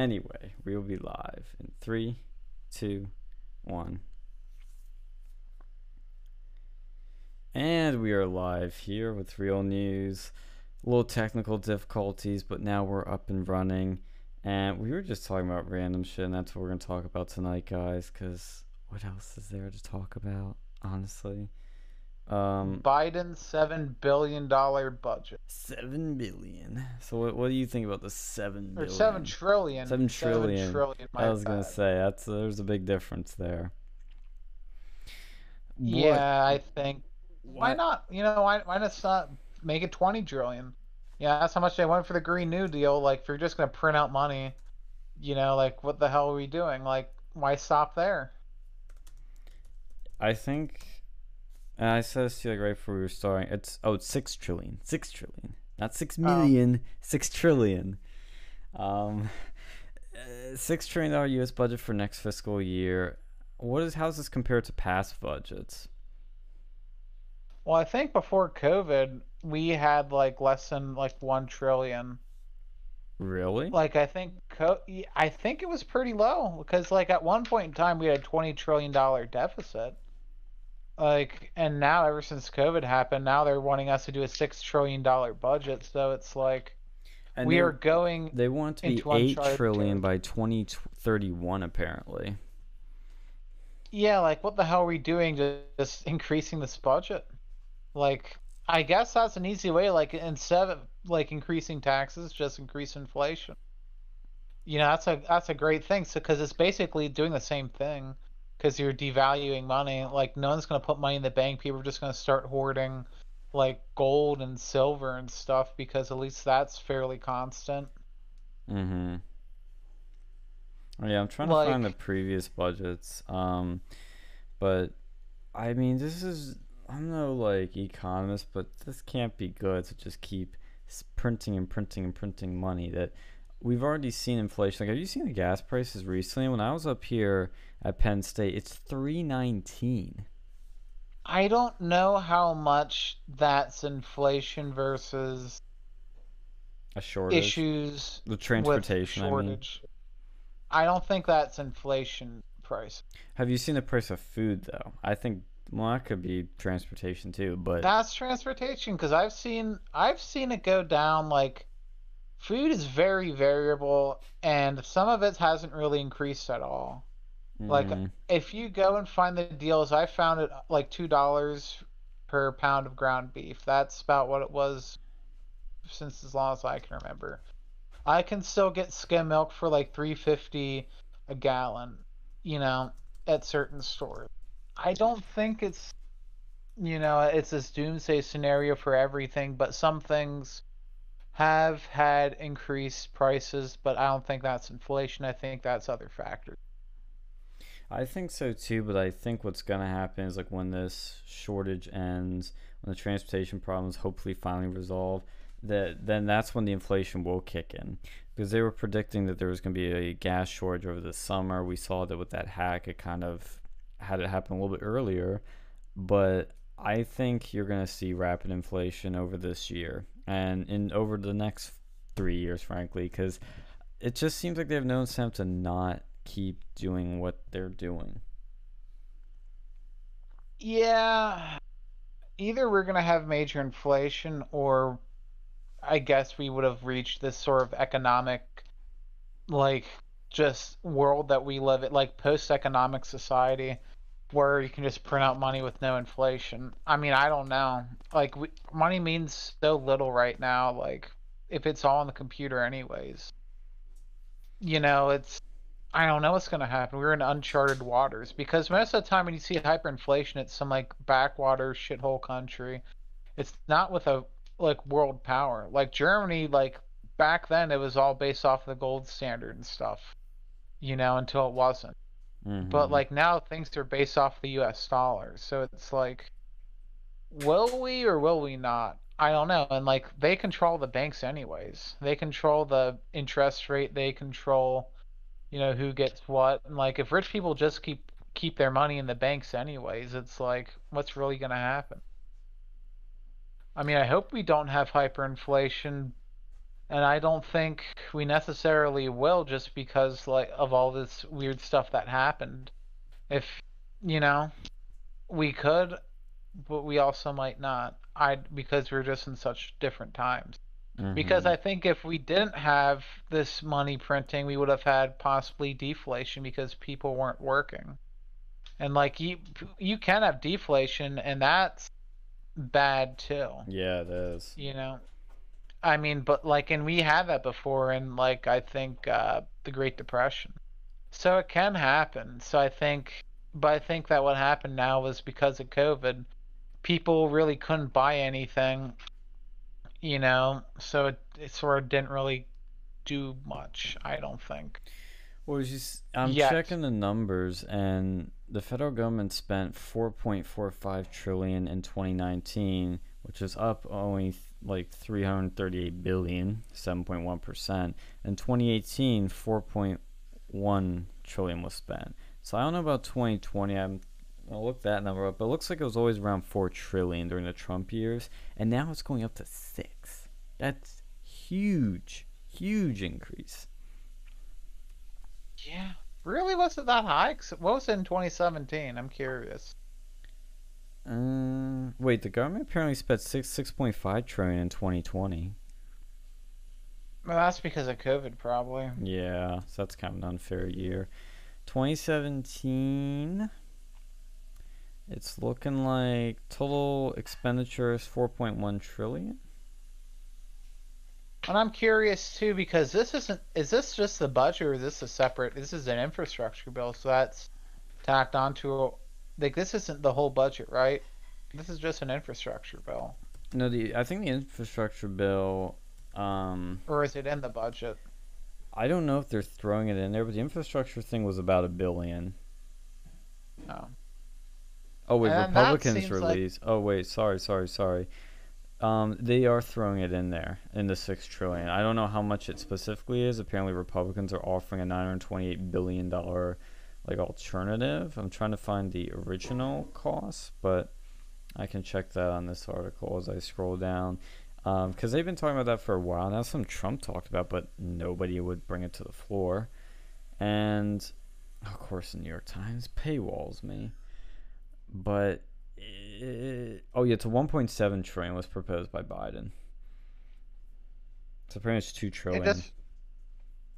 Anyway, we will be live in three, two, one. And we are live here with real news. A little technical difficulties, but now we're up and running. And we were just talking about random shit, and that's what we're going to talk about tonight, guys. Because what else is there to talk about, honestly? Um, Biden's seven billion dollar budget, seven billion. So what, what do you think about the seven or billion? seven trillion. Seven trillion. Seven trillion. I was gonna say that's there's a big difference there. What- Yeah, I think. Why what- not? You know, why why not not make it twenty trillion? Yeah, that's how much they went for the Green New Deal. Like, if you're just gonna print out money, you know, like what the hell are we doing? Like, why stop there? I think, and I said this to you like right before we were starting. It's oh, it's six trillion, six trillion, not six Oh. million, six trillion. Um, uh, six trillion dollar U.S. budget for next fiscal year. What is how's this compared to past budgets? Well, I think before COVID, we had like less than like one trillion. Really? Like, I think co- I think it was pretty low because like at one point in time we had a twenty trillion dollar deficit. Like, and now ever since COVID happened, now they're wanting us to do a six trillion dollar budget. So it's like And we they, are going. they want to be eight trillion by twenty thirty one apparently. Yeah, like what the hell are we doing? Just, just increasing this budget? Like, I guess that's an easy way. Like instead of like increasing taxes, just increase inflation. You know, that's a that's a great thing. So because it's basically doing the same thing. Because you're devaluing money. Like no one's gonna put money in the bank. People are just gonna start hoarding like gold and silver and stuff because at least that's fairly constant. Mm-hmm. Oh, yeah, I'm trying to find the previous budgets. Um, but I mean, this is I'm no like economist, but this can't be good to just keep printing and printing and printing money. That we've already seen inflation. Like, have you seen the gas prices recently? When I was up here at Penn State, it's three nineteen. I don't know how much that's inflation versus A shortage. issues The transportation. I mean, shortage. I don't think that's inflation price. have you seen the price of food though? I think well, that could be transportation too, but. That's transportation because I've seen I've seen it go down. Like food is very variable, and some of it hasn't really increased at all. like, mhm. If you go and find the deals, I found it like two dollars per pound of ground beef. That's about what it was since as long as I can remember. I can still get skim milk for like three fifty a gallon, you know, at certain stores. I don't think it's you know, it's this doomsday scenario for everything, but some things have had increased prices, but I don't think that's inflation. I think that's other factors. I think so too, but I think what's gonna happen is like when this shortage ends, when the transportation problems hopefully finally resolve, that then that's when the inflation will kick in. Because they were predicting that there was gonna be a gas shortage over the summer. We saw that with that hack, it kind of had it happen a little bit earlier. But I think you're gonna see rapid inflation over this year and in over the next three years, frankly, because it just seems like they have no incentive to not keep doing what they're doing. Yeah, either we're gonna have major inflation, or I guess we would have reached this sort of economic, like, just world that we live in, like post-economic society, where you can just print out money with no inflation. I mean, I don't know. Like, we, money means so little right now. Like, if it's all on the computer, anyways. You know, it's I don't know what's gonna happen. We're in uncharted waters because most of the time when you see hyperinflation, it's some like backwater shithole country. It's not with a like world power. Like Germany, like back then, it was all based off the gold standard and stuff. You know, until it wasn't. But Mhm. like now, things are based off the U.S. dollar. So it's like, will we or will we not? I don't know. And like they control the banks anyways. They control the interest rate. They control you know who gets what and like if rich people just keep keep their money in the banks anyways it's like what's really going to happen i mean i hope we don't have hyperinflation and I don't think we necessarily will just because like of all this weird stuff that happened. If you know, we could, but we also might not. I because we're just in such different times. Because Mm-hmm. I think if we didn't have this money printing, we would have had possibly deflation because people weren't working. And like you you can have deflation and that's bad too. Yeah, it is. You know. I mean, but like and we had that before in like I think uh the Great Depression. So it can happen. So I think but I think that what happened now was because of COVID, people really couldn't buy anything you know, so it, it sort of didn't really do much, I don't think. Well, just I'm Yet. checking the numbers, and the federal government spent 4.45 trillion in 2019, which is up only like 338 billion, 7.1 percent. In 2018, 4.1 trillion was spent. So I don't know about 2020. I'm I'll look that number up, but it looks like it was always around four trillion during the Trump years, and now it's going up to six. That's huge, huge increase. Yeah. Really, was it that high? What was it in 2017? I'm curious. Uh, wait, the government apparently spent six six point five trillion in 2020. Well, that's because of COVID, probably. Yeah, so that's kind of an unfair year. 2017, it's looking like total expenditures 4.1 trillion. And I'm curious too because this isn't. Is this just the budget, or is this a separate? This is an infrastructure bill, so that's tacked onto. Like this isn't the whole budget, right? This is just an infrastructure bill, No, the I think the infrastructure bill. Um, or is it in the budget? I don't know if they're throwing it in there, but the infrastructure thing was about a billion. No. Oh wait, And Republicans seems like- release. Oh wait, sorry, sorry, sorry. Um, they are throwing it in there in the six trillion. I don't know how much it specifically is. Apparently, Republicans are offering a nine hundred twenty-eight billion dollar like alternative. I'm trying to find the original cost, but I can check that on this article as I scroll down. Um, because they've been talking about that for a while. Now, some Trump talked about, but nobody would bring it to the floor. And of course, the New York Times paywalls me. But it, oh yeah, it's a 1.7 trillion was proposed by Biden. So pretty much two trillion. Just,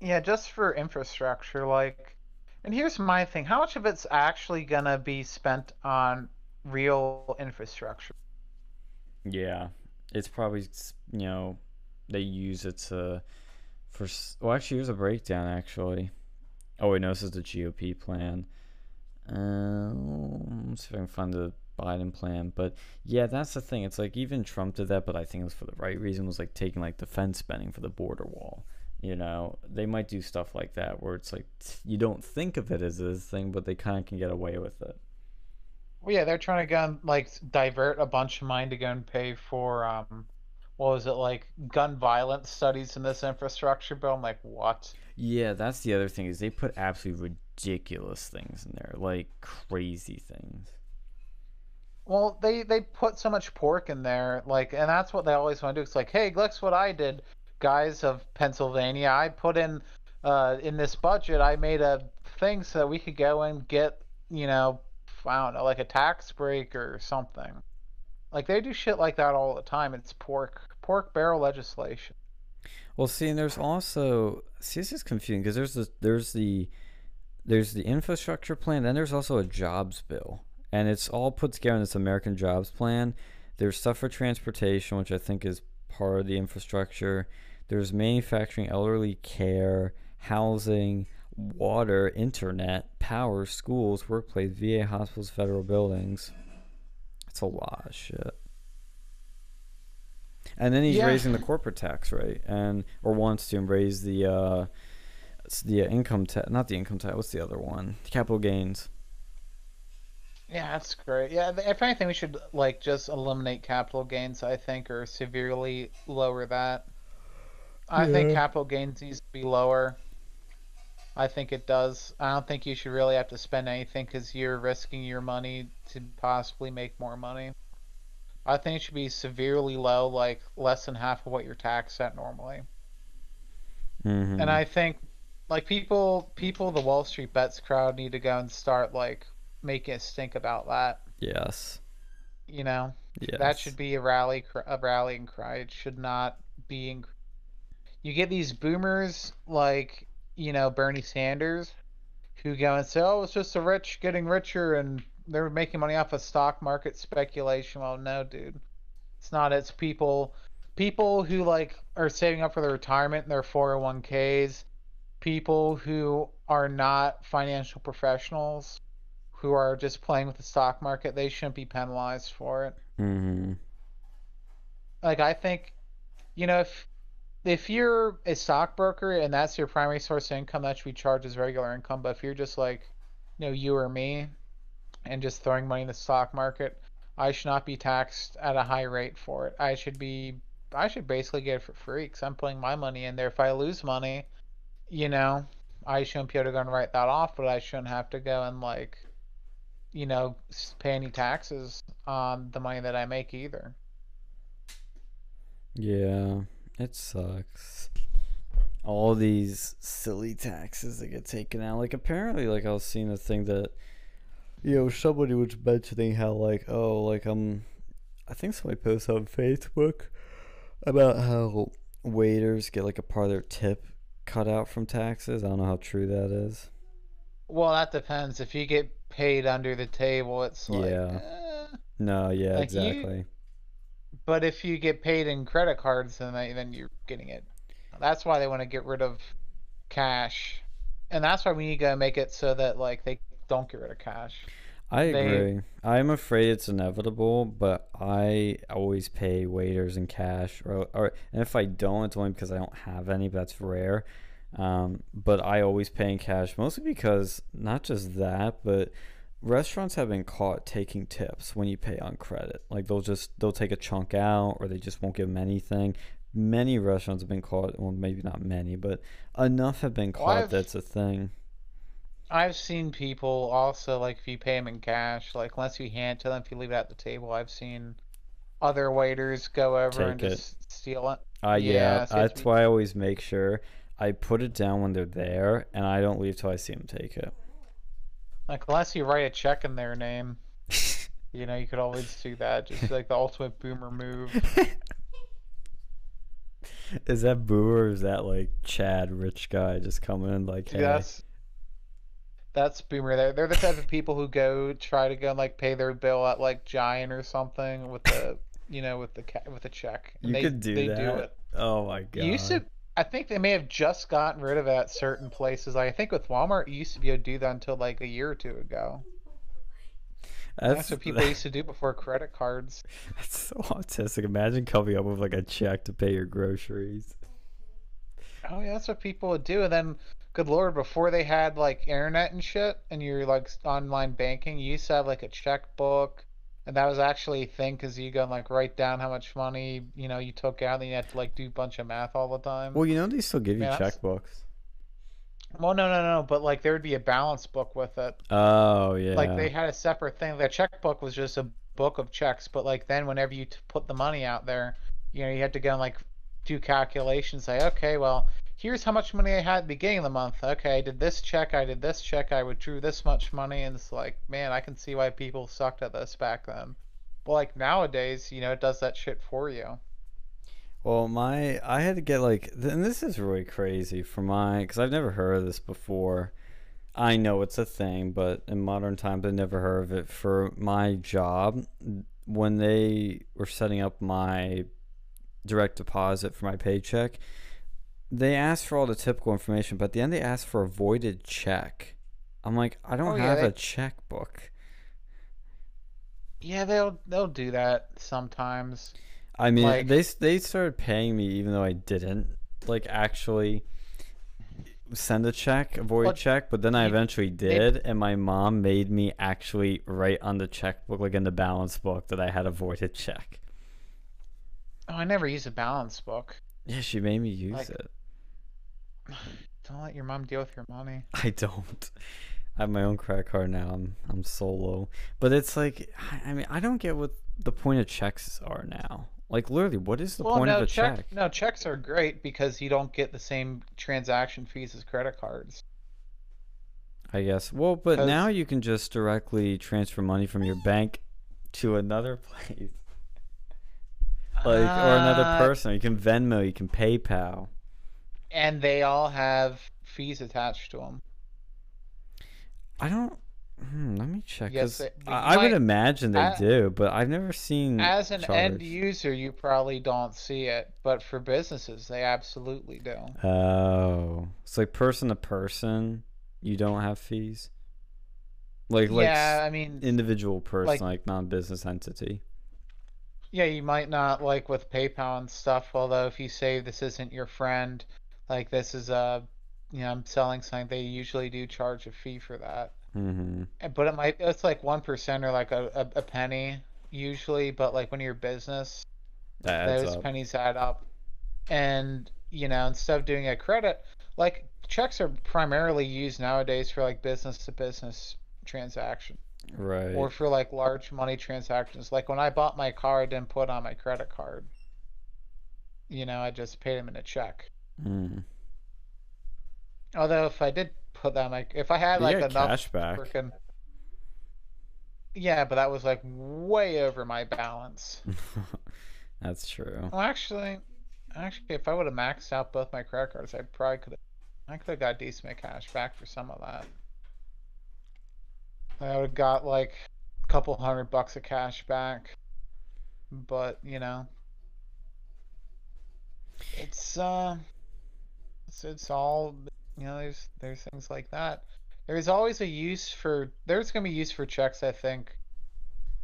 yeah, just for infrastructure, like, and here's my thing: how much of it's actually gonna be spent on real infrastructure? Yeah, it's probably you know they use it to for well actually here's a breakdown actually. Oh wait, no, this is the GOP plan. Um, let's see if I can find the Biden plan, but yeah, that's the thing. It's like even Trump did that, but I think it was for the right reason. Was like taking like defense spending for the border wall. You know, they might do stuff like that where it's like you don't think of it as this thing, but they kind of can get away with it. Well, yeah, they're trying to go and, like divert a bunch of money to go and pay for um, what was it like gun violence studies in this infrastructure bill? I'm like, what? Yeah, that's the other thing is they put absolutely ridiculous things in there, like crazy things. Well, they they put so much pork in there, like, and that's what they always want to do. It's like, hey, look what I did, guys of Pennsylvania. I put in, uh, in this budget, I made a thing so that we could go and get, you know, I don't know, like a tax break or something. Like they do shit like that all the time. It's pork pork barrel legislation. Well, see, and there's also see this is confusing because there's the there's the there's the infrastructure plan, then there's also a jobs bill, and it's all put together in this American Jobs Plan. There's stuff for transportation, which I think is part of the infrastructure. There's manufacturing, elderly care, housing, water, internet, power, schools, workplace, VA hospitals, federal buildings. It's a lot of shit. And then he's Yeah. raising the corporate tax rate, and or wants to raise the uh, the income tax, not the income tax. What's the other one? Capital gains. Yeah, that's great. Yeah, if anything, we should like just eliminate capital gains. I think, or severely lower that. I think capital gains needs to be lower. I think it does. I don't think you should really have to spend anything because you're risking your money to possibly make more money. I think it should be severely low, like less than half of what you're taxed at normally. Mm-hmm. And I think like people people the Wall Street bets crowd need to go and start like making us think about that. yes. You know, Yes. that should be a rally a rallying cry. It should not be. In... You get these boomers like you know Bernie Sanders, who go and say, "Oh, it's just the rich getting richer and they're making money off of stock market speculation." Well, no, dude, it's not. It's people, people who like are saving up for their retirement in their 401ks, people who are not financial professionals, who are just playing with the stock market. They shouldn't be penalized for it Mm-hmm. like I think, you know, if if you're a stockbroker and that's your primary source of income, that should be charged as regular income. But if you're just like, you know, you or me, and just throwing money in the stock market, I should not be taxed at a high rate for it. I should be, I should basically get it for free because I'm putting my money in there. If I lose money, you know, I shouldn't be able to go and write that off, but I shouldn't have to go and like, you know, pay any taxes on the money that I make either. Yeah, it sucks. All these silly taxes that get taken out. Like apparently, like I was seeing a thing that, you know, somebody was mentioning how like, oh, like um, I think somebody posted on Facebook about how waiters get like a part of their tip cut out from taxes. I don't know how true that is. Well, that depends. If you get paid under the table, it's like, Yeah. eh. No, yeah, Like, you- exactly. But if you get paid in credit cards, then they, then you're getting it. That's why they want to get rid of cash, and that's why we need to make it so that like they don't get rid of cash. I They- agree. I'm afraid it's inevitable, but I always pay waiters in cash, or, or and if I don't, it's only because I don't have any. But that's rare. Um, but I always pay in cash, mostly because not just that, but restaurants have been caught taking tips when you pay on credit. Like they'll just they'll take a chunk out, or they just won't give them anything. Many restaurants have been caught. Well, maybe not many, but enough have been caught I've- that's a thing. I've seen people also like if you pay them in cash, like unless you hand it to them, if you leave it at the table, I've seen other waiters go over and it. just steal it. Uh, yeah, Yeah, so you have to that's why I always make sure I put it down when they're there, and I don't leave till I see them take it. Like unless you write a check in their name, you know, you could always do that. Just like the ultimate boomer move. is that Boomer or is that like Chad, rich guy, just coming in like, hey, That's that's boomer. They're they're the type of people who go try to go and like pay their bill at like Giant or something with the you know with the with a check. And you they, could do they that? do it. Oh my god. You used to. I think they may have just gotten rid of it at certain places. Like I think with Walmart, you used to be able to do that until like a year or two ago. that's, That's what people used to do before credit cards. That's so autistic. Imagine coming up with like a check to pay your groceries. Oh yeah, that's what people would do. And then, good lord, before they had like internet and shit, and your like online banking, you used to have like a checkbook, and that was actually a thing because you go and like write down how much money you know you took out, and you had to like do a bunch of math all the time. Well, you know they still give you that's- checkbooks. Well, no, no, no, but like there would be a balance book with it. Oh yeah. Like they had a separate thing. The checkbook was just a book of checks, but like then whenever you t- put the money out there, you know, you had to go and like do calculations. Say, okay, well, here's how much money I had at the beginning of the month. Okay, I did this check, I did this check, I withdrew this much money, and it's like, man, I can see why people sucked at this back then. But like nowadays, you know, it does that shit for you. Well, my I had to get like, and this is really crazy for my because I've never heard of this before. I know it's a thing, but in modern times, I never heard of it. For my job, when they were setting up my direct deposit for my paycheck, they asked for all the typical information, but at the end they asked for a voided check. I'm like, I don't Oh, yeah, have they- a checkbook. Yeah, they'll they'll do that sometimes. I mean, Like- they they started paying me even though I didn't like actually send a check, a void Well, check. But then I eventually did, and my mom made me actually write on the checkbook, like in the balance book, that I had a voided check. Oh, I never use a balance book. Yeah, she made me use Like- it. Don't let your mom deal with your money. I don't. I have my own credit card now. I'm I'm solo, but it's like I mean I don't get what the point of checks are now. Like literally, what is the Well, point no of a check. check? No checks are great because you don't get the same transaction fees as credit cards. I guess. Well, but 'Cause- now you can just directly transfer money from your bank to another place, like or another Uh, person. You can Venmo, you can PayPal. And they all have fees attached to them. I don't. Hmm, let me check. Yes, they- I, I would imagine they do, but I've never seen. As an end user, you probably don't see it, but for businesses, they absolutely do. Oh, it's like person to person. You don't have fees. Like like yeah, s- I mean, individual person, like- like, non-business entity. yeah, you might not like with PayPal and stuff. Although if you say this isn't your friend, like this is a, you know, I'm selling something, they usually do charge a fee for that. Mm-hmm. But it might it's like one percent or like a, a, a penny usually. But like when you're business, That those up. pennies add up. And you know, instead of doing a credit, like checks are primarily used nowadays for like business to business transaction Right. or for like large money transactions. Like when I bought my car, I didn't put on my credit card. You know, I just paid him in a check. Mm. Although if I did put that like if I had you like get enough cash back. freaking, yeah, but that was like way over my balance. That's true. Well, actually, actually, if I would have maxed out both my credit cards, I probably could have. I could have got decent cash back for some of that. I would have got like a couple hundred bucks of cash back. But you know, it's uh, it's it's all you know. There's there's things like that. There's always a use for. There's gonna be use for checks. I think,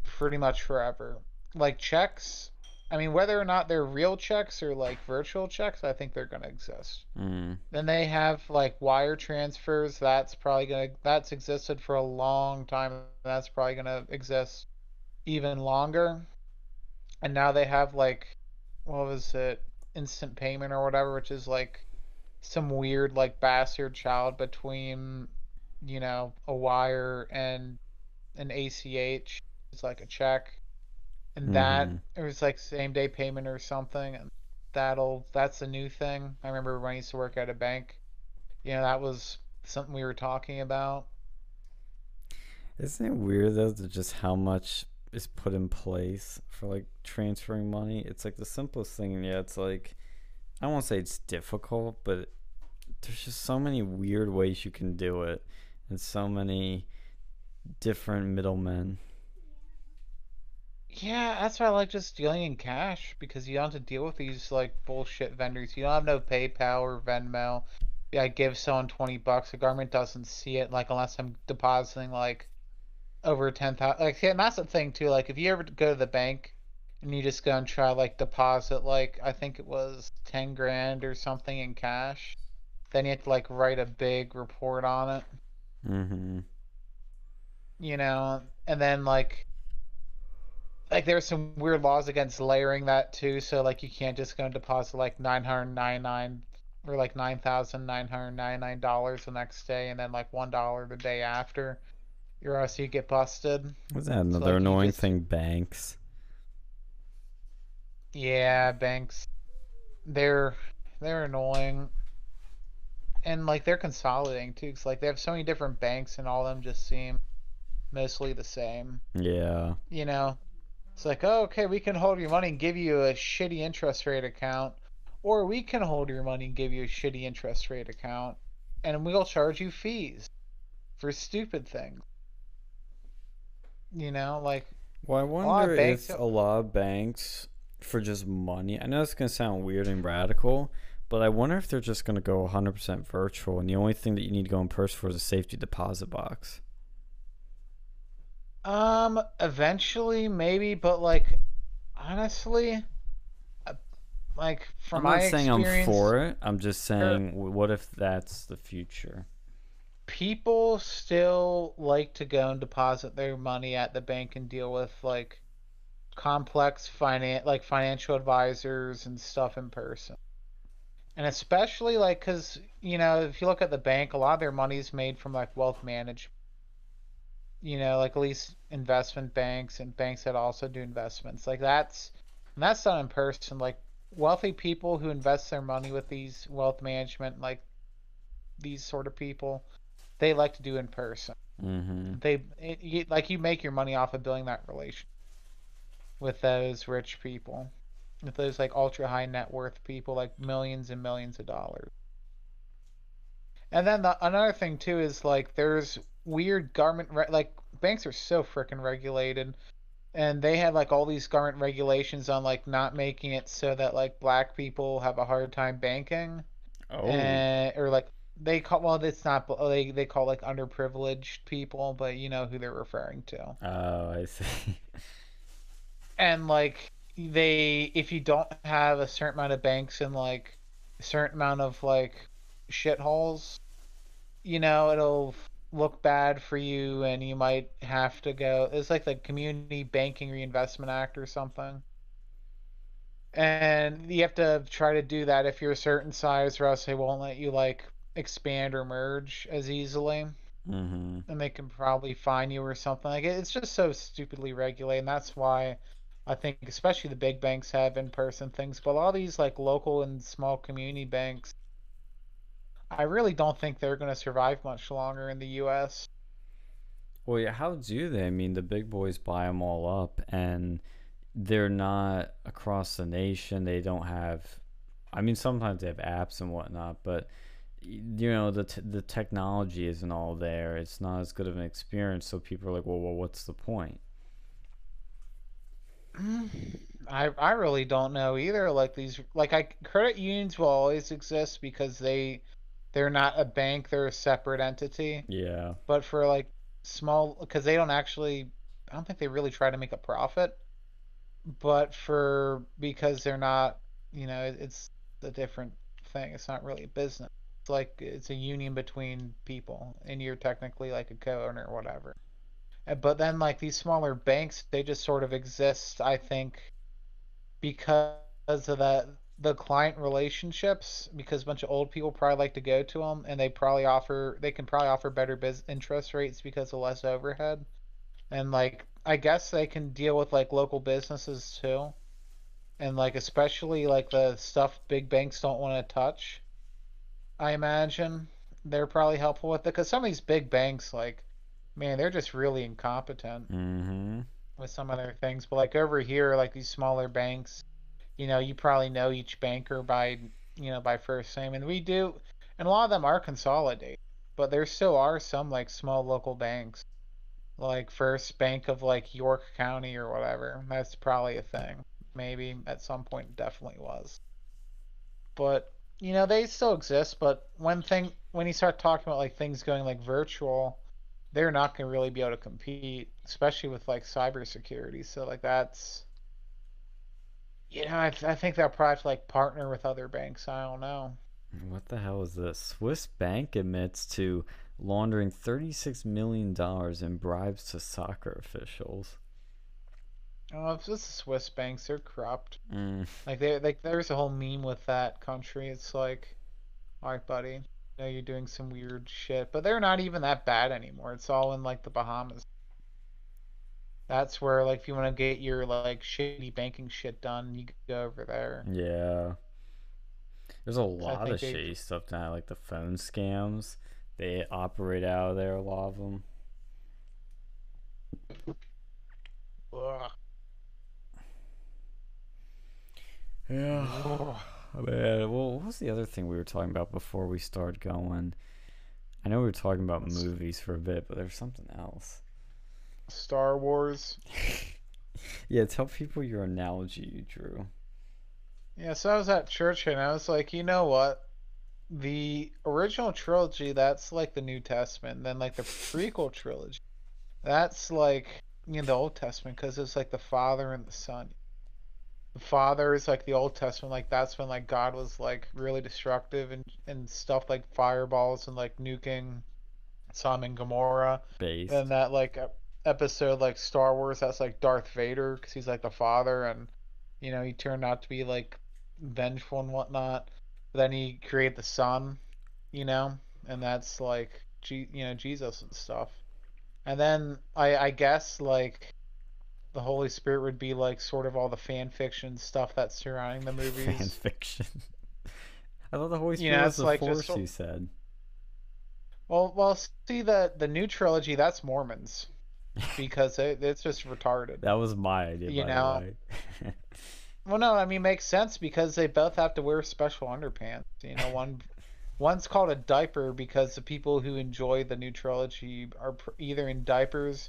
pretty much forever. Like checks I mean, whether or not they're real checks or like virtual checks, I think they're gonna exist. Mm. Then they have like wire transfers. That's probably gonna that's existed for a long time. That's probably gonna exist even longer. And now they have like what was it, instant payment or whatever, which is like some weird like bastard child between you know a wire and an ACH. It's like a check and that Mhm. it was like same day payment or something and that'll that's a new thing i remember when i used to work at a bank you know that was something we were talking about Isn't it weird though that just how much is put in place for like transferring money? It's like the simplest thing, and yet it's like I won't say it's difficult, but there's just so many weird ways you can do it, and so many different middlemen. yeah that's why i like just dealing in cash because you don't have to deal with these like bullshit vendors you don't have no paypal or venmo I give someone 20 bucks the government doesn't see it like unless i'm depositing like over 10,000 like yeah, and that's the thing too like if you ever go to the bank and you just go and try like deposit like I think it was 10 grand or something in cash then you have to like write a big report on it Mm-hmm. you know and then like like there's some weird laws against layering that too so like you can't just go and deposit like 999 or like $9,999 the next day and then like $1 the day after or else you get busted Was that another like annoying just- thing? Banks. Yeah, banks. They're they're annoying, and like they're consolidating too. Cause like they have so many different banks, and all of them just seem mostly the same. Yeah. You know, it's like, oh, okay, we can hold your money and give you a shitty interest rate account, or we can hold your money and give you a shitty interest rate account, and we'll charge you fees for stupid things. You know, like Well, I wonder banks if don't- a lot of banks, for just money, I know it's going to sound weird and radical, but I wonder if they're just going to go 100% virtual, and the only thing that you need to go in person for is a safety deposit box. Um, eventually, maybe, but like, honestly, uh, like from I'm not my saying I'm for it. I'm just saying, w what if that's the future? people still like to go and deposit their money at the bank and deal with like complex finan like financial advisors and stuff in person. And especially like, cause you know, if you look at the bank, a lot of their money is made from like wealth management. You know, like at least investment banks and banks that also do investments. Like that's And that's done in person. Like wealthy people who invest their money with these wealth management, like these sort of people, they like to do in person. Mm-hmm. They it, you, like you make your money off of building that relation with those rich people, with those like ultra high net worth people, like millions and millions of dollars. And then the, another thing too is like there's weird garment re- like banks are so freaking regulated and they have like all these garment regulations on like not making it so that like black people have a hard time banking Oh. and or like they call well it's not they they call like underprivileged people but you know who they're referring to Oh, I see. and like they if you don't have a certain amount of banks and like a certain amount of like shitholes you know it'll look bad for you and you might have to go it's like the community banking reinvestment act or something and you have to try to do that if you're a certain size or else they won't let you like expand or merge as easily mm-hmm. and they can probably fine you or something like it. It's just so stupidly regulated, and that's why I think especially the big banks have in-person things, but a lot of these like local and small community banks, I really don't think they're going to survive much longer in the U.S. Well, yeah, how do they? I mean, the big boys buy them all up, and they're not across the nation. They don't have. I mean, sometimes they have apps and whatnot, but you know, the t- the technology isn't all there. It's not as good of an experience. So people are like, well, well what's the point? I I really don't know either. Like these, like I credit unions will always exist because they they're not a bank; they're a separate entity. Yeah. But for like small, because they don't actually, I don't think they really try to make a profit. But for because they're not, you know, it- it's a different thing. It's not really a business. It's like it's a union between people, and you're technically like a co-owner or whatever. Uh, But then like these smaller banks, they just sort of exist, I think, because of that the client relationships because a bunch of old people probably like to go to them and they probably offer they can probably offer better biz interest rates because of less overhead. And like I guess they can deal with like local businesses too. And like especially like the stuff big banks don't want to touch I imagine they're probably helpful with it because some of these big banks like man they're just really incompetent Mm-hmm. with some of their things. But like over here, like these smaller banks, you know, you probably know each banker by you know by first name, and we do, and a lot of them are consolidated. But there still are some like small local banks, like First Bank of like York County or whatever. That's probably a thing. Maybe at some point, definitely was. But you know, they still exist. But when thing when you start talking about like things going like virtual they're not going to really be able to compete, especially with like cybersecurity. So like that's, you know, I, I think they'll probably have to like partner with other banks. I don't know. What the hell is this? Swiss bank admits to laundering $36 million in bribes to soccer officials. Oh, if this is Swiss banks, they're corrupt. Mm. Like they like there's a whole meme with that country. It's like, all right, buddy, know you're doing some weird shit, but they're not even that bad anymore. It's all in like the Bahamas. That's where like if you want to get your like shitty banking shit done, you go over there. Yeah. There's a lot of shady stuff now, like the phone scams. They operate out of there, a lot of them. Ugh. Yeah. Man, well, what was the other thing we were talking about before we started going? I know we were talking about movies for a bit, but there's something else. Star Wars. Yeah, tell people your analogy you drew. Yeah, so I was at church and I was like, you know what? The original trilogy, that's like the New Testament. Then like the prequel trilogy, that's like you know the Old Testament because it's like the Father and the Son. The Father is like the Old Testament, like that's when like God was like really destructive and and stuff like fireballs and like nuking Sodom and Gomorrah. Based. And that like episode like Star Wars, that's like Darth Vader because he's like the father, and you know he turned out to be like vengeful and whatnot. But then he created the Son, you know, and that's like G- you know Jesus and stuff. And then I I guess like the Holy Spirit would be like sort of all the fan fiction stuff that's surrounding the movies. Fan fiction. I thought the Holy You Spirit know, was the like Force. so- You said. Well, well, see the the new trilogy that's Mormons because it, it's just retarded. That was my idea. You by know, the way. Well, no, I mean makes sense because they both have to wear special underpants. You know, one one's called a diaper because the people who enjoy the new trilogy are either in diapers,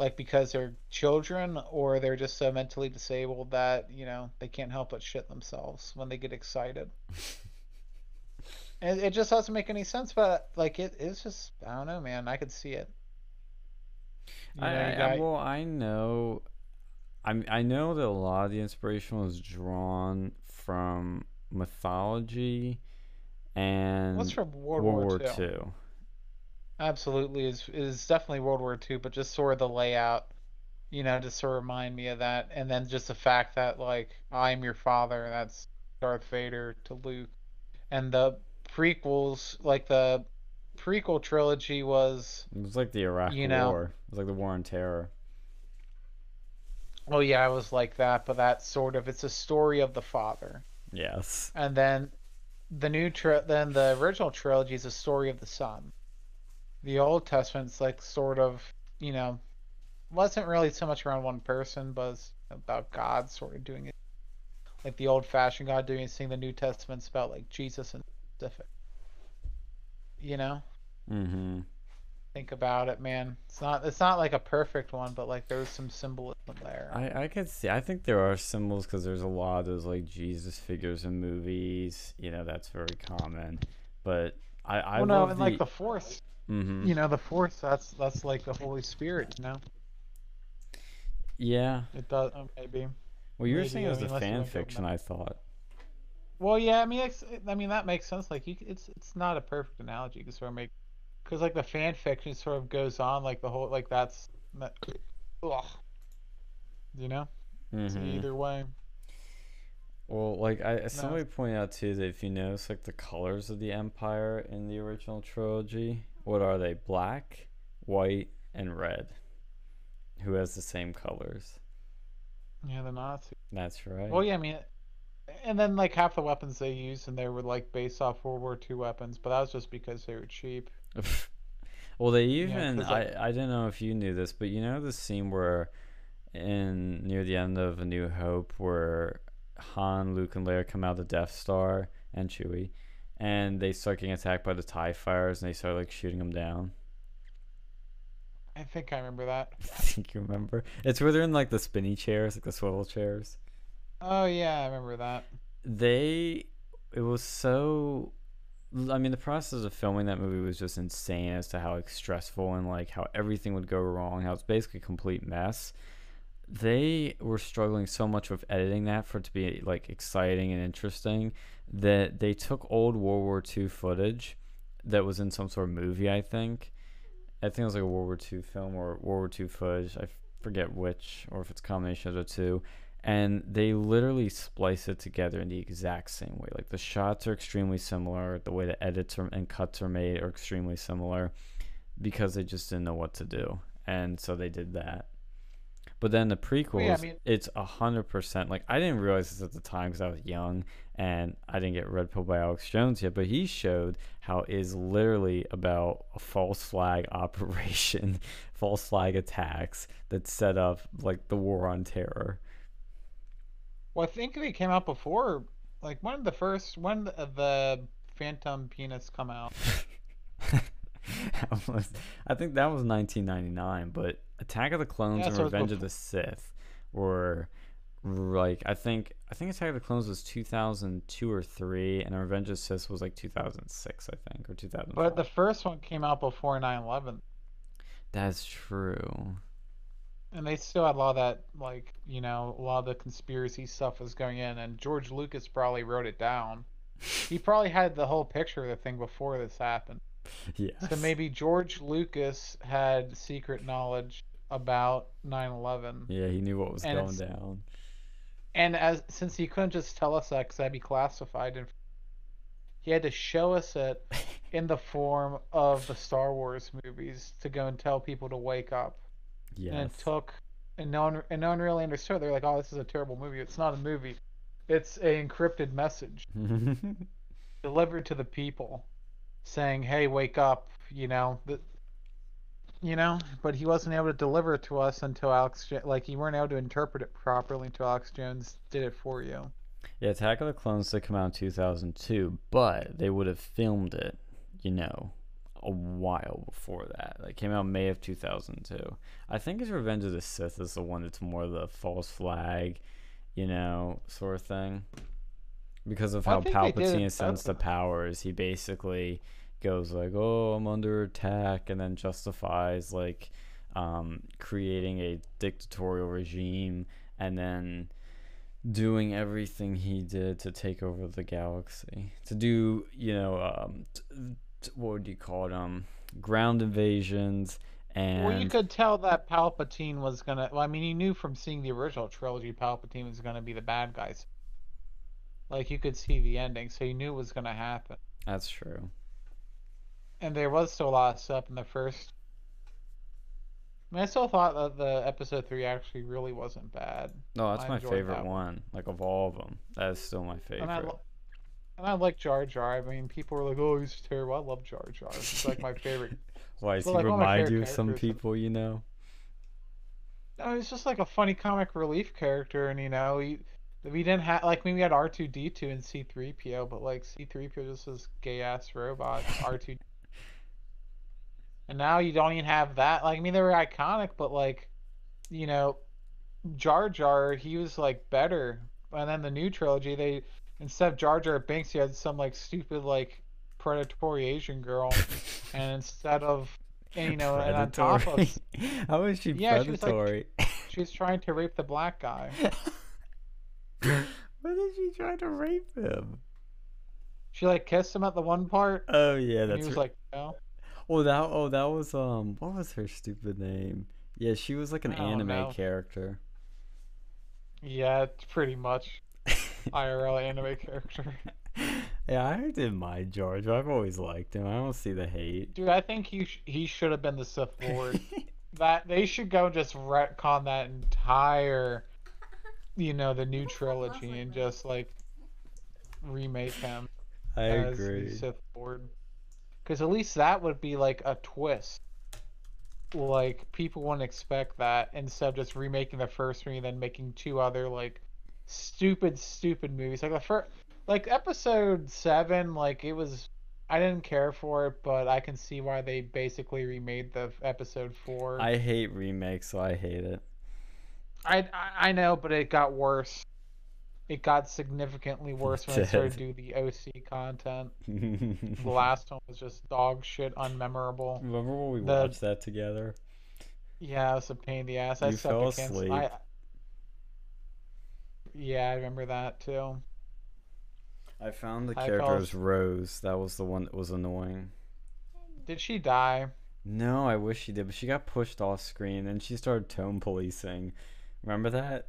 like because they're children, or they're just so mentally disabled that you know they can't help but shit themselves when they get excited. And it just doesn't make any sense, but like it is just I don't know, man. I could see it. You I, know, I, I well, I know. I I know that a lot of the inspiration was drawn from mythology and what's from World, World War War II? Absolutely is is definitely World War II, but just sort of the layout, you know, just sort of remind me of that, and then just the fact that like I'm your father, that's Darth Vader to Luke, and the prequels, like the prequel trilogy was, It was like the Iraq You know- War. It was like the War on Terror. oh yeah, it was like that, but that's sort of it's a story of the father, Yes. and then the new tri- then the original trilogy is a story of the son. The Old Testament's like sort of, you know, wasn't really so much around one person, but it's about God sort of doing it, like the old-fashioned God doing his thing. The New Testament's about like Jesus and specific. You know, Mm-hmm. think about it, man. It's not it's not like a perfect one, but like there's some symbolism there. I I could see. I think there are symbols because there's a lot of those like Jesus figures in movies. You know, that's very common. But I I well, no, love and the. like the Force, hmm you know, the Force. That's that's like the Holy Spirit. You know, Yeah. it does uh, maybe. Well, you were Maybe, saying it I was mean, the fan fiction. I thought. Well, yeah, I mean, it's, I mean that makes sense. Like, you, it's it's not a perfect analogy to sort of make, because like the fan fiction sort of goes on like the whole like that's, that, ugh, you know. So hmm either way, Well, like I somebody pointed out too that if you notice like the colors of the Empire in the original trilogy, what are they? Black, white, and red. Who has the same colors? yeah, the Nazis. That's right. Well, yeah, I mean, and then like half the weapons they used and they were like based off World War II weapons, but that was just because they were cheap. well, they even 'cause, like- I I didn't know if you knew this, but you know the scene where in near the end of A New Hope where Han, Luke, and Leia come out of the Death Star and Chewie, and they start getting attacked by the TIE Fighters, and they start like shooting them down. I think I remember that. I think you remember. It's where they're in like the spinny chairs, like the swivel chairs. Oh yeah, I remember that. They, it was so. I mean, the process of filming that movie was just insane as to how like stressful and like how everything would go wrong. How it's basically a complete mess. They were struggling so much with editing that for it to be like exciting and interesting that they took old World War II footage that was in some sort of movie. I think. I think it was like a World War II film or World War II footage. I forget which, or if it's a combination of the two. And they literally splice it together in the exact same way. Like the shots are extremely similar. The way the edits are, and cuts are made are extremely similar because they just didn't know what to do. And so they did that. But then the prequels, yeah, I mean- it's a hundred percent. Like I didn't realize this at the time because I was young and I didn't get red pill by Alex Jones yet. But he showed how it is literally about a false flag operation, false flag attacks that set up like the war on terror. Well, I think they came out before. Like when did the first when the Phantom Penis come out? Was- I think that was 1999, but Attack of the Clones Yeah, and so Revenge of the Sith were like I think I think Attack of the Clones was 2002 or three, and Revenge of the Sith was like 2006, I think, or 2004. But the first one came out before 9/11, That's true. and they still had a lot of that, like you know, a lot of the conspiracy stuff was going in, and George Lucas probably wrote it down. He probably had the whole picture of the thing before this happened. Yeah. So maybe George Lucas had secret knowledge about 9/11. Yeah, he knew what was And going down. And as since he couldn't just tell us that because that'd be classified, and he had to show us it in the form of the Star Wars movies to go and tell people to wake up. Yeah. And it took and no one and no one really understood. They're like, "Oh, this is a terrible movie." It's not a movie. It's a encrypted message delivered to the people, saying, "Hey, wake up!" You know, the, you know. But he wasn't able to deliver it to us until Alex, like, you weren't able to interpret it properly until Alex Jones did it for you. yeah, Attack of the Clones did come out in 2002, but they would have filmed it, you know, a while before that. Like came out May of 2002. I think his Revenge of the Sith is the one that's more the false flag, you know, sort of thing. Because of how think they did Palpatine ascends to powers, he basically goes like, "Oh, I'm under attack," and then justifies like um, creating a dictatorial regime, and then doing everything he did to take over the galaxy, to do you know um, t- t- what would you call it um ground invasions and Well, you could tell that Palpatine was gonna. Well, I mean, you knew from seeing the original trilogy, Palpatine was gonna be the bad guys. Like you could see the ending, so you knew it was gonna happen. that's true. And there was still a lot of stuff in the first. I mean, I still thought that the episode three actually really wasn't bad, No, that's I my favorite that one. Like of all of them, that is still my favorite. and I lo- and I like Jar Jar. I mean, people were like, "Oh, he's terrible." I love Jar Jar. He's like my favorite. Why does he like, one remind you of some people you know? No, he's just like a funny comic relief character, and you know, he, we didn't have like we had R two D two and C three PO, but like C three PO just was gay ass robot. R two, and now you don't even have that. Like I mean, they were iconic, but like, you know, Jar Jar he was like better. And then the new trilogy, they instead of Jar Jar Binks, you had some like stupid like predatory Asian girl, and instead of and, you know, and on top of predatory. How is she Yeah, she was, like, predatory? she was trying to rape the black guy. Why did she try to rape him? She like kissed him at the one part, Oh yeah, and that's he was like, "No." Oh that oh that was um what was her stupid name? Yeah, she was like an anime know. character. Yeah, pretty much IRL anime character. yeah, I didn't mind George. I've always liked him. I don't see the hate. Dude, I think he sh- he should have been the Sith Lord. that they should go and just retcon that entire, you know, the new trilogy and just like remake him I as agree. the Sith Lord. Because at least that would be like a twist. Like people wouldn't expect that instead of just remaking the first movie and then making two other like stupid, stupid movies. Like the first, like episode seven, like it was. I didn't care for it, but I can see why they basically remade the episode four. I hate remakes, so I hate it. I I I know, but it got worse. It got significantly worse when I started to do the OC content. The last one was just dog shit, unmemorable. Remember when we The- watched that together? Yeah, it was a pain in the ass. I You suck fell asleep. I, yeah, I remember that too. I found the I character fell Rose. That was the one that was annoying. Did she die? No, I wish she did, but she got pushed off screen and she started tone policing. Remember that?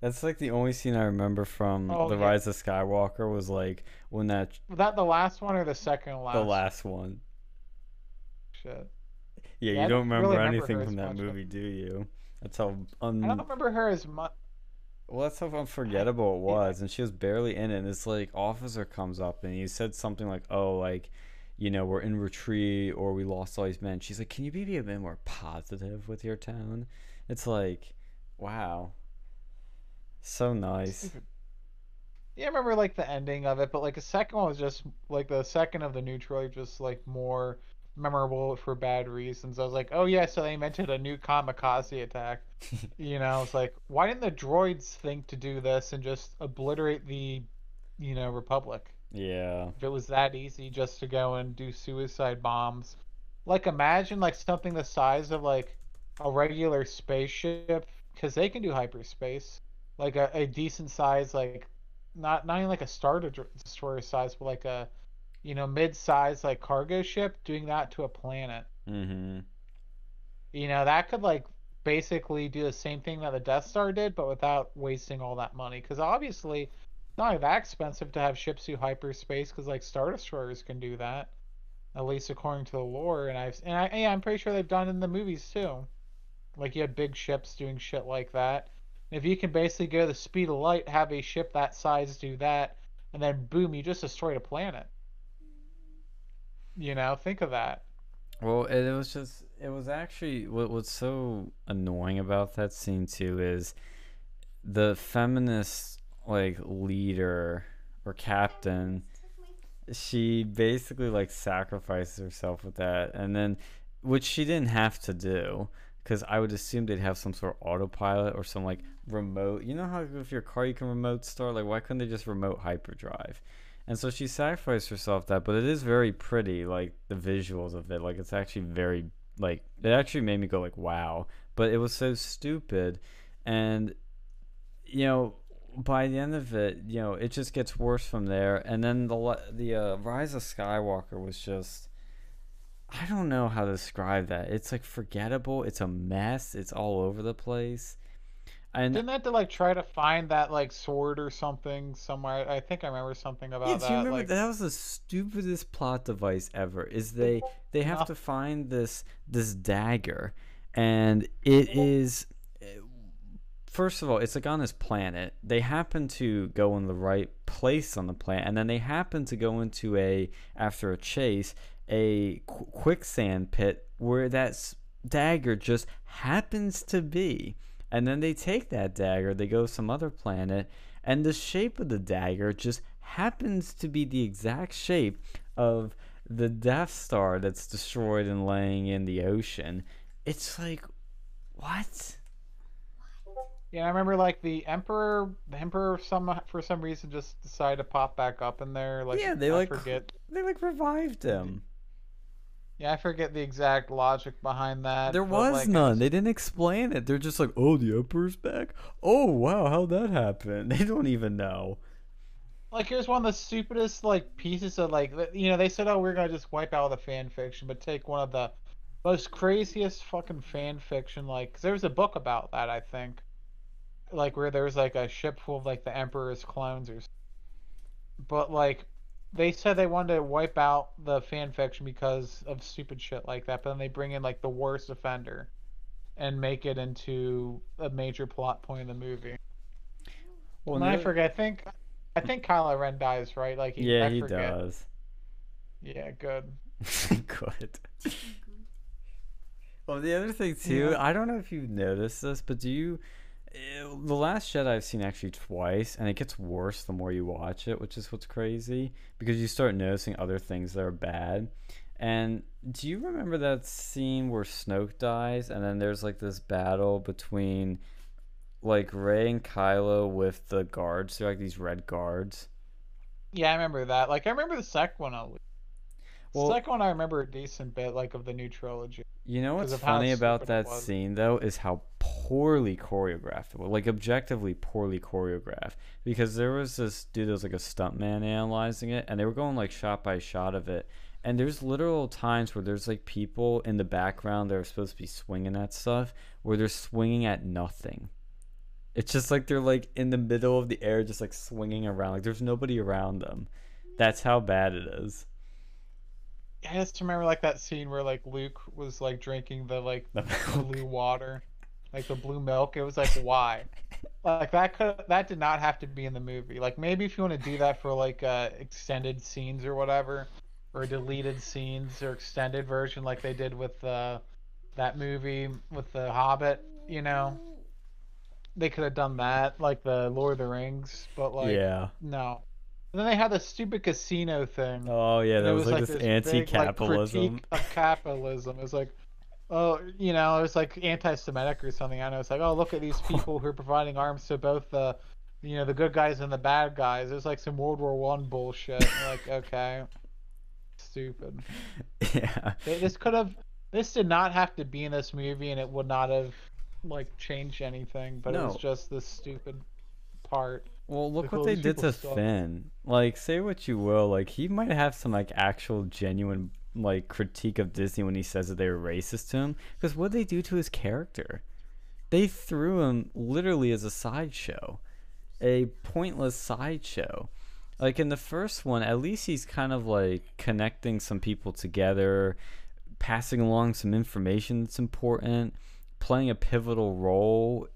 That's like the only scene I remember from Oh, The. Rise of Skywalker was like when that Was that the last one or the second last? the last one. Shit. Yeah, Yeah, you don't remember, really anything her from that movie, do you? That's how I don't remember her as much. well that's how unforgettable it was and she was barely in it and this like officer comes up and he said something like, Oh, like you know, we're in retreat or we lost all these men. She's like, Can you be a bit more positive with your tone? It's like, wow. So nice. Yeah, I remember like the ending of it, but like the second one was just like the second of the new trilogy, just like more memorable for bad reasons. I was like, oh yeah, so they invented a new kamikaze attack. You know, it's like, why didn't the droids think to do this and just obliterate the, you know, Republic? Yeah. If it was that easy just to go and do suicide bombs. Like, imagine like something the size of like a regular spaceship, because they can do hyperspace. Like a, a decent size, like not not even like a star destroyer size, but like a, you know, mid-size like cargo ship doing that to a planet. Mm-hmm. You know, that could like basically do the same thing that the Death Star did, but without wasting all that money. Because obviously, not that expensive to have ships do hyperspace. Because like Star Destroyers can do that, at least according to the lore. And I've and I, yeah, I'm pretty sure they've done it in the movies too. Like you had big ships doing shit like that. If you can basically go the speed of light, have a ship that size do that, and then boom, you just destroyed a planet. You know, think of that. Well, it, was just it was actually what what's so annoying about that scene too is the feminist like leader or captain she basically like sacrifices herself with that and then which she didn't have to do because I would assume they'd have some sort of autopilot or some like remote. You know how if your car you can remote start, like why couldn't they just remote hyperdrive? And so she sacrificed herself that, but it is very pretty, like the visuals of it. Like it's actually very like it actually made me go like wow, but it was so stupid, and you know by the end of it, you know it just gets worse from there. And then the the uh, Rise of Skywalker was just I don't know how to describe that. It's like forgettable. It's a mess. It's all over the place. And didn't that to like try to find that like sword or something somewhere? I think I remember something about yeah, that. You remember like... that was the stupidest plot device ever? Is they they have no. to find this this dagger, and it is eh, first of all, it's like on this planet. They happen to go in the right place on the planet, and then they happen to go into a after a chase a qu- quicksand pit where that dagger just happens to be. And then they take that dagger, they go some other planet, and the shape of the dagger just happens to be the exact shape of the Death Star that's destroyed and laying in the ocean. It's like, what? Yeah, I remember like the Emperor, the Emperor, some for some reason just decided to pop back up in there. Like, yeah, they I like forget. They like revived him. Yeah, I forget the exact logic behind that. There was like, none. They didn't explain it. They're just like, "Oh, the Emperor's back. Oh, wow, how'd that happen?" They don't even know. Like, here's one of the stupidest like pieces of like, you know, they said, "Oh, we're gonna just wipe out the fan fiction," but take one of the most craziest fucking fan fiction. Like, there was a book about that, I think, like where there was like a ship full of like the Emperor's clones or. But like they said they wanted to wipe out the fan fiction because of stupid shit like that, but then they bring in like the worst offender and make it into a major plot point in the movie. Well, and I forget. I think I think Kylo Ren dies, right? Like he, yeah, I he forget. does. Yeah, good. good. well, the other thing too, yeah. I don't know if you've noticed this, but do you? The Last Jedi I've seen actually twice, and it gets worse the more you watch it, which is what's crazy because you start noticing other things that are bad. And do you remember that scene where Snoke dies, and then there's like this battle between like Rey and Kylo with the guards? They're like these red guards. Yeah, I remember that. Like I remember the second one at least. Well, second one I remember a decent bit, like of the new trilogy. You know what's funny about that scene though is how poorly choreographed, like objectively poorly choreographed. Because there was this dude that was like a stuntman analyzing it, and they were going like shot by shot of it. And there's literal times where there's like people in the background that are supposed to be swinging at stuff, where they're swinging at nothing. It's just like they're like in the middle of the air, just like swinging around. Like there's nobody around them. That's how bad it is. I just remember like that scene where like Luke was like drinking the like the blue water, like the blue milk. It was like why? like that could that did not have to be in the movie. Like maybe if you want to do that for like uh, extended scenes or whatever, or deleted scenes or extended version like they did with uh, that movie with the Hobbit, you know. They could have done that, like the Lord of the Rings, but like yeah, no. And then they had the stupid casino thing. Oh yeah, that was, was, like, like this, anti-capitalism. Big, like, of capitalism. It was like, oh, you know, it was like anti-Semitic or something. I know. It's like, oh, look at these people who are providing arms to both the, you know, the good guys and the bad guys. It was like some World War One bullshit. like, okay, stupid. Yeah. This could have. This did not have to be in this movie, and it would not have like changed anything. But no. it was just this stupid part. Well, look what they did to suck. Finn. Like, say what you will, like he might have some like actual genuine like critique of Disney when he says that they were racist to him. Because what they do to his character? They threw him literally as a sideshow, a pointless sideshow. Like in the first one, at least he's kind of like connecting some people together, passing along some information that's important playing a pivotal role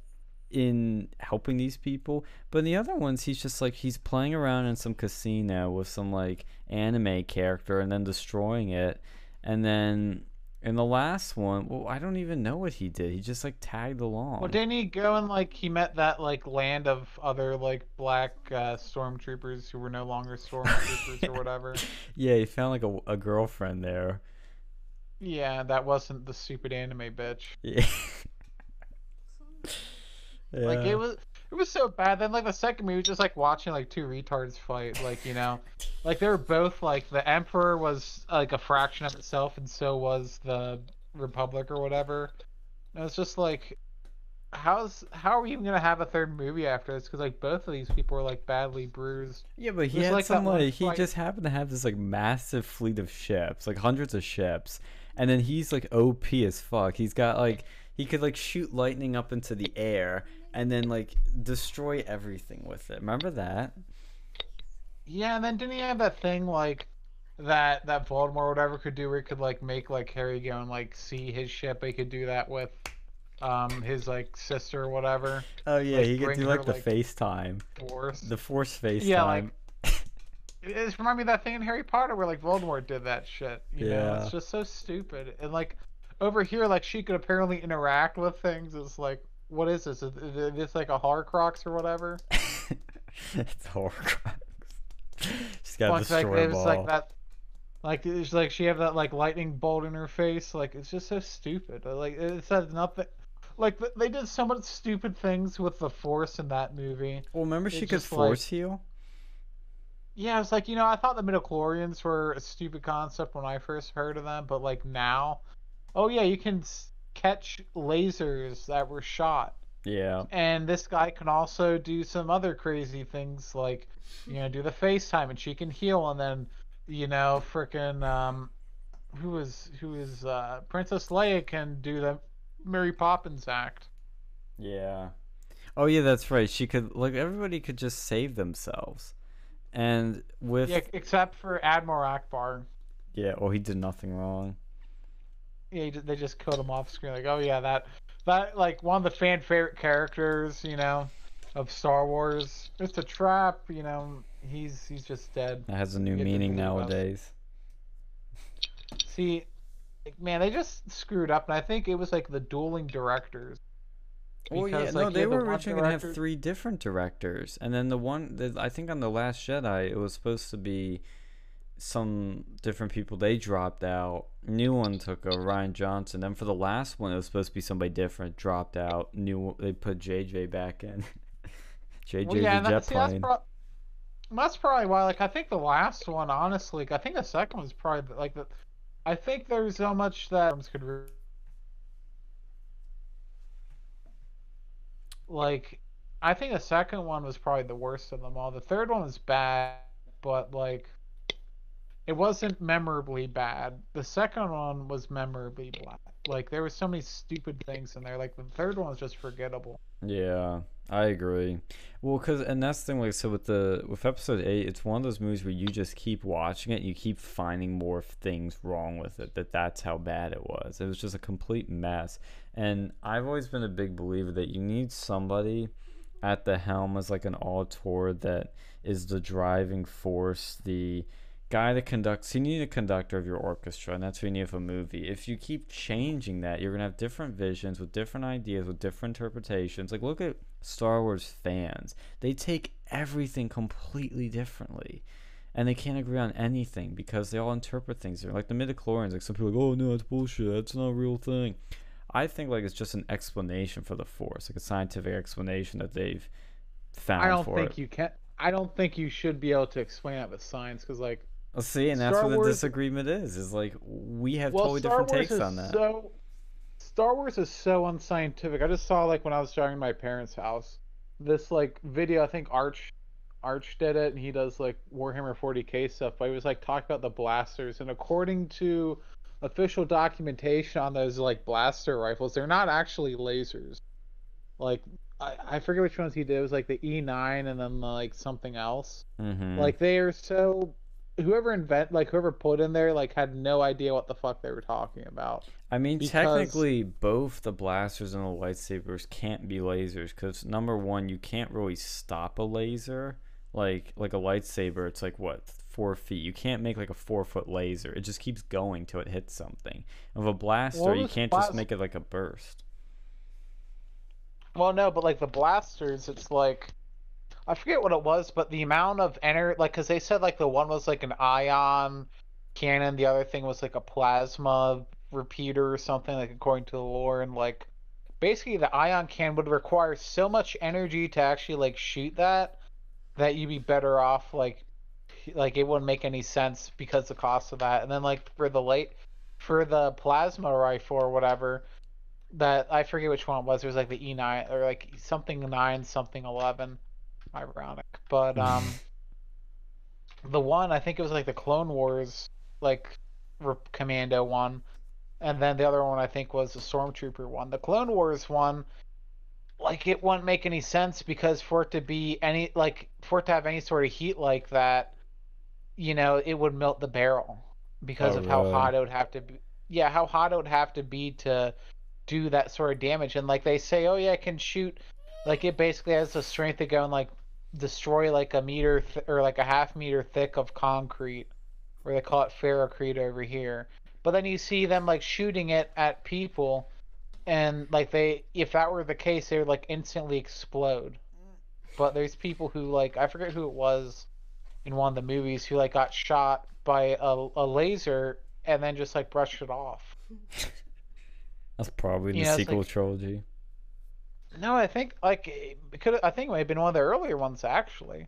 in helping these people. But in the other ones, he's just like he's playing around in some casino with some like anime character and then destroying it. And then in the last one, well, I don't even know what he did. He just like tagged along. Well, didn't he go and like he met that like land of other like black uh, stormtroopers who were no longer stormtroopers or whatever? Yeah, he found like a, a girlfriend there. Yeah, that wasn't the stupid anime bitch. Yeah. Like it was it was so bad. Then like the second movie was just like watching like two retards fight. Like, you know. like they were both like the Emperor was like a fraction of itself and so was the Republic or whatever. And it's just like how's how are we even gonna have a third movie after this? Because like both of these people were like badly bruised. Yeah, but he had like, some like he just happened to have this like massive fleet of ships, like hundreds of ships, and then he's like OP as fuck. He's got like he could like shoot lightning up into the air and then like destroy everything with it. Remember that? Yeah, and then didn't he have that thing like that that Voldemort or whatever could do where he could like make like Harry go and like see his ship. He could do that with um his like sister or whatever. Oh yeah, Like, he could do her, like the like- FaceTime, Force. the Force FaceTime. Yeah, like- It just reminded me of that thing in Harry Potter where like Voldemort did that shit. You know, Yeah. it's just so stupid. And like over here, like she could apparently interact with things. It's like, what is this? Is is this like a Horcrux or whatever? it's Horcrux. She's got Like, like destroy it ball. like that. Like it's like she have that like lightning bolt in her face. Like it's just so stupid. Uh, like it says nothing. Like they did so much stupid things with the Force in that movie. Well, remember it's she could just like- force heal. Yeah, it's like you know I thought the midichlorians were a stupid concept when I first heard of them, but like now, oh yeah, you can catch lasers that were shot, Yeah. and this guy can also do some other crazy things like you know do the FaceTime and she can heal, and then you know freaking um, who is who is uh Princess Leia can do the Mary Poppins act. Yeah. Oh yeah, that's right. She could like everybody could just save themselves. And with Yeah, except for Admiral Ackbar. yeah, well he did nothing wrong. Yeah, they just killed him off screen. Like, oh yeah, that that like one of the fan favorite characters, you know, of Star Wars. It's a trap, you know. He's he's just dead. That has a new meaning nowadays. See, like, man, they just screwed up, and I think it was like the dueling directors. Well, yeah, Because, no, like, they had the were originally gonna have three different directors, and then the one that I think on the Last Jedi, it was supposed to be some different people. They dropped out. New one took over Rian Johnson. Then for the last one, it was supposed to be somebody different. Dropped out. New they put JJ back in. JJ Well, yeah, the jet see, that's, plane. pro- that's probably why. Like, I think the last one, honestly, I think the second one's probably like the. I think there's so much that could. Re- like, I think the second one was probably the worst of them all. The third one was bad, but like, it wasn't memorably bad. The second one was memorably bad. Like, there were so many stupid things in there. Like, the third one was just forgettable. Yeah, I agree. Well, cause and that's the thing. Like, so with the with episode eight, it's one of those movies where you just keep watching it, you keep finding more things wrong with it. That that's how bad it was. It was just a complete mess. And I've always been a big believer that you need somebody at the helm as like an auteur that is the driving force, the guy that conducts. You need a conductor of your orchestra, and that's what you need for a movie. If you keep changing that, you're gonna have different visions with different ideas, with different interpretations. Like look at Star Wars fans; they take everything completely differently, and they can't agree on anything because they all interpret things different. Like the midichlorians, like some people are like, oh no, it's bullshit. That's not a real thing. I think like it's just an explanation for the Force, like a scientific explanation that they've found I don't for think it. you can. I don't think you should be able to explain that with science because, like, Well, see, and that's Star what the Wars- disagreement is. Is like we have well, totally Star different Wars takes on that. so. Star Wars is so unscientific. I just saw like when I was driving my parents' house, this like video. I think Arch, Arch did it, and he does like Warhammer 40k stuff. But he was like talking about the blasters, and according to official documentation on those like blaster rifles, they're not actually lasers. Like I, I forget which ones he did. It was like the E9 and then like something else. mm-hmm. Like they are so whoever invent like whoever put in there like had no idea what the fuck they were talking about. I mean, Because- technically, both the blasters and the lightsabers can't be lasers because number one, you can't really stop a laser. Like like a lightsaber, it's like what four feet. You can't make like a four foot laser. It just keeps going till it hits something. Of a blaster, Well, you can't just make it like a burst. Well, no, but like the blasters, it's like I forget what it was, but the amount of energy, like, because they said like the one was like an ion cannon, the other thing was like a plasma repeater or something, like according to the lore, and like basically the ion cannon would require so much energy to actually like shoot that that you'd be better off like like it wouldn't make any sense because the cost of that, and then like for the late for the plasma rifle or whatever that I forget which one it was. It was like the E9 or like something 9, something 11. Ironic. But um the one I think it was like the Clone Wars like re- commando one and then the other one I think was the Stormtrooper one. The Clone Wars one like it wouldn't make any sense because for it to be any like for it to have any sort of heat like that, you know, it would melt the barrel because Oh, of how really? hot it would have to be. Yeah, how hot it would have to be to do that sort of damage. And like they say, oh yeah, it can shoot. Like it basically has the strength to go and like destroy like a meter th- or like a half meter thick of concrete, or they call it ferrocrete over here. But then you see them like shooting it at people, and like they, if that were the case, they would like instantly explode. But there's people who like I forget who it was in one of the movies who like got shot by a, a laser and then just like brushed it off. That's probably the Yeah, it's sequel like- trilogy. No, I think like it could. I think it might have been one of the earlier ones actually,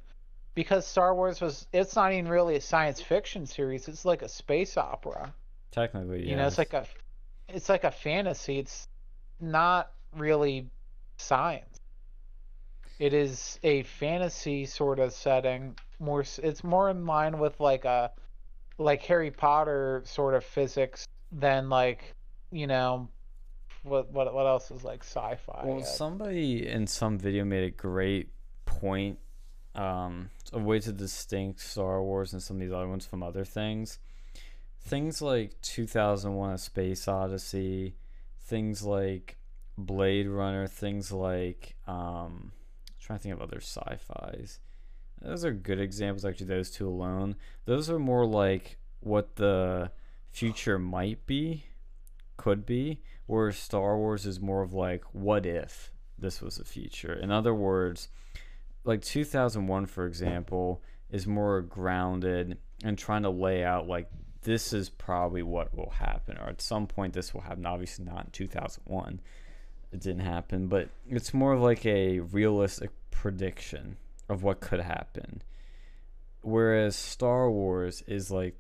because Star Wars was. It's not even really a science fiction series. It's like a space opera. Technically, You know, it's like a, it's like a fantasy. It's not really science. It is a fantasy sort of setting. More, it's more in line with like a, like Harry Potter sort of physics than like, you know, what what what else is like sci-fi. Well, Uh, somebody in some video made a great point. Um, a way to distinct Star Wars and some of these other ones from other things. Things like 2001: A Space Odyssey, things like Blade Runner, things like um, I'm trying to think of other sci-fi's. Those are good examples. Actually, those two alone. Those are more like what the future might be, could be, whereas Star Wars is more of like, what if this was the future? In other words, like 2001, for example, is more grounded and trying to lay out like this is probably what will happen, or at some point this will happen. Obviously, not in 2001, it didn't happen, but it's more of like a realistic prediction of what could happen. Whereas Star Wars is like,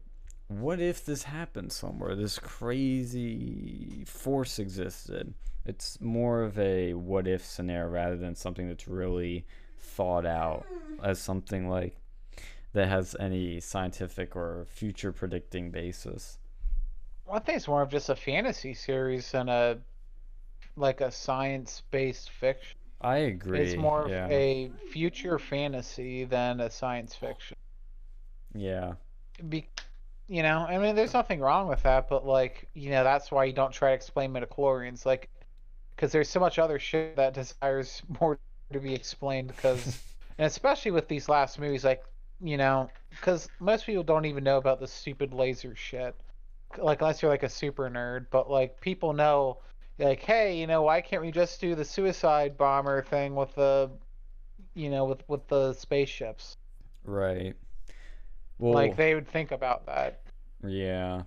what if this happened somewhere? This crazy force existed. It's more of a what if scenario rather than something that's really thought out as something like that has any scientific or future predicting basis. Well, I think it's more of just a fantasy series than a like a science-based fiction. I agree. It's more yeah. of a future fantasy than a science fiction. yeah. Be, you know, I mean, there's nothing wrong with that, but like, you know, that's why you don't try to explain midichlorians, like, because there's so much other shit that desires more to be explained. Because, and especially with these last movies, like, you know, because most people don't even know about the stupid laser shit, like unless you're like a super nerd. But like, people know, like, hey, you know, why can't we just do the suicide bomber thing with the, you know, with with the spaceships? Right. Well, like they would think about that. Yeah.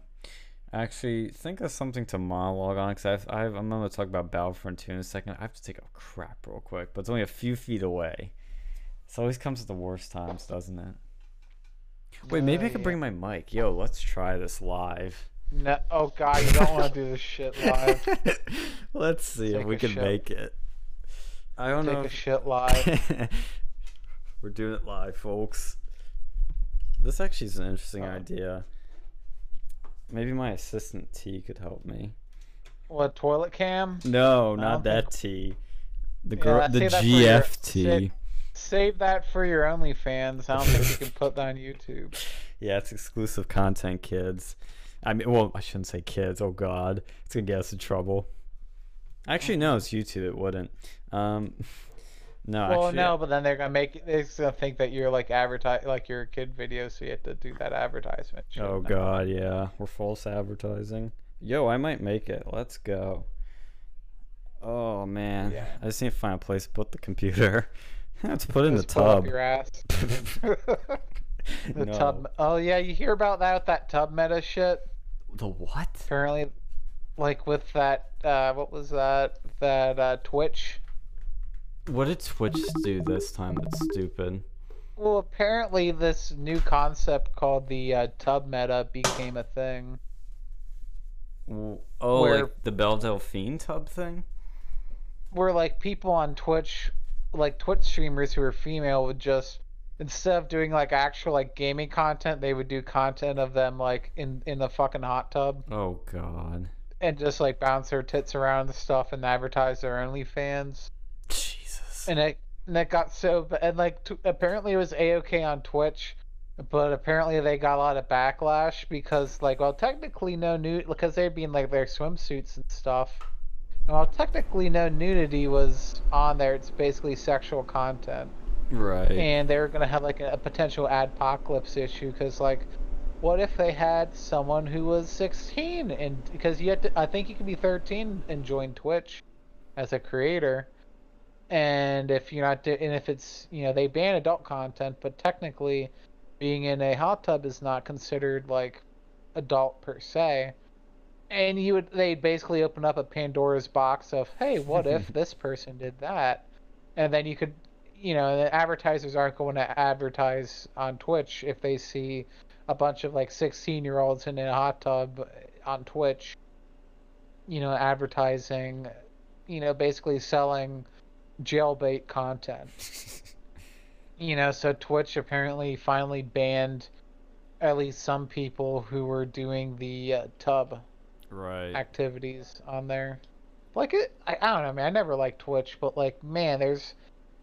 Actually, think of something to monologue on because I've, I'm going to talk about Battlefront 2 in a second. I have to take a crap real quick, but it's only a few feet away. It always comes at the worst times, doesn't it? Wait, maybe Uh, I could yeah. bring my mic. Yo, let's try this live. No, oh god, you don't want to do this shit live. let's see if we can shit. make it. I don't Take know. a shit live. We're doing it live, folks. This actually is an interesting idea. Maybe my assistant T could help me. What toilet cam? No, not that T. The Yeah, girl, the for your- GFT. save- Save that for your OnlyFans. I don't think you can put that on YouTube. Yeah, it's exclusive content, kids. I mean, well, I shouldn't say kids. Oh God, it's gonna get us in trouble. Actually, no, it's YouTube. It wouldn't. Um, no, Well, actually, no, but then they're gonna make it. they're gonna think that you're like advertise like you're kid video, so you have to do that advertisement. shit Oh. God, yeah, we're false advertising. Yo, I might make it. Let's go. Oh man, Yeah. I just need to find a place to put the computer. Let's put it in the Just pull up tub. your ass. the No. tub. Oh yeah, you hear about that with that tub meta shit? The what? Apparently, like with that uh, what was that? That uh, Twitch. What did Twitch do this time? That's stupid. Well, apparently this new concept called the uh, tub meta became a thing. Oh, Where- like the Belle Delphine tub thing? where like people on Twitch, like Twitch streamers who are female, would just instead of doing like actual like gaming content, they would do content of them like in in the fucking hot tub Oh God. and just like bounce their tits around and stuff and advertise their OnlyFans. And it and it got so and like t- apparently it was a okay on Twitch. But apparently they got a lot of backlash because, like, well, technically no nude because they'd be in like their swimsuits and stuff. And while technically no nudity was on there, it's basically sexual content. right. And they were gonna have like a, a potential apocalypse issue because, like, what if they had someone who was 16 and because you had to, I think you can be 13 and join Twitch as a creator. And if you're not, do- and if it's you know they ban adult content, but technically, being in a hot tub is not considered like adult per se. And you would they basically open up a Pandora's box of hey, what if this person did that, and then you could, you know, the advertisers aren't going to advertise on Twitch if they see a bunch of like 16 year olds in a hot tub eh, on Twitch, you know, advertising, you know, basically selling jailbait content. You know, so Twitch apparently finally banned at least some people who were doing the uh, tub right. activities on there. Like it, I, I don't know, man. I never liked Twitch, but like, man, there's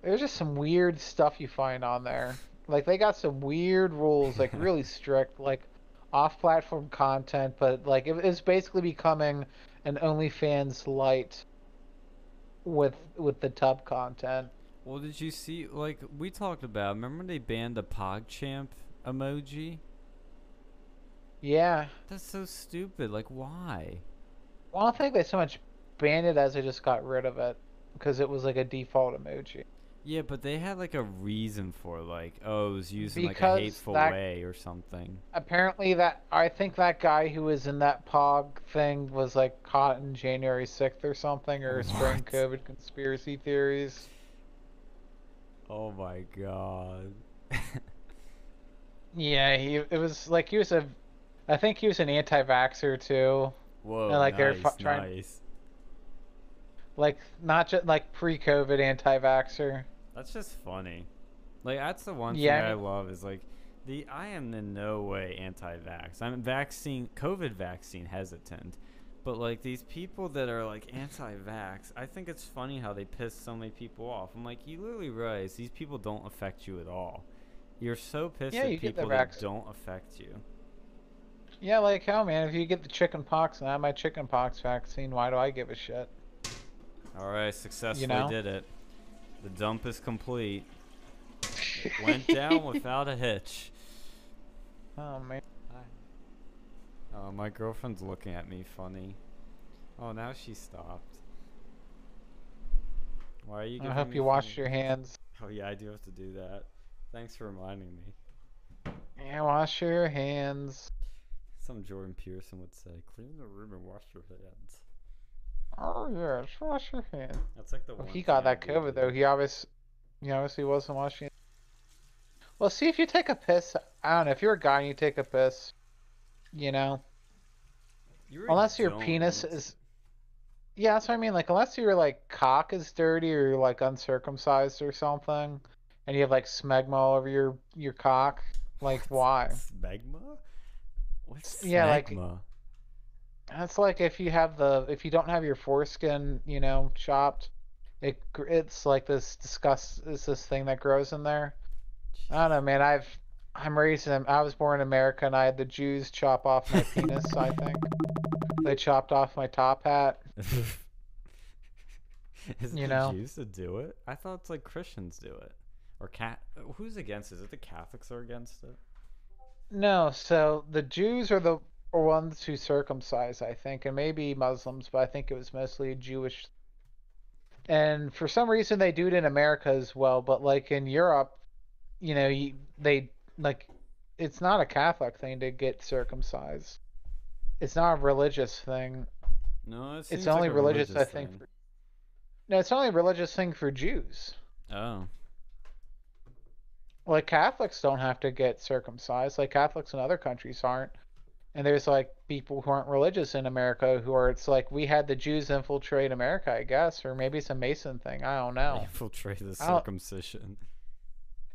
there's just some weird stuff you find on there. Like they got some weird rules, like really strict, like off-platform content, but like it, it's basically becoming an OnlyFans light with with the tub content. Well, did you see? Like we talked about. Remember when they banned the PogChamp emoji? Yeah, That's so stupid. Like, why? well, I don't think they so much banned it as they just got rid of it because it was like a default emoji. Yeah, but they had like a reason for like, oh, it was used in like a hateful that- way or something. apparently that I think that guy who was in that pog thing was like caught in January 6th or something or What? COVID conspiracy theories. Oh my god. Yeah, he it was like he was a I think he was an anti-vaxer too. Whoa, like, they're nice, trying- nice. Like not just like pre-COVID anti-vaxxer. That's just funny. Like that's the one Yeah, thing I love is like the I am in no way anti-vax. I'm vaccine COVID vaccine hesitant. But like these people that are like anti-vax, I think it's funny how they piss so many people off. I'm like, you literally realize these people don't affect you at all. You're so pissed Yeah, at you get the people that don't affect you. Yeah, like hell man, if you get the chicken pox and I have my chicken pox vaccine, why do I give a shit? All right, successfully know? did it. The dump is complete. Went down without a hitch. Oh man. Oh, my girlfriend's looking at me funny. Oh, now she stopped. Why are you? I hope you wash funny- your hands. Oh yeah, I do have to do that. Thanks for reminding me. Yeah, wash your hands. Some Jordan Peterson would say, "Clean the room and wash your hands." Oh yeah, just wash your hands. That's like the Well, one. he got that COVID though. He obviously, he obviously wasn't washing. it. Well, see if you take a piss. I don't know if you're a guy and you take a piss, you know, You really unless your don't. penis is. Yeah, that's what I mean. Like, unless your like cock is dirty or you're like uncircumcised or something, and you have like smegma all over your your cock. Like, why? Smegma? What's Yeah, like- smegma? That's like if you have the if you don't have your foreskin, you know, chopped, it it's like this disgust. It's this thing that grows in there. I don't know, man. I've I'm raised in. I was born in America, and I had the Jews chop off my penis. I think they chopped off my top hat. Is You know? Jews to do it? I thought it's like Christians do it, or cat. Who's against? it? Is it the Catholics are against it? No, so the Jews are the ones who circumcise, I think, and maybe Muslims, but I think it was mostly Jewish. And for some reason, they do it in America as well. But like in Europe, you know, they like it's not a Catholic thing to get circumcised. It's not a religious thing. No, it It's like only a religious, I think. For, no, it's only a religious thing for Jews. Oh, Like Catholics don't have to get circumcised. Like Catholics in other countries aren't. And there's like people who aren't religious in America who are. It's like we had the Jews infiltrate America, I guess, or maybe it's a Mason thing. I don't know. infiltrate the circumcision.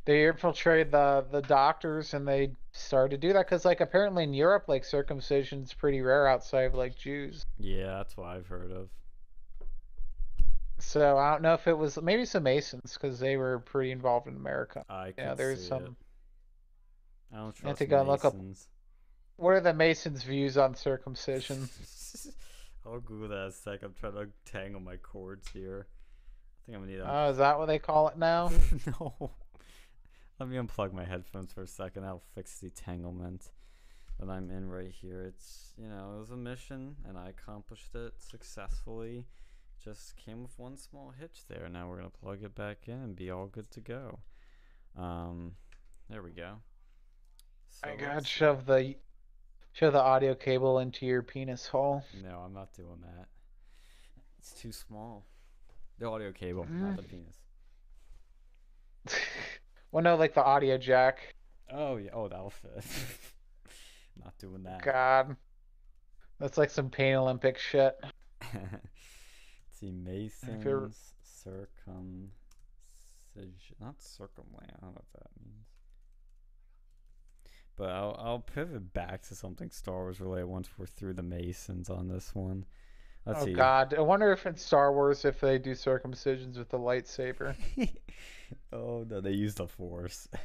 They infiltrated the the doctors and they started to do that because like apparently in Europe like circumcision's pretty rare outside of like Jews. Yeah, that's what I've heard of. So I don't know if it was maybe some Masons because they were pretty involved in America. I could Yeah, there's see some. It. I don't have trust to go and look up- Masons. What are the Masons' views on circumcision? I'll Google that a sec. I'm trying to tangle my cords here. I think I'm gonna need a Oh, is that what they call it now? no. Let me unplug my headphones for a second. I'll fix the tanglement that I'm in right here. It's, you know, it was a mission and I accomplished it successfully. Just came with one small hitch there. Now we're going to plug it back in and be all good to go. Um, there we go. So I gotta shove the shove the audio cable into your penis hole. No, I'm not doing that. It's too small. The audio cable, Mm. not the penis. well, no, like the audio jack. Oh yeah. Oh, that'll fit. not doing that. God, that's like some Pain Olympic shit. See, Masons circumcision, not circumland. I don't know what that means. But I'll I'll pivot back to something Star Wars related once we're through the Masons on this one. Let's oh see. God, I wonder if in Star Wars if they do circumcisions with the lightsaber. oh no, they use the Force.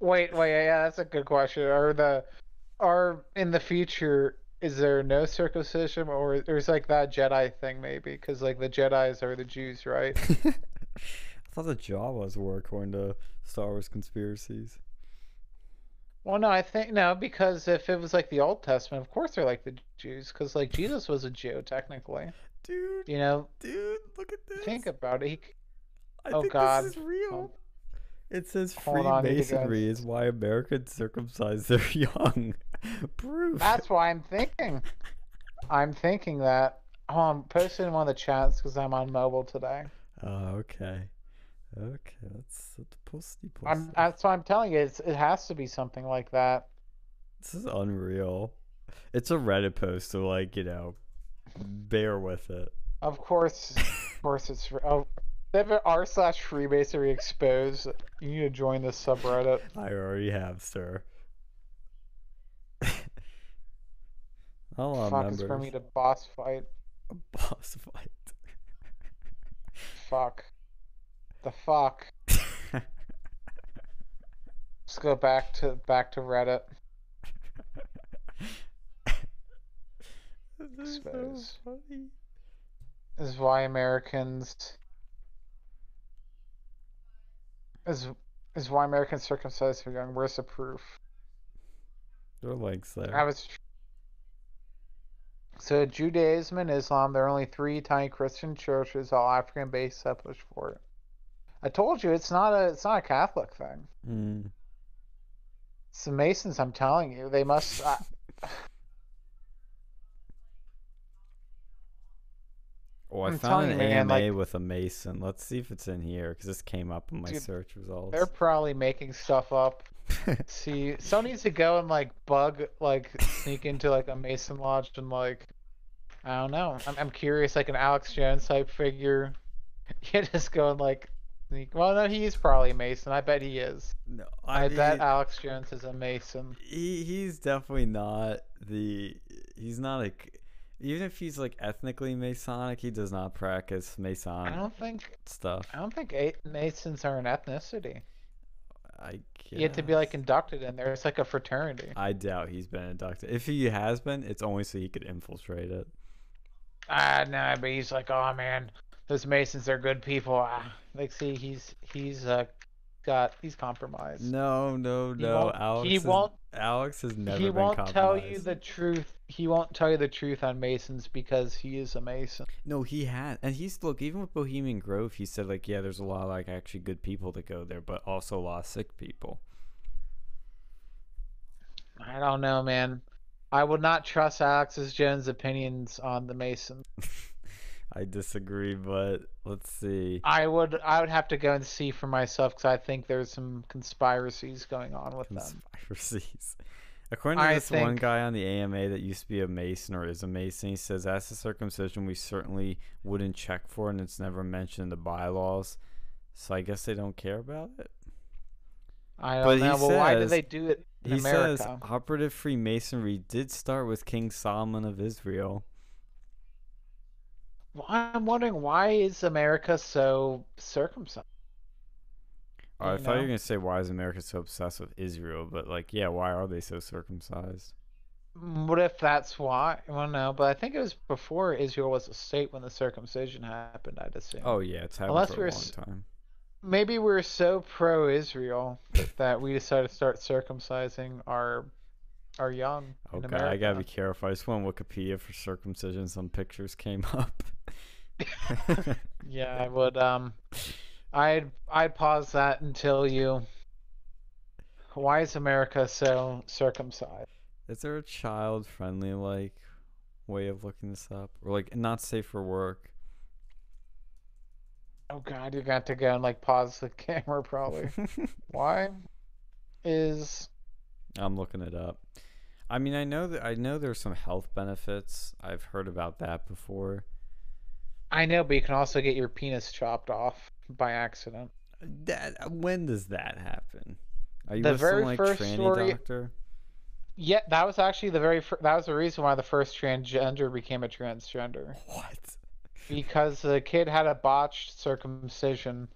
Wait, wait, yeah, that's a good question. Are the are in the future is there no circumcision or there's like that Jedi thing maybe because like the Jedi's are the Jews, right? I thought the Jawas were according to Star Wars conspiracies. Well, no, I think no, because if it was like the Old Testament, of course they're like the Jews, because like Jesus was a Jew technically. Dude, You know, dude, look at this. think about it. He, I oh, think God. this is real. Oh. It says Hold on, I need to go Freemasonry is why Americans circumcise their young. Proof. that's why I'm thinking. I'm thinking that. Oh, I'm posting in one of the chats because I'm on mobile today. Oh, okay. Okay, let's let's posty post. I'm, that's why I'm telling you. It's, it has to be something like that. This is unreal. It's a Reddit post, so like you know, bear with it. Of course, of course, it's oh, they have an r slash Freemasonry exposed. You need to join this subreddit. I already have, sir. Not a Fuck, members. for me to boss fight. A boss fight. Fuck. The fuck. Let's go back to back to Reddit. this is so funny. This is why Americans is is why Americans circumcise their young. Where's the proof? Are links there. I was so Judaism and Islam. There are only three tiny Christian churches, all African-based, established for it. I told you it's not a it's not a Catholic thing. Mm. It's the Masons. I'm telling you, they must. Oh, I I'm found an you, man, AMA like- with a Mason. Let's see if it's in here because this came up in my Dude, search results. they're probably making stuff up. See, someone needs to go and like bug, like sneak into like a Mason lodge and like, I don't know. I'm I'm curious, like an Alex Jones type figure. You just go and like sneak. Well, no, he's probably a Mason. I bet he is. no, I, I, bet Alex Jones is a Mason. he he's definitely not the he's not like even if he's like ethnically Masonic, he does not practice I don't think stuff. I don't think Masons are an ethnicity. I can't. You have to be like inducted in there. It's like a fraternity. I doubt he's been inducted. If he has been, it's only so he could infiltrate it. Ah, no, but he's like, oh man, those Masons are good people. Ah, like, see, he's he's uh got he's compromised. No, no, He no. Alex. he is- won't- Alex has never he been won't tell you the truth. He won't tell you the truth on Masons because he is a Mason. No, he had, and he's look. Even with Bohemian Grove, he said like, yeah, there's a lot of like actually good people that go there, but also a lot of sick people. I don't know, man. I would not trust Alex's Jones' opinions on the Masons. I disagree, but let's see. I would I would have to go and see for myself because I think there's some conspiracies going on with them. Conspiracies. According to I this one guy on the AMA that used to be a Mason or is a Mason, he says that's a circumcision we certainly wouldn't check for, and it's never mentioned in the bylaws. So I guess they don't care about it. I don't But know. Well, why did they do it in he America? says operative Freemasonry did start with King Solomon of Israel. Well, I'm wondering why is America so circumcised? Oh, I You thought you were gonna say why is America so obsessed with Israel, but like, yeah, why are they so circumcised? Mm, What if that's why? Well, no, but I think it was before Israel was a state when the circumcision happened. I'd assume. Oh yeah, it's happened Unless for we're a long s- time. Maybe we're so pro-Israel that we decided to start circumcising our our young Okay, I gotta be careful. I just went on Wikipedia for circumcision. Some pictures came up. Yeah, I would. Um, I'd I'd pause that until you. Why is America so circumcised? Is there a child-friendly like way of looking this up, or like not safe for work? Oh God, you got to go and like pause the camera probably. Why is I'm looking it up. I mean, I know that I know there's some health benefits. I've heard about that before. I know, but you can also get your penis chopped off by accident. That when does that happen? Are you The very some like first tranny story- doctor? Yeah, that was actually the very fir- that was the reason why the first transgender became a transgender What? because the kid had a botched circumcision,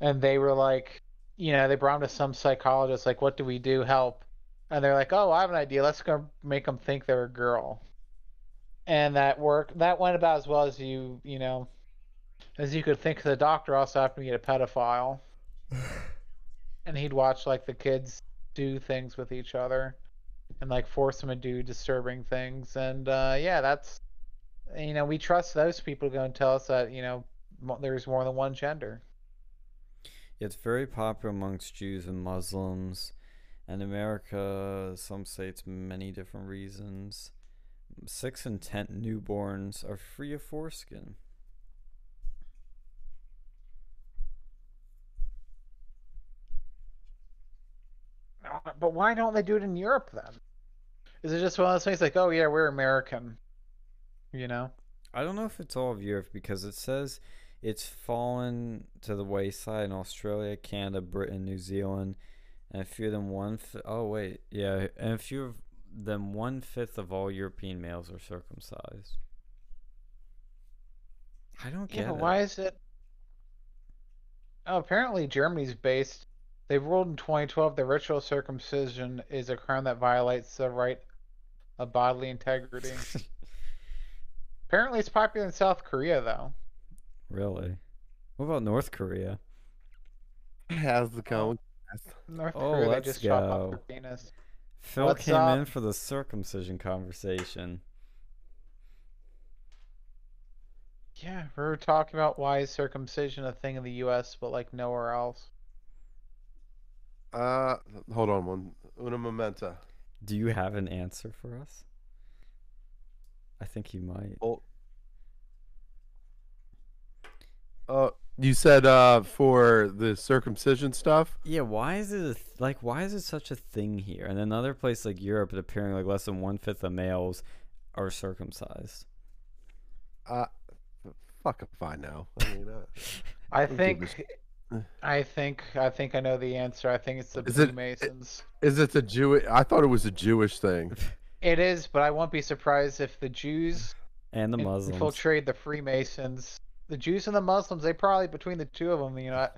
and they were like, you know, they brought him to some psychologist like, "What do we do? Help!" And they're like, "Oh, I have an idea. Let's go make them think they're a girl." And that worked. That went about as well as you, you know, as you could think. The doctor also happened to be a pedophile, and he'd watch like the kids do things with each other, and like force them to do disturbing things. And uh, yeah, that's you know we trust those people to go and tell us that you know there's more than one gender. It's very popular amongst Jews and Muslims. And America, some say it's many different reasons. Six in ten newborns are free of foreskin. Uh, But why don't they do it in Europe then? Is it just one of those things like, oh yeah, we're American, you know? I don't know if it's all of Europe because it says it's fallen to the wayside in Australia, Canada, Britain, New Zealand, and a few of them one. Fi- oh wait, yeah, and a few of them one fifth of all European males are circumcised. I don't get but it. why is it? Oh, apparently Germany's based. They ruled in 2012 that ritual circumcision is a crime that violates the right of bodily integrity. apparently, it's popular in South Korea though. really? What about North Korea? How's the oh. going? North Oh, Korea, let's just chop off go. their penis. Phil What's came up? in for the circumcision conversation. Yeah, we were talking about why is circumcision a thing in the U.S. but like nowhere else. Uh, hold on one. Una momenta. Do you have an answer for us? I think you might. Oh. uh, you said uh for the circumcision stuff. Yeah, why is it a th- like why is it such a thing here? And another place like Europe, it appearing like less than one fifth of males are circumcised. Uh, fuck if I know. I mean, uh, I think, I think, I think I know the answer. I think it's the Is it- Freemasons. is it the Jewish? I thought it was a Jewish thing. It is, but I won't be surprised if the Jews And the in- Muslims. infiltrate the Freemasons. The Jews and the Muslims, they probably between the two of them, you know. I,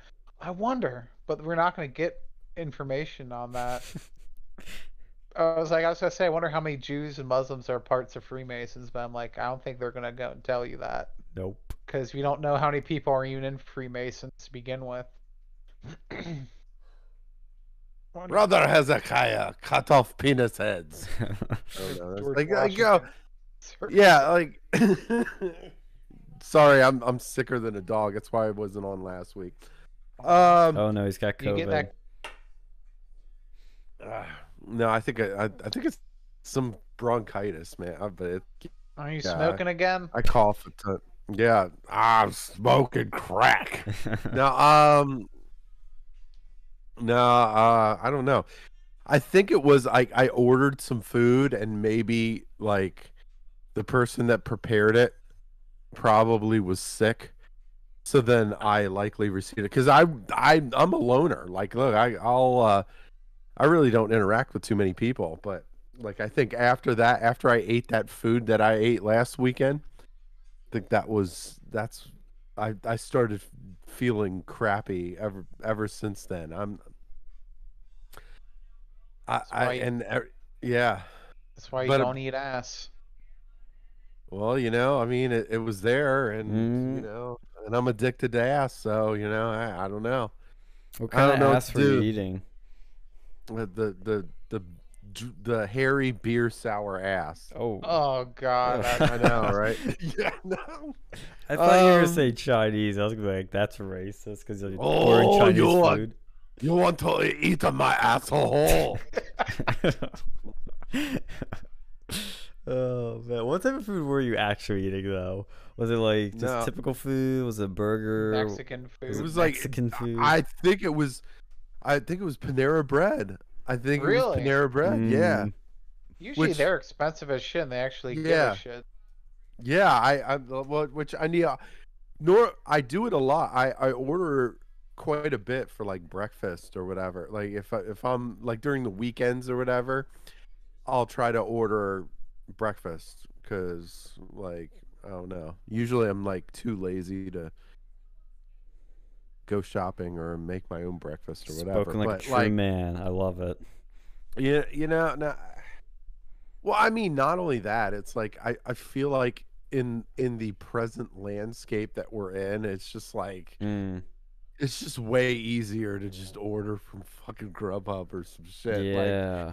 I wonder, but we're not going to get information on that. I was like, I was gonna say, I wonder how many Jews and Muslims are parts of Freemasons, but I'm like, I don't think they're gonna go and tell you that Nope. because we don't know how many people are even in Freemasons to begin with. Brother Hezekiah, cut off penis heads. I don't know, it's George like, uh, like, yo, yeah, like. Sorry, I'm I'm sicker than a dog. That's why I wasn't on last week. Um, oh no, he's got You COVID. get that? uh, no, I think I, I I think it's some bronchitis, man. I, but it, Are you Yeah. smoking again? I cough a ton. Yeah, I'm smoking crack. no, um, no, uh, I don't know. I think it was I I ordered some food and maybe like the person that prepared it probably was sick. So then I likely received it because I I I'm a loner. Like, look, I I'll uh, I really don't interact with too many people, but like I think after that, after I ate that food that I ate last weekend, I think that was that's I I started feeling crappy ever ever since then. I'm I, I and er, yeah. That's why you But- don't eat ass. Well, you know, I mean, it, it was there, and you Mm. know, and I'm addicted to ass, so you know, I, I don't know. what I kind don't of know ass to were you eating? The the the the, the hairy beer sour ass. Oh, Oh god, Ugh. that- I know, right? yeah, no. I thought you were gonna um, say Chinese. I was gonna be like, that's racist because you're Oh, ordering Chinese you want- food. You want to eat my asshole? oh man, what type of food were you actually eating though? Was it like just No. typical food? Was it burger? Mexican Was food. it was like- Mexican food? I think it was, I think it was Panera Bread. I think it Really? was Panera Bread. Yeah, Mm. Usually which- they're expensive as shit and they actually give Yeah. a shit. yeah. I, I, well, which I need. Nor I do it a lot. I, I order quite a bit for like breakfast or whatever. Like if I, if I'm like during the weekends or whatever, I'll try to order breakfast because like I don't know. Usually I'm like too lazy to go shopping or make my own breakfast or whatever. Spoken like but a true man. I love it. Yeah, you know, no, well, I mean, not only that, it's like I, I feel like in in the present landscape that we're in, it's just like Mm. it's just way easier to just order from fucking Grubhub or some shit. Like, Yeah.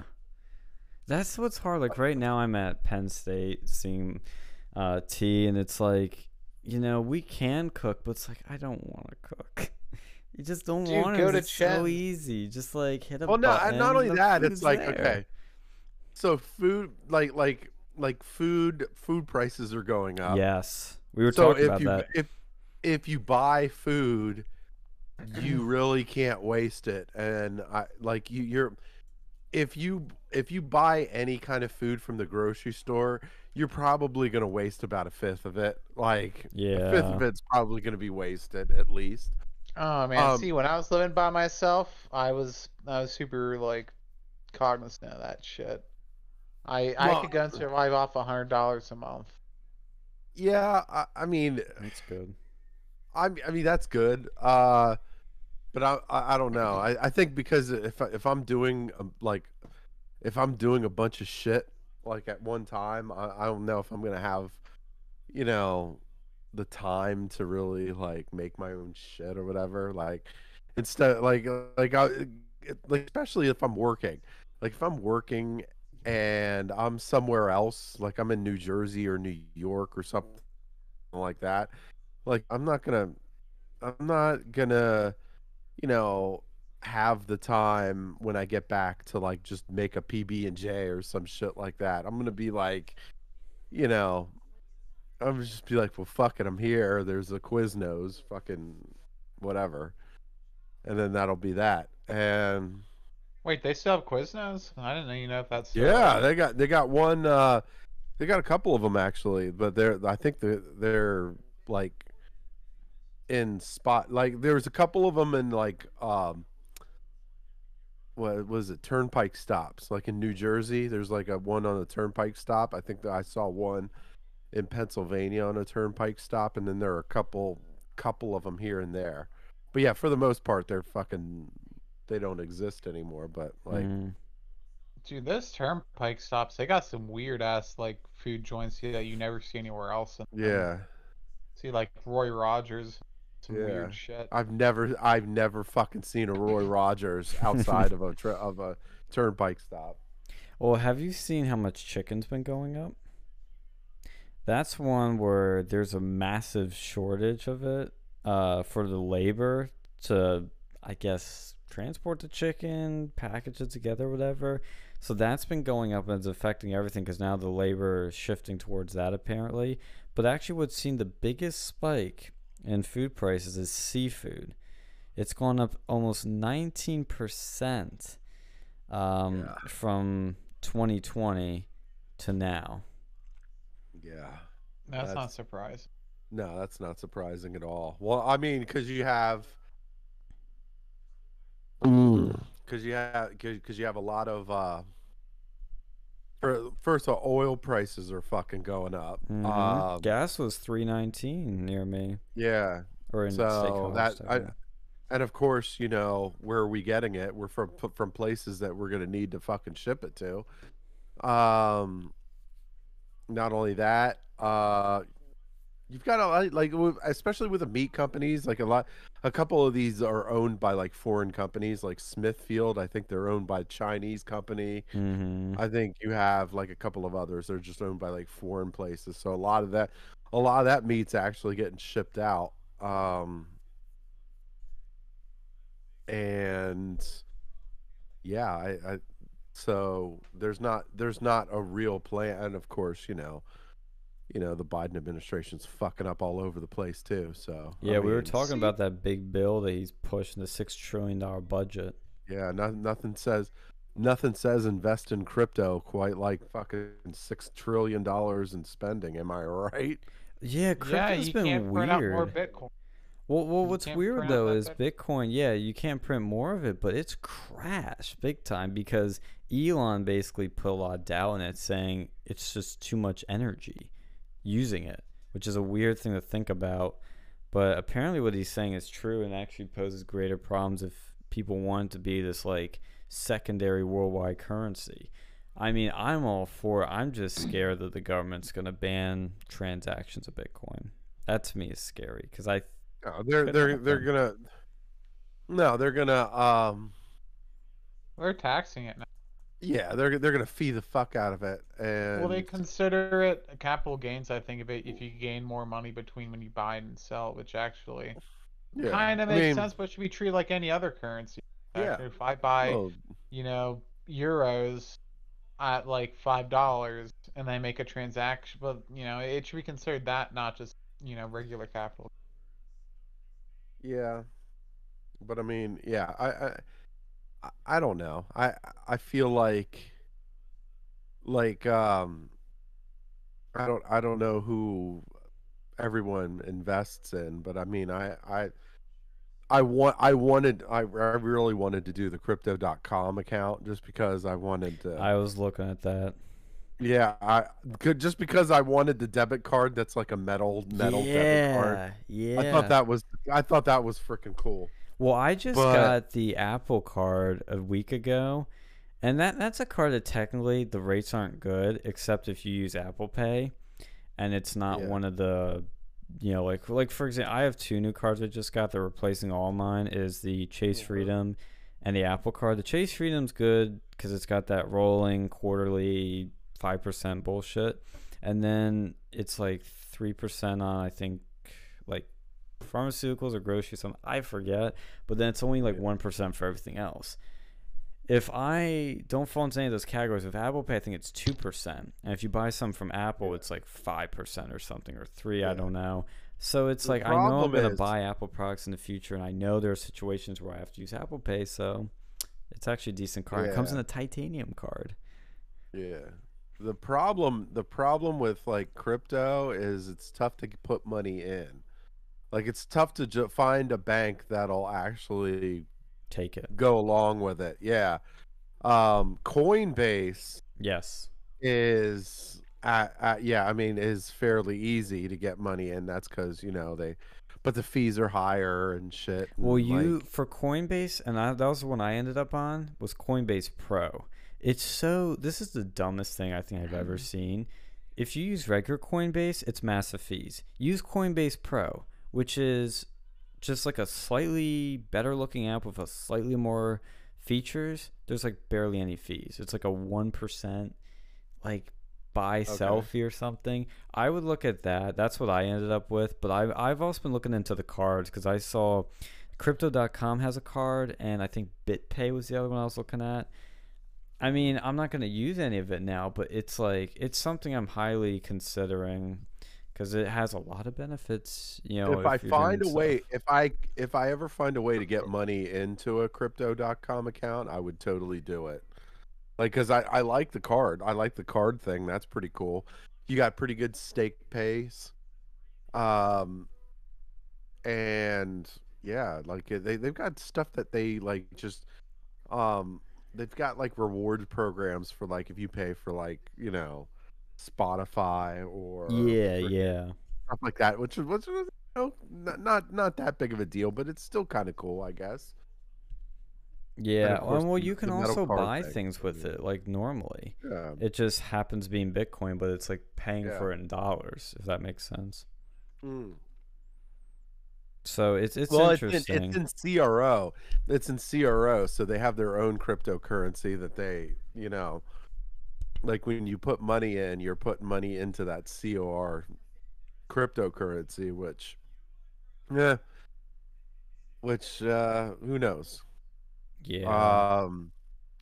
That's what's hard. Like right now I'm at Penn State seeing uh T and it's like, you know, we can cook, but it's like I don't want to cook. You just don't Dude, want go to. to It's so easy. Just like hit a well, no, button. I- not only that, it's like there. okay, so food, like like like food food prices are going up. Yes. We were so talking if about you that. if if you buy food you really can't waste it and i like you you're if you if you buy any kind of food from the grocery store you're probably going to waste about a fifth of it like yeah. a fifth of it's probably going to be wasted at least Oh man, Um, see when I was living by myself, I was I was super like cognizant of that shit. I I could go and survive off a hundred dollars a month. yeah i, I mean That's good. I, I mean that's good uh but I, I I don't know I, I think because if I, if I'm doing um, like if I'm doing a bunch of shit like at one time I, I don't know if I'm gonna have you know the time to really like make my own shit or whatever like instead like like I like especially if I'm working. Like if I'm working and I'm somewhere else like I'm in New Jersey or New York or something like that like I'm not gonna I'm not gonna you know have the time when I get back to like just make a PB and J or some shit like that. I'm gonna be like, you know, I'm gonna just be like, well, fuck it, I'm here. There's a Quiznos, fucking whatever, and then that'll be that. And Wait, they still have Quiznos? I didn't even know if that's yeah, they got they got one. uh They got a couple of them actually, but they're I think they're they're like in spot like there was a couple of them in like um what was it turnpike stops like in new jersey there's like a one on a turnpike stop i think that i saw one in pennsylvania on a turnpike stop and then there are a couple couple of them here and there but yeah for the most part they're fucking they don't exist anymore. But like, Mm. Dude, those turnpike stops, they got some weird ass like food joints here that you never see anywhere else. in yeah, See like Roy Rogers, some Yeah. weird shit. I've never I've never fucking seen a Roy Rogers outside of a tra- of a turnpike stop. Well, have you seen how much chicken's been going up? That's one where there's a massive shortage of it uh, for the labor to, I guess, transport the chicken, package it together, whatever. So that's been going up and it's affecting everything because now the labor is shifting towards that apparently. But actually, what's seen the biggest spike in food prices is seafood. It's gone up almost 19% um, Yeah. from 2020 to now. Yeah. That's, not that's- surprising. No, that's not surprising at all. Well, I mean, because you have, because you have, because you have a lot of. uh for, First of all, oil prices are fucking going up. Mhm. Um, Gas was 319 near me, yeah. or in So that I, and of course, you know where are we getting it? We're from from places that we're gonna need to fucking ship it to. Um, not only that, uh, you've got a lot like especially with the meat companies, like a lot, a couple of these are owned by like foreign companies, like Smithfield. I think they're owned by a Chinese company. Mhm. I think you have like a couple of others. They're just owned by like foreign places. So a lot of that, a lot of that meat's actually getting shipped out. Um, and yeah, I, I, so there's not there's not a real plan. And of course, you know, you know the Biden administration's fucking up all over the place too. So I Yeah, we were talking see- about that big bill that he's pushing the six trillion dollar budget. Yeah, no, nothing says nothing says invest in crypto quite like fucking six trillion dollars in spending. Am I right? Yeah, yeah, crypto's you been can't print out more weird. Bitcoin. Well, well, what's weird print out though that is Bitcoin. Yeah, you can't print more of it, but it's crashed big time because Elon basically put a lot of doubt in it, saying it's just too much energy using it, which is a weird thing to think about. But apparently, what he's saying is true and actually poses greater problems if people want it to be this like secondary worldwide currency. I mean, I'm all for it. I'm just scared that the government's going to ban transactions of Bitcoin. That to me is scary because I No, they're they're they're gonna. No, they're gonna. Um, They're taxing it now. Yeah, they're they're gonna fee the fuck out of it, and Well, they consider it capital gains. I think of it if you gain more money between when you buy and sell, which actually yeah, kind of I makes mean, sense, but should be treated like any other currency. Yeah. If I buy, well, you know, euros at like five dollars, and I make a transaction, but you know, it should be considered that, not just you know regular capital. Yeah, but I mean, yeah, I, I, I- don't know. I, I feel like, like, um, I don't, I don't know who everyone invests in, but I mean, I, I, I want, I wanted, I, I really wanted to do the crypto.com account just because I wanted to. I was looking at that. yeah, I could just because I wanted the debit card that's like a metal, metal debit card. yeah. I thought that was, I thought that was freaking cool. Well, I just But- got the Apple card a week ago, and that that's a card that technically the rates aren't good, except if you use Apple Pay, and it's not Yeah. one of the, you know, like like for example, I have two new cards I just got. They're replacing all mine. Is the Chase. Freedom and the Apple card. The Chase Freedom's good because it's got that rolling quarterly five percent bullshit, and then it's like three percent on I think like pharmaceuticals or groceries something I forget, but then it's only like one percent for everything else. If I don't fall into any of those categories with Apple Pay, I think it's two percent, and if you buy some from Apple, it's like five percent or something or three. I don't know. So it's The like I know I'm gonna buy Apple products in the future, and I know there are situations where I have to use Apple Pay, so it's actually a decent card. It comes in a titanium card. Yeah. The problem the problem with like crypto is it's tough to put money in. Like it's tough to ju- find a bank that'll actually Take it. go along with it. Yeah. Um Coinbase Yes. is uh, uh, yeah, I mean, is fairly easy to get money in. That's because you know they, but the fees are higher and shit. Well, and, you like, for Coinbase, and I, that was the one I ended up on was Coinbase Pro. It's so this is the dumbest thing I think I've ever seen. If you use regular Coinbase, it's massive fees. Use Coinbase Pro, which is just like a slightly better looking app with a slightly more features. There's like barely any fees. It's like a one percent like buy Okay. fee or something. I would look at that. That's what I ended up with. But I've I've also been looking into the cards because I saw Crypto.com has a card, and I think BitPay was the other one I was looking at. I mean, I'm not going to use any of it now, but it's like it's something I'm highly considering because it has a lot of benefits. You know, if I find a stuff. way, if I if I ever find a way to get money into a crypto.com account, I would totally do it. Like, cause I I like the card. I like the card thing. That's pretty cool. You got pretty good stake pays. Um, and yeah, like they they've got stuff that they like just um they've got like reward programs for like if you pay for like you know Spotify or yeah, for yeah, stuff like that, which is which is you know, not not not that big of a deal, but it's still kind of cool, I guess. yeah. course, And well, you can also buy thing, things with yeah. it like normally. Yeah. It just happens being Bitcoin, but it's like paying Yeah. for it in dollars, if that makes sense. Mm. So it's it's Well, it's in, interesting. it's in CRO. It's in CRO, so they have their own cryptocurrency that they, you know, like when you put money in, you're putting money into that CRO cryptocurrency, which, yeah, which uh, who knows? yeah, Um,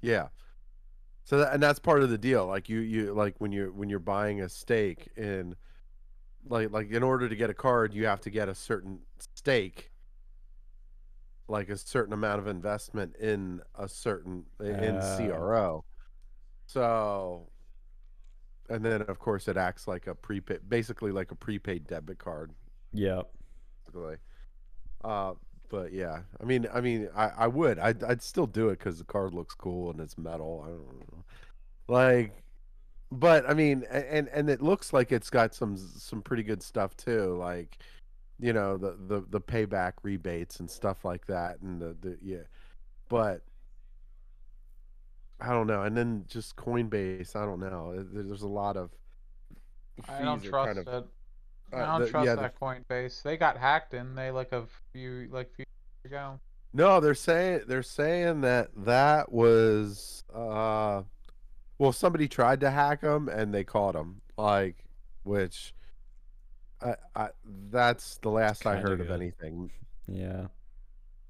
yeah. So that, and that's part of the deal. Like you, you like when you're when you're buying a stake in, like like in order to get a card, you have to get a certain stake, like a certain amount of investment in a certain in Oh. CRO. So, and then of course it acts like a prepaid, basically like a prepaid debit card basically. Uh, but yeah, I mean, I mean, I, I would, I'd, I'd still do it because the card looks cool and it's metal. I don't know, like, but I mean, and and it looks like it's got some some pretty good stuff too, like, you know, the the the payback rebates and stuff like that, and the the yeah, but. I don't know, and then just Coinbase. I don't know. There's a lot of. I don't trust kind of- it. uh, I don't the- trust yeah, the that Coinbase. They got hacked in. They like a few like few years ago. No, they're saying they're saying that that was uh well somebody tried to hack them and they caught them like which I, I that's the last I Kinda heard of anything. Yeah.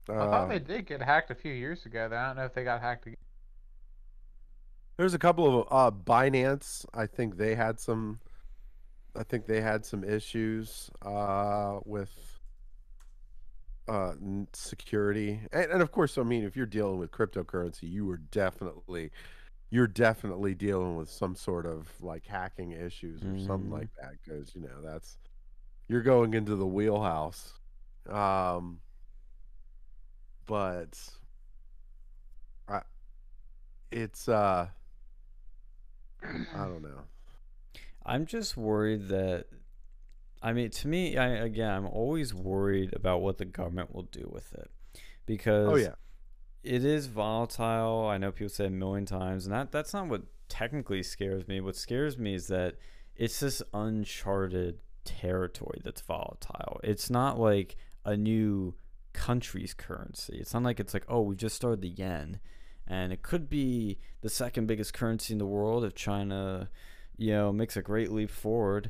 I Uh, thought they did get hacked a few years ago. Though. I don't know if they got hacked again. There's a couple of uh Binance, I think they had some I think they had some issues uh with uh security. And, and of course I mean if you're dealing with cryptocurrency you are definitely you're definitely dealing with some sort of like hacking issues or something Mhm. like that because you know that's you're going into the wheelhouse. Um but I it's uh I don't know I'm just worried that I mean to me I again I'm always worried about what the government will do with it oh, because oh yeah it is volatile. I know people say a million times and that that's not what technically scares me. What scares me is that it's this uncharted territory that's volatile. It's not like a new country's currency. It's not like it's like, oh, we just started the yen and it could be the second biggest currency in the world if China, you know, makes a great leap forward.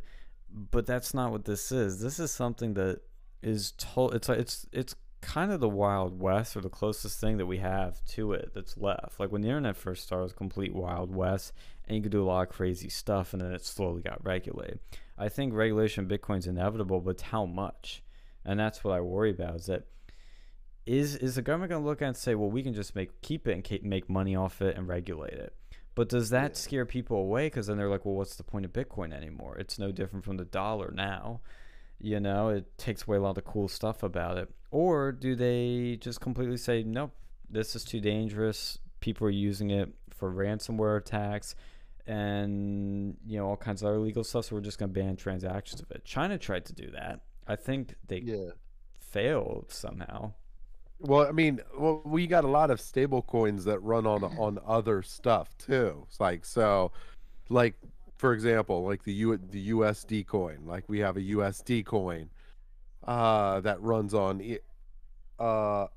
But that's not what this is. This is something that is told. It's like it's it's kind of the wild west or the closest thing that we have to it that's left. Like when the internet first started, was complete wild west, and you could do a lot of crazy stuff, and then it slowly got regulated. I think regulation of Bitcoin's inevitable, but how much? And that's what I worry about. Is that is is the government going to look at it and say, well, we can just make keep it and keep, make money off it and regulate it? But does that Yeah. scare people away? Because then they're like, well, what's the point of Bitcoin anymore? It's no different from the dollar now. You know, it takes away a lot of the cool stuff about it. Or do they just completely say, nope, this is too dangerous? People are using it for ransomware attacks. and you know all kinds of other legal stuff. So we're just gonna ban transactions of it. China tried to do that. I think they Yeah. failed somehow. Well, I mean, well, we got a lot of stable coins that run on on other stuff too. It's like so, like for example, like the U the USD coin. Like we have a USD coin, uh, that runs on, uh,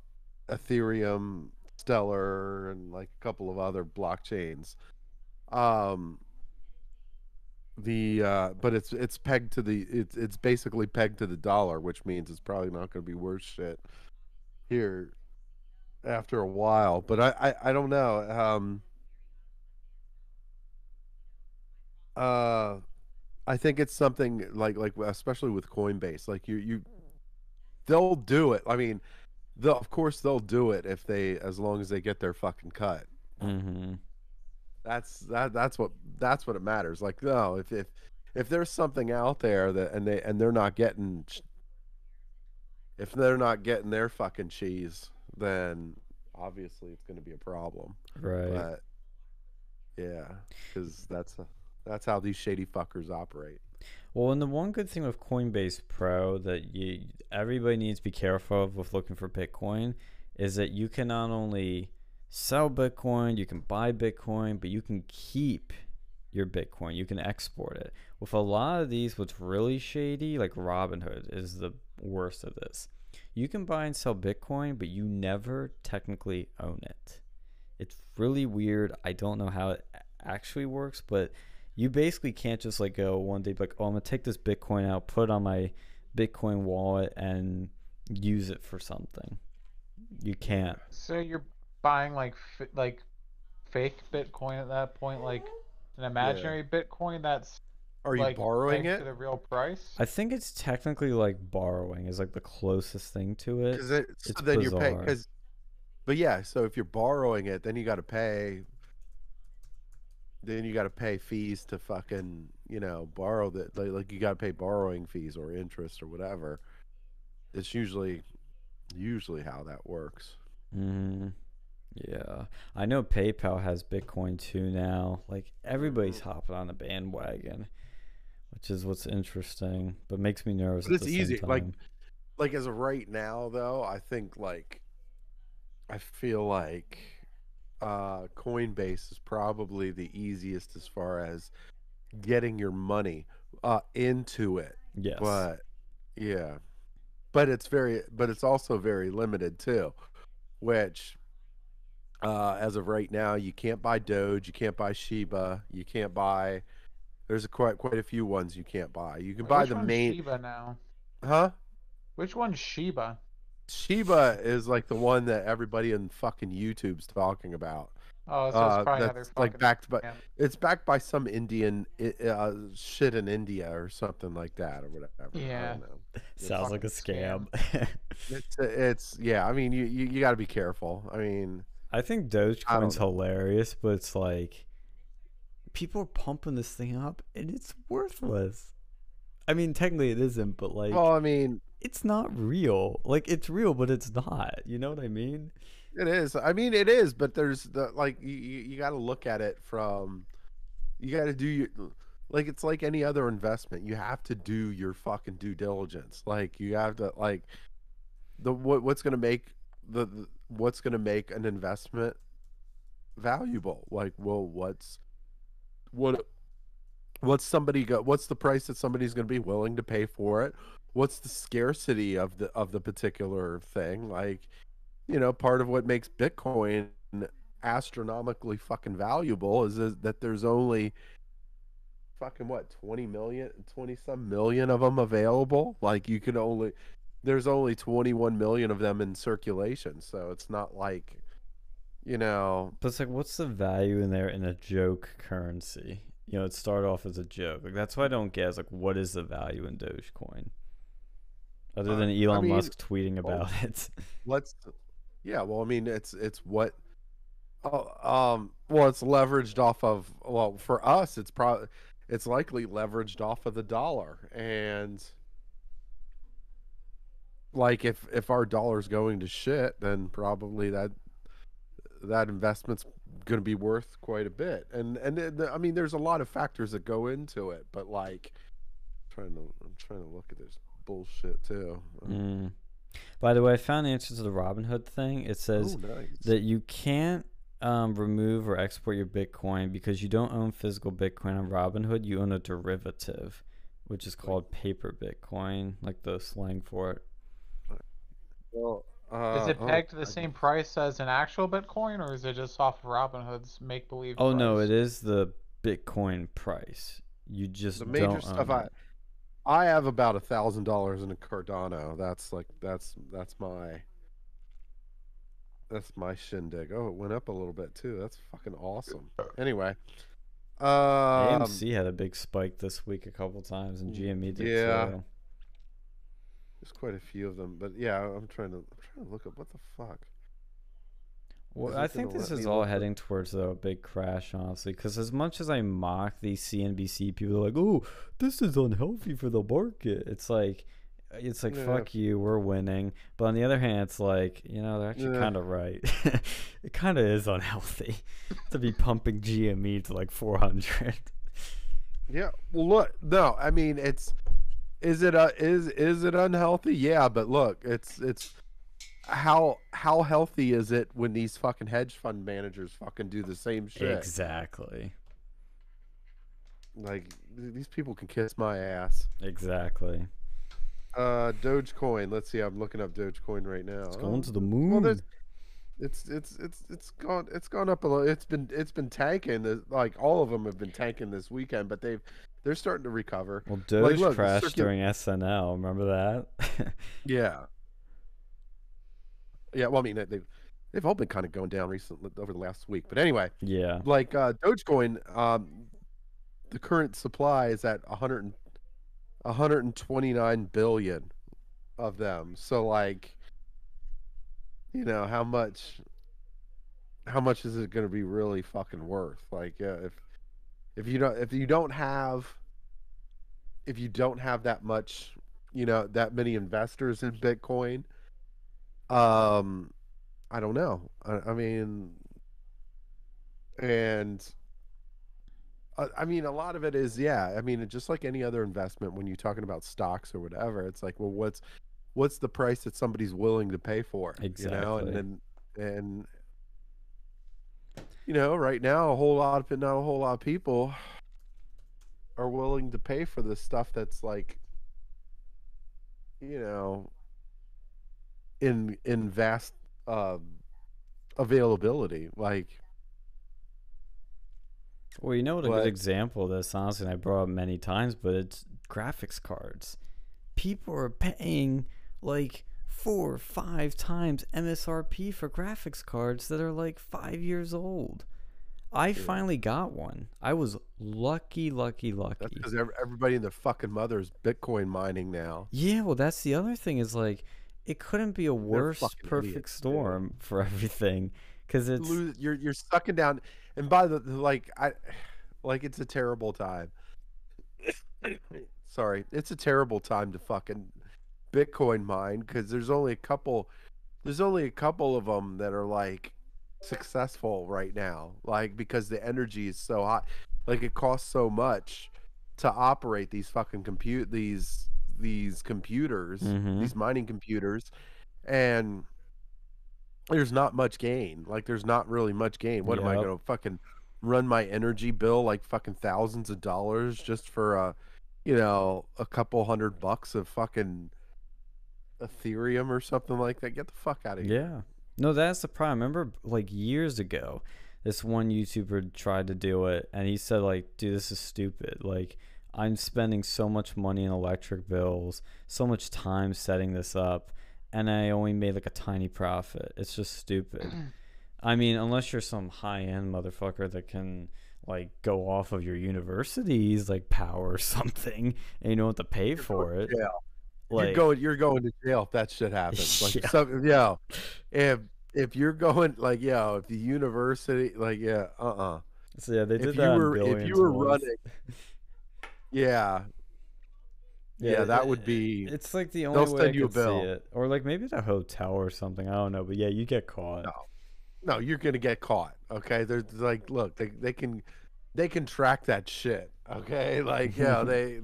Ethereum, Stellar, and like a couple of other blockchains. Um, the uh, but it's it's pegged to the it's it's basically pegged to the dollar, which means it's probably not going to be worth shit here after a while. But I I, I don't know. Um, uh, I think it's something like like especially with Coinbase, like you you they'll do it. I mean, they'll of course they'll do it if they as long as they get their fucking cut. Mm-hmm. That's that that's what that's what it matters. Like no, if if if there's something out there that and they and they're not getting if they're not getting their fucking cheese, then obviously it's going to be a problem. Right. But yeah, cuz that's that's how these shady fuckers operate. Well, and the one good thing with Coinbase Pro that you everybody needs to be careful of with looking for Bitcoin is that you can not only sell Bitcoin, you can buy Bitcoin, but you can keep your Bitcoin. You can export it. With a lot of these, what's really shady, like Robinhood, is the worst of this. You can buy and sell Bitcoin, but you never technically own it. It's really weird. I don't know how it actually works, but you basically can't just like go one day like, oh, I'm gonna take this Bitcoin out, put it on my Bitcoin wallet, and use it for something. You can't. So you're buying like f- like fake Bitcoin at that point, like an imaginary Bitcoin that's Are you like borrowing it? to the real price. I think it's technically like borrowing is like the closest thing to it. Because it, so it's then you're paying. Because, but yeah, so if you're borrowing it, then you got to pay. Then you got to pay fees to fucking you know borrow that like, like you got to pay borrowing fees or interest or whatever. It's usually usually how that works. hmm Yeah, I know PayPal has Bitcoin too now. Like everybody's hopping on the bandwagon, which is what's interesting, but makes me nervous. But it's easy, like- Like as of right now, though, I think like I feel like uh, Coinbase is probably the easiest as far as getting your money uh, into it. yes, But yeah, but it's very, but it's also very limited too, which uh, as of right now, you can't buy Doge, you can't buy Shiba, you can't buy. There's a quite quite a few ones you can't buy. You can Wait, buy the one's main, Shiba now. huh? Which one's Shiba? Shiba is like the one that everybody in fucking YouTube's talking about. Oh, so Uh, it's probably another that's like backed by scam. it's backed by some Indian uh, shit in India or something like that or whatever. I Yeah. don't know. sounds like a scam. fucking It's it's yeah. I mean, you you, you got to be careful. I mean, I think Dogecoin's don't hilarious, but it's like people are pumping this thing up and it's worthless. I mean, technically it isn't, but like well, I mean, it's not real. Like it's real, but it's not. You know what I mean? it is. I mean, it is. But there's the like you you, got to look at it from. You got to do your like it's like any other investment. You have to do your fucking due diligence. Like you have to like the what what's gonna make the, the what's gonna make an investment valuable. Like, well, what's what what's somebody go what's the price that somebody's going to be willing to pay for it? What's the scarcity of the of the particular thing? Like you know part of what makes bitcoin astronomically fucking valuable is, is that there's only fucking what 20 million 20 some million of them available? Like you can only there's only 21 million of them in circulation so it's not like you know But it's like, what's the value in there in a joke currency? You know, it started off as a joke. Like that's what I don't get. Is like, what is the value in Dogecoin? Other Uh, than I Elon mean, Musk tweeting well, about it. let's yeah well i mean it's it's what oh, um well it's leveraged off of well for us it's probably it's likely leveraged off of the dollar and like if if our dollar's going to shit then probably that that investment's going to be worth quite a bit. And and it- the- I mean, there's a lot of factors that go into it, but like, I'm trying to I'm trying to look at this bullshit too. Mm. By the way, I found the answer to the Robinhood thing. It says oh, nice. that you can't um, remove or export your Bitcoin because you don't own physical Bitcoin on Robinhood. You own a derivative, which is called paper Bitcoin, like the slang for it. well, Is uh, it oh, pegged to the I- same price as an actual Bitcoin, or is it just off of Robinhood's make believe? Oh no, it is the Bitcoin price. You just the major don't stuff own I. I have about a thousand dollars in a Cardano. That's like that's that's my that's my shindig. Oh, it went up a little bit too. That's fucking awesome. Anyway, um, AMC had a big spike this week a couple times, and GME did yeah. too. There's quite a few of them, but yeah, I'm trying to I'm trying to look up what the fuck. Well, I think this is all look up- heading towards a big crash, honestly. Because as much as I mock these CNBC people, like, "Oh, this is unhealthy for the market," it's like, it's like, Yeah. "Fuck you, we're winning." But on the other hand, it's like, you know, they're actually Yeah. kind of right. it kind of is unhealthy to be pumping GME to like 400. Yeah, well, look, no, I mean it's is it uh is is it unhealthy? Yeah, but look, it's it's how how healthy is it when these fucking hedge fund managers fucking do the same shit? exactly. Like these people can kiss my ass. Exactly. Uh, Dogecoin. Let's see. I'm looking up Dogecoin right now. It's Oh, going to the moon. there's it's it's it's it's gone it's gone up a little. It's been it's been tanking. Like all of them have been tanking this weekend, but they've they're starting to recover. well, Doge look, the crashed circu- during SNL. Remember that? Yeah. Yeah. Well, I mean they've they've all been kind of going down recently over the last week, but anyway, yeah. like uh, Dogecoin, um, the current supply is at 100, 129 billion of them. So like, you know, how much, how much is it going to be really fucking worth? Like, uh, if if you don't if you don't have if you don't have that much, you know, that many investors in Bitcoin, um, I don't know. I, I mean, and uh, I mean, a lot of it is, yeah. I mean, just like any other investment, when you're talking about stocks or whatever, it's like, well, what's what's the price that somebody's willing to pay for? Exactly. You know, and and and you know, right now, a whole lot of not a whole lot of people are willing to pay for this stuff that's like, you know, in in vast uh, availability, like. Well, you know what a But- good example of this, honestly, and I brought up many times, but it's graphics cards. People are paying like four or five times MSRP for graphics cards that are like five years old. I finally got one. I was lucky, lucky, lucky. because everybody and their fucking mother is Bitcoin mining now. Yeah, well, that's the other thing is like, it couldn't be a worse perfect idiots, dude. storm for everything, because it's Lose, you're you're sucking down, and by the like, I like it's a terrible time. Sorry, it's a terrible time to fucking Bitcoin mine because there's only a couple. There's only a couple of them that are like successful right now, like because the energy is so hot. Like it costs so much to operate these fucking compute these these computers, Mhm. these mining computers, and there's not much gain. Like there's not really much gain. What am I gonna fucking run my energy bill like fucking thousands of dollars just for a you know a couple hundred bucks of fucking Ethereum or something like that? Get the fuck out of here. Yeah. No, that's the problem. Remember, like years ago, this one YouTuber tried to do it, and he said, like, dude, this is stupid. Like, I'm spending so much money in electric bills, so much time setting this up, and I only made like a tiny profit. It's just stupid. I mean, unless you're some high end motherfucker that can like go off of your university's like power or something, and you don't have to pay for it. jail. Like, you're going you're going to jail if that shit happens. Like Yeah. some, yeah. If if you're going like yeah, if the university like yeah, uh uh so yeah, they did If that. you were if you were running Yeah. Yeah, that would be It's like the only way you a could see it, or like maybe at a hotel or something. I don't know, but yeah, you get caught. No. no, you're gonna get caught. Okay, they're like, look, they they can they can track that shit. Okay, like yeah, they.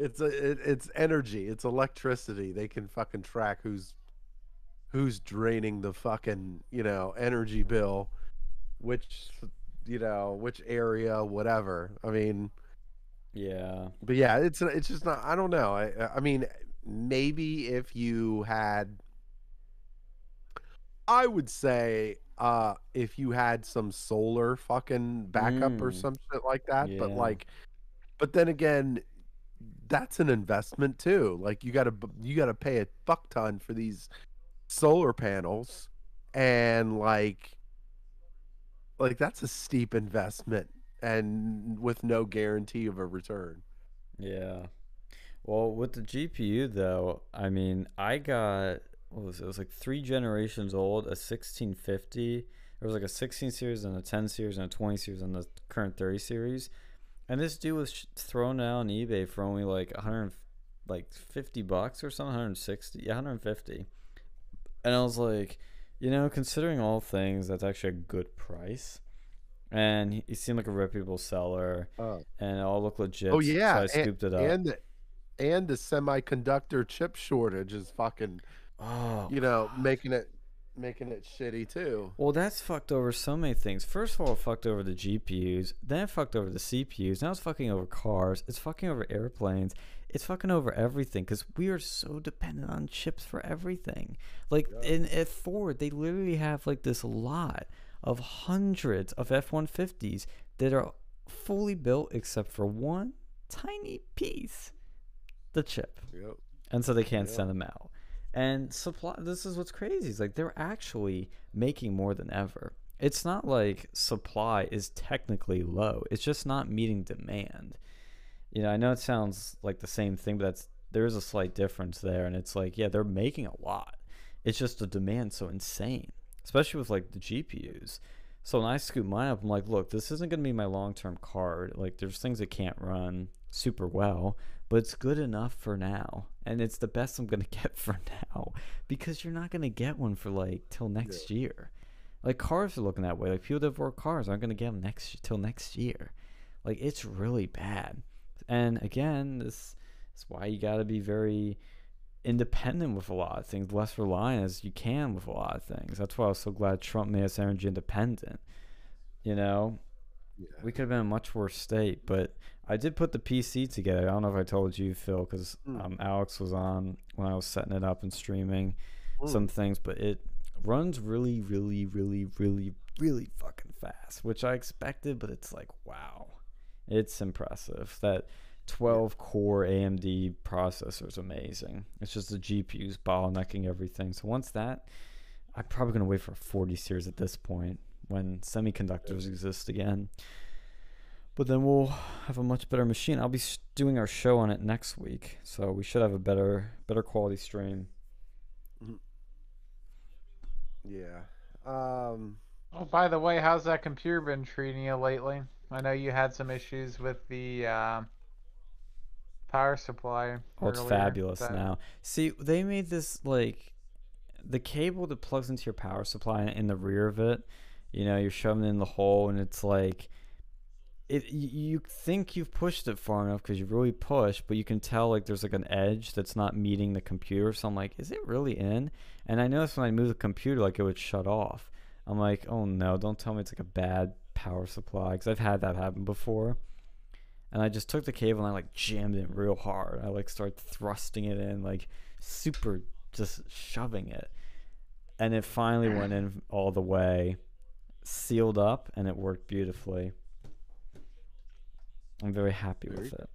It's a it, it's energy. It's electricity. They can fucking track who's who's draining the fucking you know energy bill, which you know which area, whatever. I mean, Yeah. but yeah, it's it's just not. I don't know. I I mean, maybe if you had, I would say, uh, if you had some solar fucking backup or Mm. some shit like that. But like, but then again, that's an investment too. Like you gotta you gotta pay a fuck ton for these solar panels, and like, like that's a steep investment, and with no guarantee of a return. Yeah. Well, with the GPU though, I mean, I got what was it? It was like three generations old, a 1650. There was like a 16 series and a 10 series and a 20 series and the current 30 series. And this dude was thrown out on eBay for only like 100 like 50 bucks or something, 160. Yeah, 150. And I was like, you know, considering all things, that's actually a good price. And he, he seemed like a reputable seller Oh. and it all looked legit. Oh so yeah, I and- scooped it up. and the, and the semiconductor chip shortage is fucking oh, you know making it making it shitty too. well, that's fucked over so many things. First of all, it fucked over the GPUs. Then it fucked over the CPUs. Now it's fucking over cars. It's fucking over airplanes. It's fucking over everything because we are so dependent on chips for everything. Like in at Ford, they literally have like this lot of hundreds of F one fifties that are fully built except for one tiny piece, the chip. Yep. and so they can't Yeah. send them out. And supply. This is what's crazy. Is like they're actually making more than ever. It's not like supply is technically low. It's just not meeting demand. You know, I know it sounds like the same thing, but that's there is a slight difference there. And it's like, yeah, they're making a lot. It's just the demand so insane, especially with like the GPUs. So when I scoop mine up, I'm like, look, this isn't going to be my long term card. Like, there's things that can't run super well, but it's good enough for now. And it's the best I'm going to get for now because you're not going to get one for like till next year. Like, cars are looking that way. Like, people that work cars aren't going to get them next till next year. Like, it's really bad. And again, this is why you got to be very independent with a lot of things, less reliant as you can with a lot of things. That's why I was so glad Trump made us energy independent. You know, Yeah. we could have been in a much worse state, but I did put the PC together. I don't know if I told you, Phil, because Mm. um, Alex was on when I was setting it up and streaming Mm. some things, but it runs really, really, really, really, really fucking fast, which I expected, but it's like, wow. It's impressive. That 12 core AMD processor is amazing. It's just the GPU's bottlenecking everything. So once that, I'm probably going to wait for a 40 series at this point when semiconductors exist again. But then we'll have a much better machine. I'll be doing our show on it next week, so we should have a better better quality stream. Yeah. Um. Oh, by the way, how's that computer been treating you lately? I know you had some issues with the uh, power supply. Oh, it's fabulous but- now. See, they made this like the cable that plugs into your power supply in the rear of it. You know, you're shoving it in the hole, and it's like it. You think you've pushed it far enough because you really push, but you can tell like there's like an edge that's not meeting the computer. So I'm like, is it really in? And I noticed when I move the computer, like it would shut off. I'm like, oh no, don't tell me it's like a bad power supply because I've had that happen before. And I just took the cable and I like jammed it real hard. I like started thrusting it in, like super just shoving it. And it finally went in all the way, sealed up, and it worked beautifully. I'm very happy with it.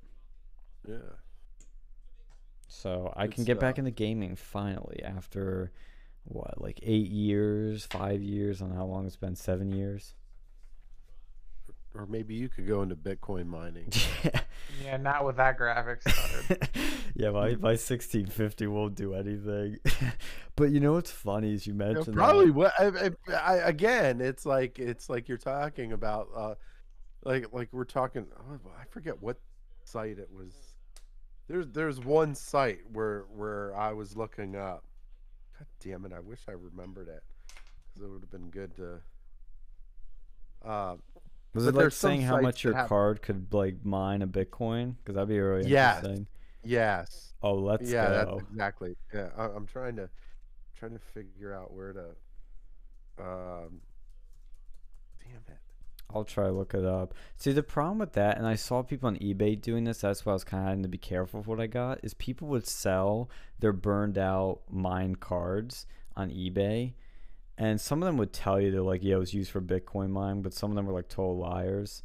Yeah. So I Good can get back into gaming finally after what, like eight years, five years, on how long it's been, seven years. Or maybe you could go into Bitcoin mining. yeah. Yeah, not with that graphics card. yeah, my, my 1650 won't do anything. but you know what's funny is you You know, mentioned that- probably what I, I, I, again it's like it's like you're talking about uh like like we're talking oh, I forget what site it was there's there's one site where where I was looking up god damn it I wish I remembered it because it would have been good to. Uh, Was it like saying how much your have- card could like mine a Bitcoin? Because that'd be really Yes. interesting. yes. Oh, let's yeah, go. that's exactly. Yeah, I, I'm trying to trying to figure out where to. Um. I'll try to look it up. See, the problem with that, and I saw people on eBay doing this. That's why I was kind of having to be careful of what I got. Is people would sell their burned out mine cards on eBay, and some of them would tell you they're like, "Yeah, it was used for Bitcoin mine," but some of them were like total liars.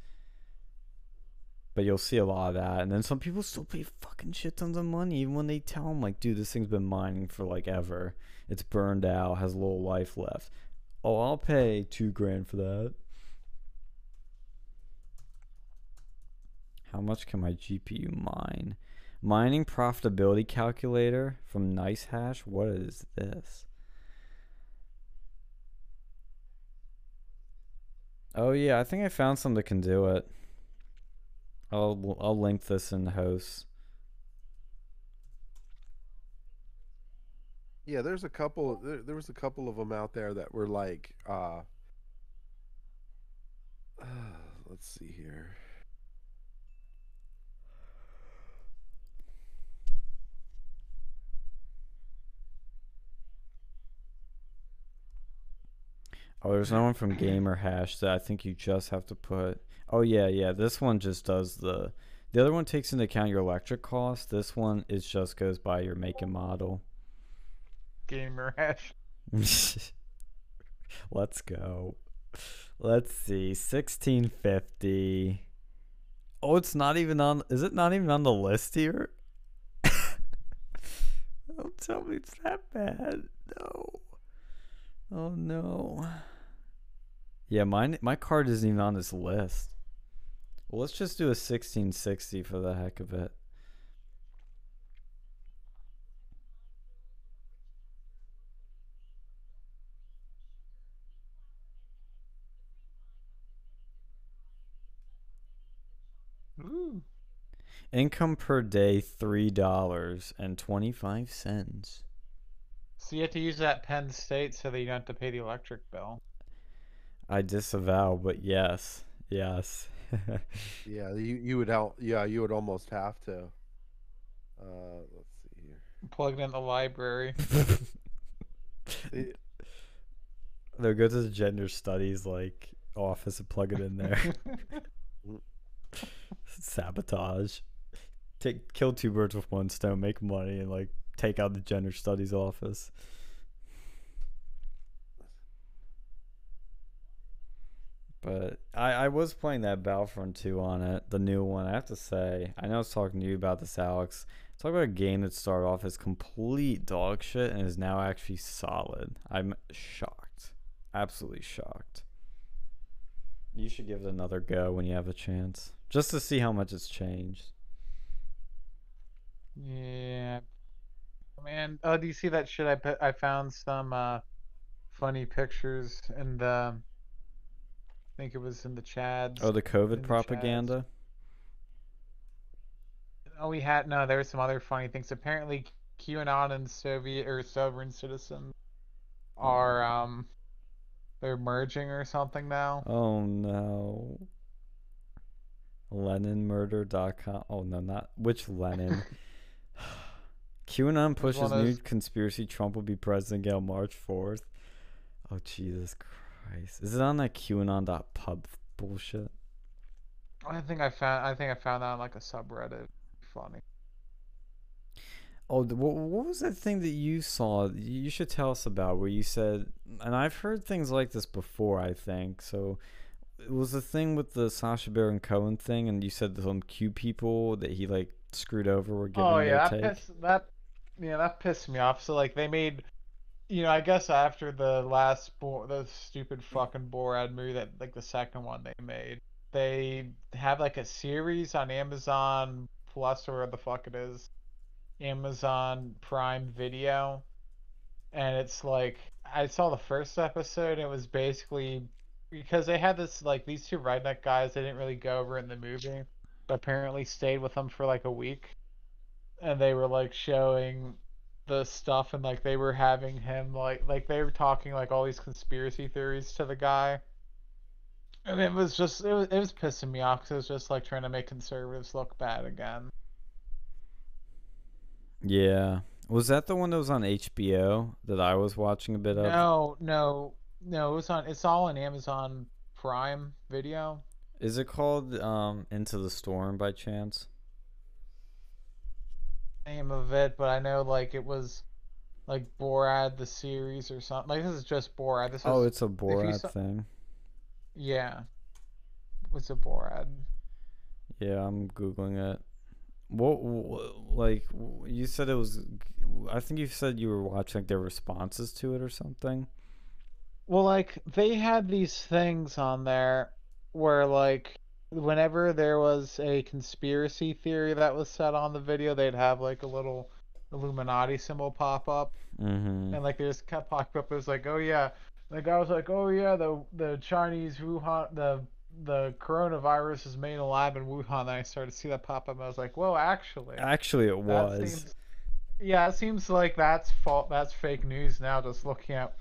But you'll see a lot of that, and then some people still pay fucking shit tons of money even when they tell them like, "Dude, this thing's been mining for like ever. It's burned out, has a little life left." Oh, I'll pay two grand for that. How much can my GPU mine? Mining profitability calculator from NiceHash. What is this? Oh yeah, I think I found something that can do it. I'll I'll link this in the host. Yeah, there's a couple. There, there was a couple of them out there that were like, uh, let's see here. Oh, there's no one from GamerHash that I think you just have to put. Oh yeah, yeah. This one just does the. The other one takes into account your electric cost. This one is just goes by your make and model. GamerHash. Let's go. Let's see. 1650. Oh, it's not even on. Is it not even on the list here? Don't tell me it's that bad. No. Oh no. Yeah, mine my card isn't even on this list. Well, let's just do a 1660 for the heck of it. Ooh. Income per day three dollars and twenty five cents. So you have to use that Penn State so that you don't have to pay the electric bill. I disavow, but yes, yes. Yeah, you you would out. Yeah, you would almost have to. Uh, let's see here. Plug it in the library. It- They'll go to the gender studies like office and plug it in there. Sabotage. Take kill two birds with one stone, make money, and like take out the gender studies office. But I, I was playing that Battlefront 2 on it, the new one. I have to say, I know I was talking to you about this, Alex. Talk about a game that started off as complete dog shit and is now actually solid. I'm shocked. Absolutely shocked. You should give it another go when you have a chance. Just to see how much it's changed. yeah. Man, oh, do you see that shit? I put, I found some uh, funny pictures in the. I think it was in the Chads. Oh, the COVID the propaganda? Oh, we had no. There were some other funny things. Apparently, QAnon and Soviet or sovereign citizens are um, they're merging or something now. Oh no. LeninMurder.com. Oh no, not which Lenin. QAnon pushes new conspiracy Trump will be president again on March 4th. Oh Jesus Christ. Is it on that QAnon.pub bullshit? I think I found. I think I found that on like a subreddit. Funny. Oh, what, what was that thing that you saw? You should tell us about where you said, and I've heard things like this before. I think so. It was the thing with the Sacha Baron Cohen thing, and you said some Q people that he like screwed over were giving Oh yeah, that pissed that yeah that pissed me off. So like they made, you know, I guess after the last Bo- the stupid fucking Borat movie that like the second one they made, they have like a series on Amazon Plus or whatever the fuck it is, Amazon Prime Video, and it's like I saw the first episode. It was basically because they had this like these two redneck guys. They didn't really go over in the movie, but apparently stayed with them for like a week and they were like showing the stuff and like they were having him like like they were talking like all these conspiracy theories to the guy. And it was just it was it was pissing me off because it was just like trying to make conservatives look bad again. Yeah. Was that the one that was on HBO that I was watching a bit of? No, no, no. It was on. It's all on Amazon Prime Video. Is it called um Into the Storm by chance? Name of it, but I know like it was like Borat the series or something. Like this is just Borat. This Oh, it's a Borat saw- thing. yeah. It's a Borat. Yeah, I'm googling it. What, what like you said it was I think you said you were watching like their responses to it or something. Well, like they had these things on there where like whenever there was a conspiracy theory that was set on the video, they'd have like a little Illuminati symbol pop up, Mhm. and like they just kept popping up. It was like, oh yeah, the guy was like, oh yeah, the the Chinese Wuhan the the coronavirus is made in a lab in Wuhan. And I started to see that pop up. And I was like, whoa, actually, Actually it was. seems- yeah, it seems like that's fault. That's fake news now. Just looking at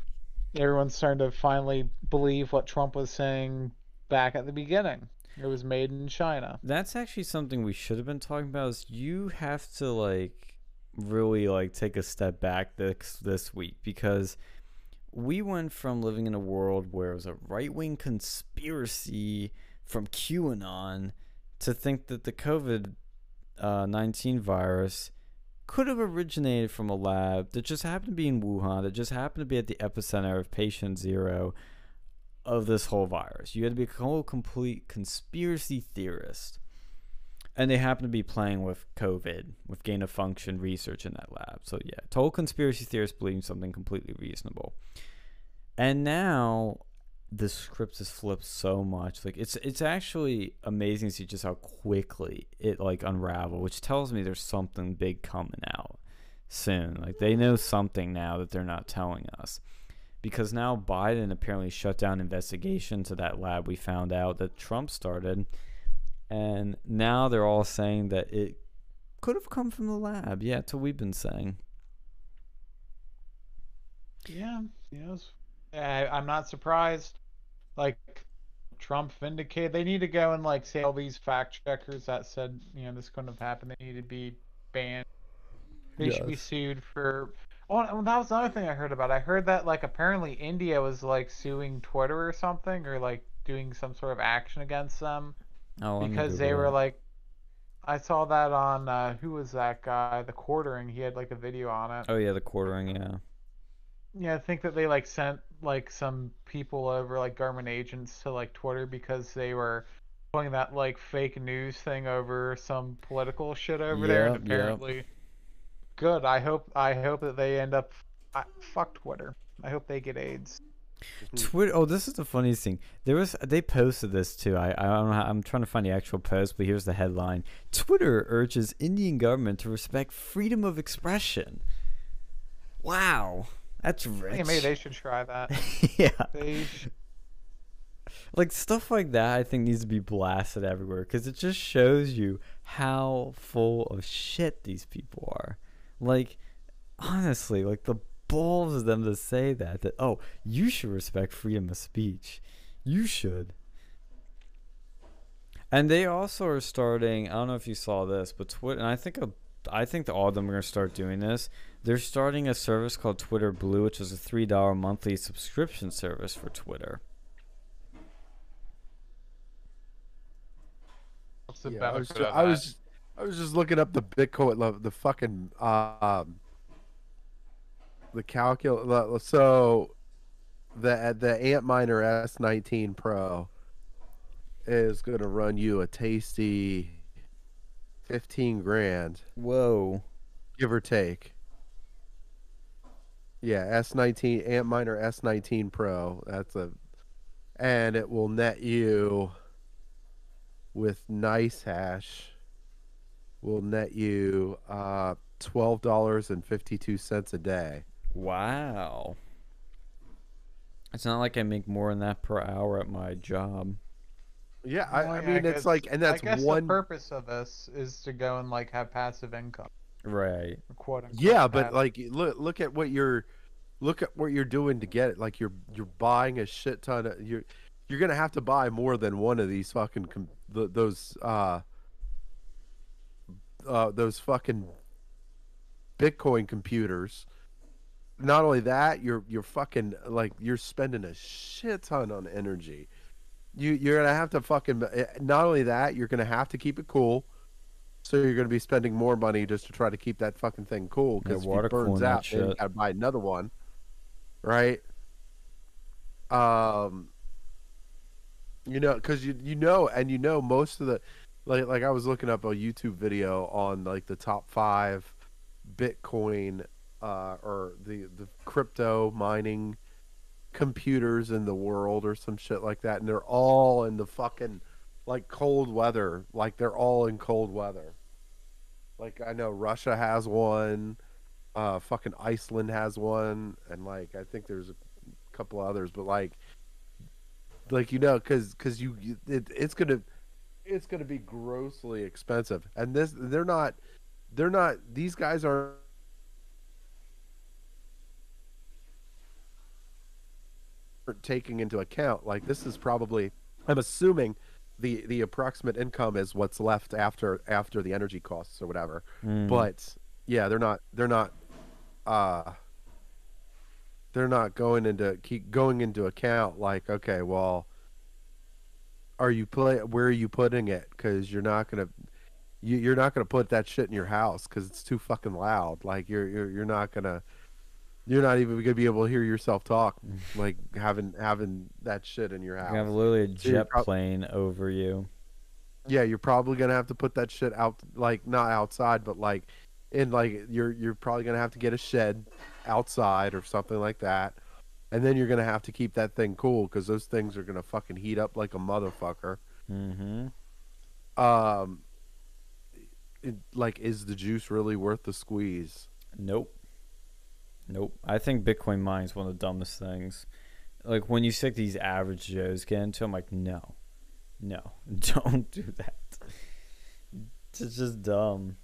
everyone's starting to finally believe what Trump was saying back at the beginning. It was made in China. That's actually something we should have been talking about. Is you have to like really like take a step back this this week because we went from living in a world where it was a right wing conspiracy from QAnon to think that the COVID uh, 19 virus could have originated from a lab that just happened to be in Wuhan, that just happened to be at the epicenter of patient zero of this whole virus. You had to be a whole complete conspiracy theorist. And they happen to be playing with COVID, with gain of function research in that lab. So, yeah, total conspiracy theorist believing something completely reasonable. And now the script has flipped so much. Like it's it's actually amazing to see just how quickly it like unraveled, which tells me there's something big coming out soon. Like they know something now that they're not telling us because now Biden apparently shut down investigation to that lab we found out that Trump started, and now they're all saying that it could have come from the lab. Yeah, that's what we've been saying. Yeah, yes. I, I'm not surprised. Like Trump vindicated. They need to go and like say all these fact checkers that said you know this couldn't have happened. They need to be banned. They should be sued for. Oh, and that was another thing I heard about. I heard that like apparently India was like suing Twitter or something, or like doing some sort of action against them Oh, because they were like. I saw that on uh, who was that guy? The quartering. He had like a video on it. Oh yeah, the quartering. Yeah. Yeah, I think that they like sent like some people over, like government agents, to like Twitter because they were putting that like fake news thing over some political shit over there, and Yep, yep. Good. I hope I hope that they end up. I, fuck Twitter. I hope they get AIDS. Twitter. Oh, this is the funniest thing. There was they posted this too. I I don't know. How, I'm trying to find the actual post, but here's the headline: Twitter urges Indian government to respect freedom of expression. Wow, that's rich. Maybe they should try that. yeah, They sh- like stuff like that. I think needs to be blasted everywhere because it just shows you how full of shit these people are. Like, honestly, like the balls of them to say that. That oh, you should respect freedom of speech. You should. And they also are starting. I don't know if you saw this, but Twitter. And I think a, I think that all of them are going to start doing this. They're starting a service called Twitter Blue, which is a three dollar monthly subscription service for Twitter. what's the Yeah, I was, benefit ju- of I was I was just looking up the Bitcoin, lo- the fucking um, the calcul. So the the Antminer S19 Pro is gonna run you a tasty fifteen grand, Whoa. give or take. Yeah, S19 Antminer S19 Pro. That's a, and it will net you with NiceHash will net you uh twelve dollars and fifty two cents a day. Wow. It's not like I make more than that per hour at my job. Yeah, I, Well, I yeah, mean it's guess- like, and that's I guess one. the purpose of this is to go and like have passive income. Right. Quote unquote, Yeah, but that. like look look at what you're look at what you're doing to get it. Like you're you're buying a shit ton of you're you're gonna have to buy more than one of these fucking com- th- those uh uh those fucking Bitcoin computers. Not only that, you're you're fucking like you're spending a shit ton on energy. You you're gonna have to fucking eh, not only that, you're gonna have to keep it cool. So you're going to be spending more money just to try to keep that fucking thing cool because if it burns out, then you got to buy another one, right? Um, you know, because you you know, and you know most of the like like I was looking up a YouTube video on like the top five Bitcoin uh, or the the crypto mining computers in the world or some shit like that, and they're all in the fucking like cold weather. Like they're all in cold weather. Like I know Russia has one, uh, fucking Iceland has one, and like I think there's a couple others, but like, like you know, because because you it, it's gonna it's gonna be grossly expensive, and this they're not they're not these guys are taking into account like this is probably i'm assuming the the approximate income is what's left after after the energy costs or whatever Mm. but yeah they're not they're not uh they're not going into keep going into account like okay well are you play where are you putting it because you're not gonna you, you're not gonna put that shit in your house because it's too fucking loud like you're you're you're not gonna you're not even gonna be able to hear yourself talk like having having that shit in your house. You have literally a So jet prob- plane over you. yeah, you're probably gonna have to put that shit out, like not outside, but like in like you're you're probably gonna have to get a shed outside or something like that, and then you're gonna have to keep that thing cool because those things are gonna fucking heat up like a motherfucker. Mm-hmm. Um, it, like, is the juice really worth the squeeze? Nope. Nope. I think Bitcoin mining is one of the dumbest things. Like when you see these average Joes get into, I'm like, no, no, don't do that. It's just dumb.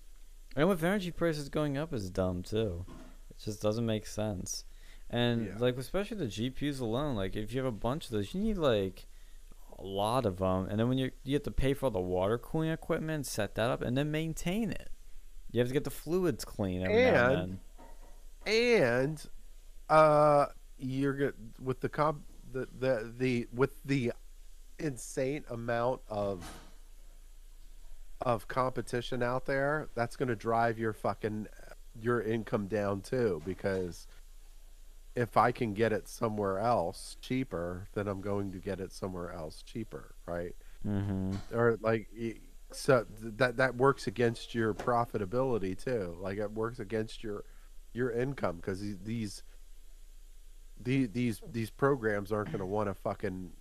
And with energy prices going up is dumb too. It just doesn't make sense. And Yeah. like especially the GPUs alone, like if you have a bunch of those, you need like a lot of them. And then when you you have to pay for all the water cooling equipment, set that up, and then maintain it. You have to get the fluids clean every now and And- then. and uh you're good with the comp the, the the with the insane amount of of competition out there that's going to drive your fucking your income down too because if i can get it somewhere else cheaper then i'm going to get it somewhere else cheaper right? Mm-hmm. or like so th- that that works against your profitability too. Like it works against your your income because these the, these these programs aren't going to want to fucking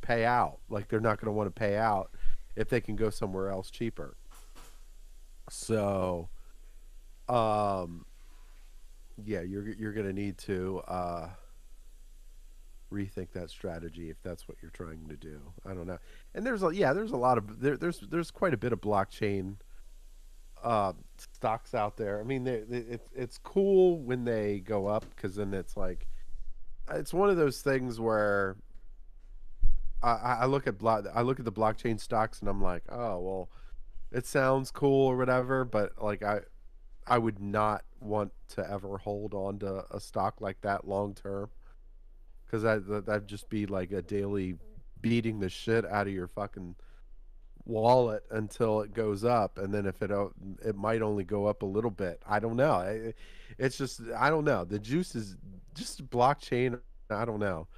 pay out. Like they're not going to want to pay out if they can go somewhere else cheaper. So um yeah you're you're going to need to uh rethink that strategy if that's what you're trying to do. I don't know. And there's a yeah, there's a lot of there, there's there's quite a bit of blockchain uh, stocks out there. I mean, they, they, it's it's cool when they go up because then it's like it's one of those things where I, I look at block I look at the blockchain stocks and I'm like, oh well, it sounds cool or whatever, but like I I would not want to ever hold on to a stock like that long term because that that- that'd just be like a daily beating the shit out of your fucking wallet until it goes up, and then if it it might only go up a little bit. I don't know. It's just I don't know. The juice is just blockchain. I don't know.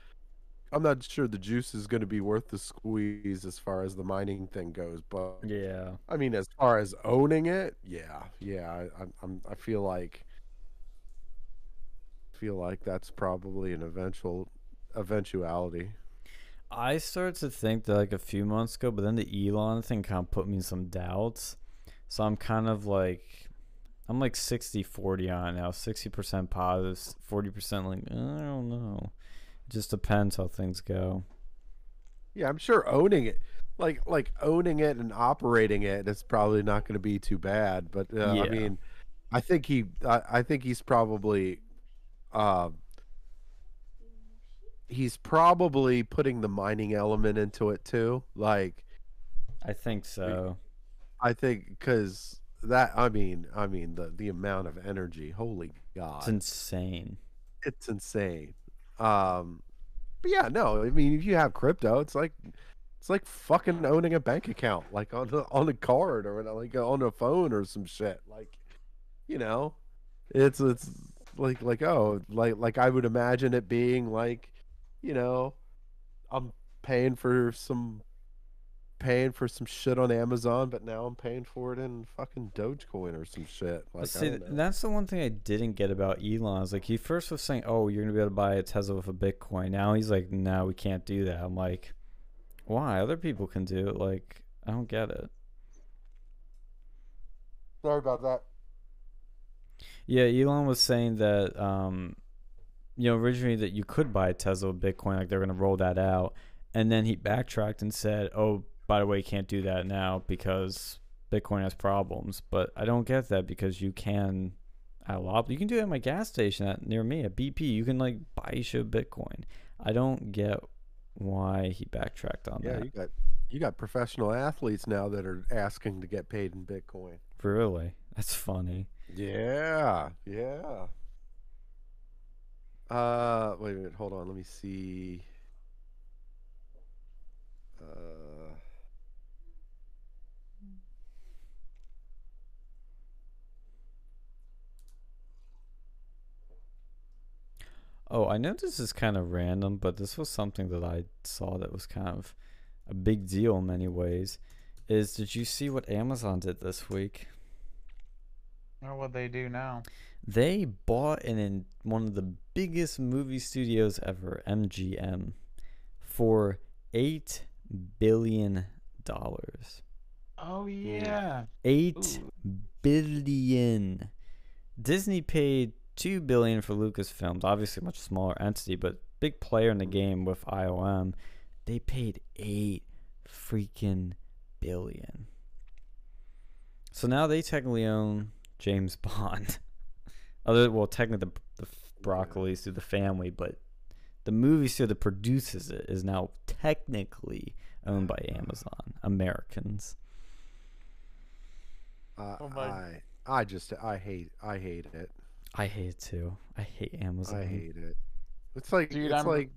I'm not sure the juice is going to be worth the squeeze as far as the mining thing goes, but Yeah. I mean, as far as owning it, yeah, yeah, I, I'm, I'm, feel like, feel like that's probably an eventual, eventuality. I started to think that like a few months ago, but then the Elon thing kind of put me in some doubts. So I'm kind of like, I'm like 60 40 on now. 60% positive, 40% like, I don't know. Just depends how things go. Yeah, I'm sure owning it, like like owning it and operating it, it is probably not going to be too bad. But uh, Yeah. I mean, I think he I, I think he's probably uh, he's probably putting the mining element into it too. Like I think so. I think because that I mean I mean the the amount of energy. Holy God, It's insane. it's insane. Um, but yeah, no, I mean if you have crypto, it's like it's like fucking owning a bank account, like on the, on a card or like on a phone or some shit. Like, you know, it's it's like like oh like like I would imagine it being like, you know, I'm paying for some paying for some shit on Amazon, but now I'm paying for it in fucking Dogecoin or some shit. Like, see, that's the one thing I didn't get about Elon. Is like he first was saying, "Oh, you're gonna be able to buy a Tesla with a Bitcoin." Now he's like, "No, we can't do that." I'm like, "Why? Other people can do it." Like, I don't get it. Sorry about that. Yeah, Elon was saying that, um, you know, originally that you could buy a Tesla with Bitcoin, like they're gonna roll that out, and then he backtracked and said, "Oh, by the way, you can't do that now because Bitcoin has problems." But I don't get that because you can. At a lot, you can do it at my gas station at near me at BP. You can like buy shit Bitcoin. I don't get why he backtracked on Yeah, that. Yeah, you got you got professional athletes now that are asking to get paid in Bitcoin. Really, that's funny. Yeah, yeah. Uh, wait a minute. Hold on. Let me see. Uh, Oh, I know this is kind of random, but this was something that I saw that was kind of a big deal in many ways. Is did you see what Amazon did this week? Oh, or what they do now. They bought an in one of the biggest movie studios ever, MGM, for eight billion dollars. Oh yeah. Eight Ooh. billion. Disney paid two billion for Lucasfilms, obviously a much smaller entity, but big player in the game with ILM. They paid eight freaking billion. So now they technically own James Bond. Other well, technically the, the Broccoli's through the family, but the movie studio that produces it is now technically owned by Amazon Americans. uh, Oh my- I I just I hate I hate it. I hate it too. I hate Amazon. I hate it. It's like Dude, it's I'm- like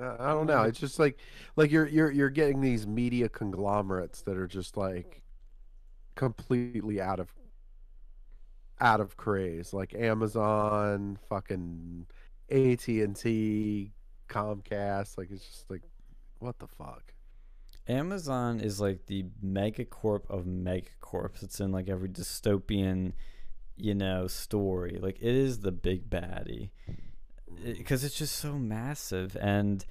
uh, I don't know. It's just like like you're you're you're getting these media conglomerates that are just like completely out of out of craze. Like Amazon, fucking AT and T, Comcast. Like it's just like what the fuck. Amazon is like the megacorp of megacorps. It's in like every dystopian, you know, story. Like it is the big baddie because it's just so massive and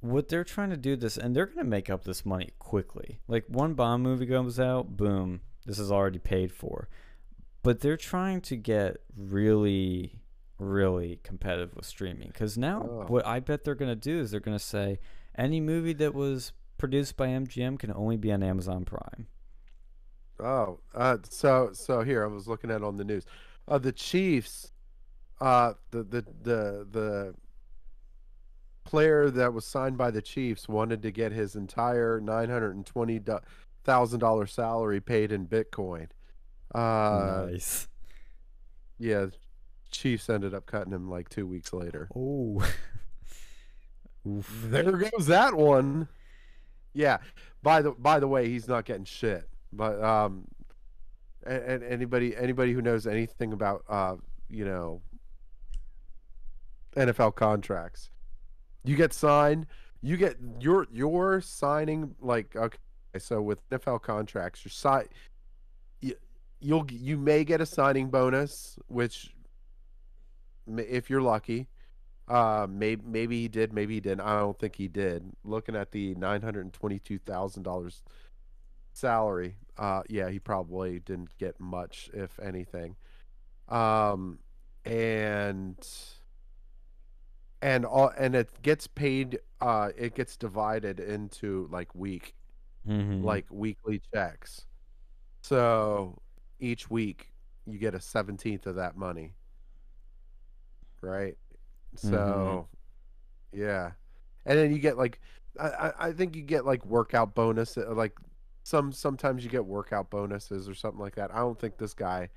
what they're trying to do this and they're going to make up this money quickly like one bomb movie comes out boom this is already paid for but they're trying to get really really competitive with streaming because now Oh. what i bet they're going to do is they're going to say any movie that was produced by mgm can only be on amazon prime Oh, uh, so so here I was looking at on the news. Uh, the Chiefs, uh, the the the the player that was signed by the Chiefs wanted to get his entire nine hundred and twenty thousand dollar salary paid in Bitcoin. Uh, nice yeah, Chiefs ended up cutting him like two weeks later. oh There goes that one. Yeah. By the by the way, he's not getting shit. But um, and, and anybody anybody who knows anything about uh, you know, NFL contracts, you get signed. You get your your signing like okay. So with NFL contracts, your sign. You, you'll you may get a signing bonus, which if you're lucky. Uh, maybe maybe he did, maybe he didn't. I don't think he did. Looking at the nine hundred twenty-two thousand dollars salary, uh, yeah, he probably didn't get much, if anything. Um, and and all and it gets paid. Uh, it gets divided into like week Mm-hmm. like weekly checks. So each week you get a seventeenth of that money. Right? So yeah. And then you get like I, I I think you get like workout bonus uh, like some sometimes you get workout bonuses or something like that. I don't think this guy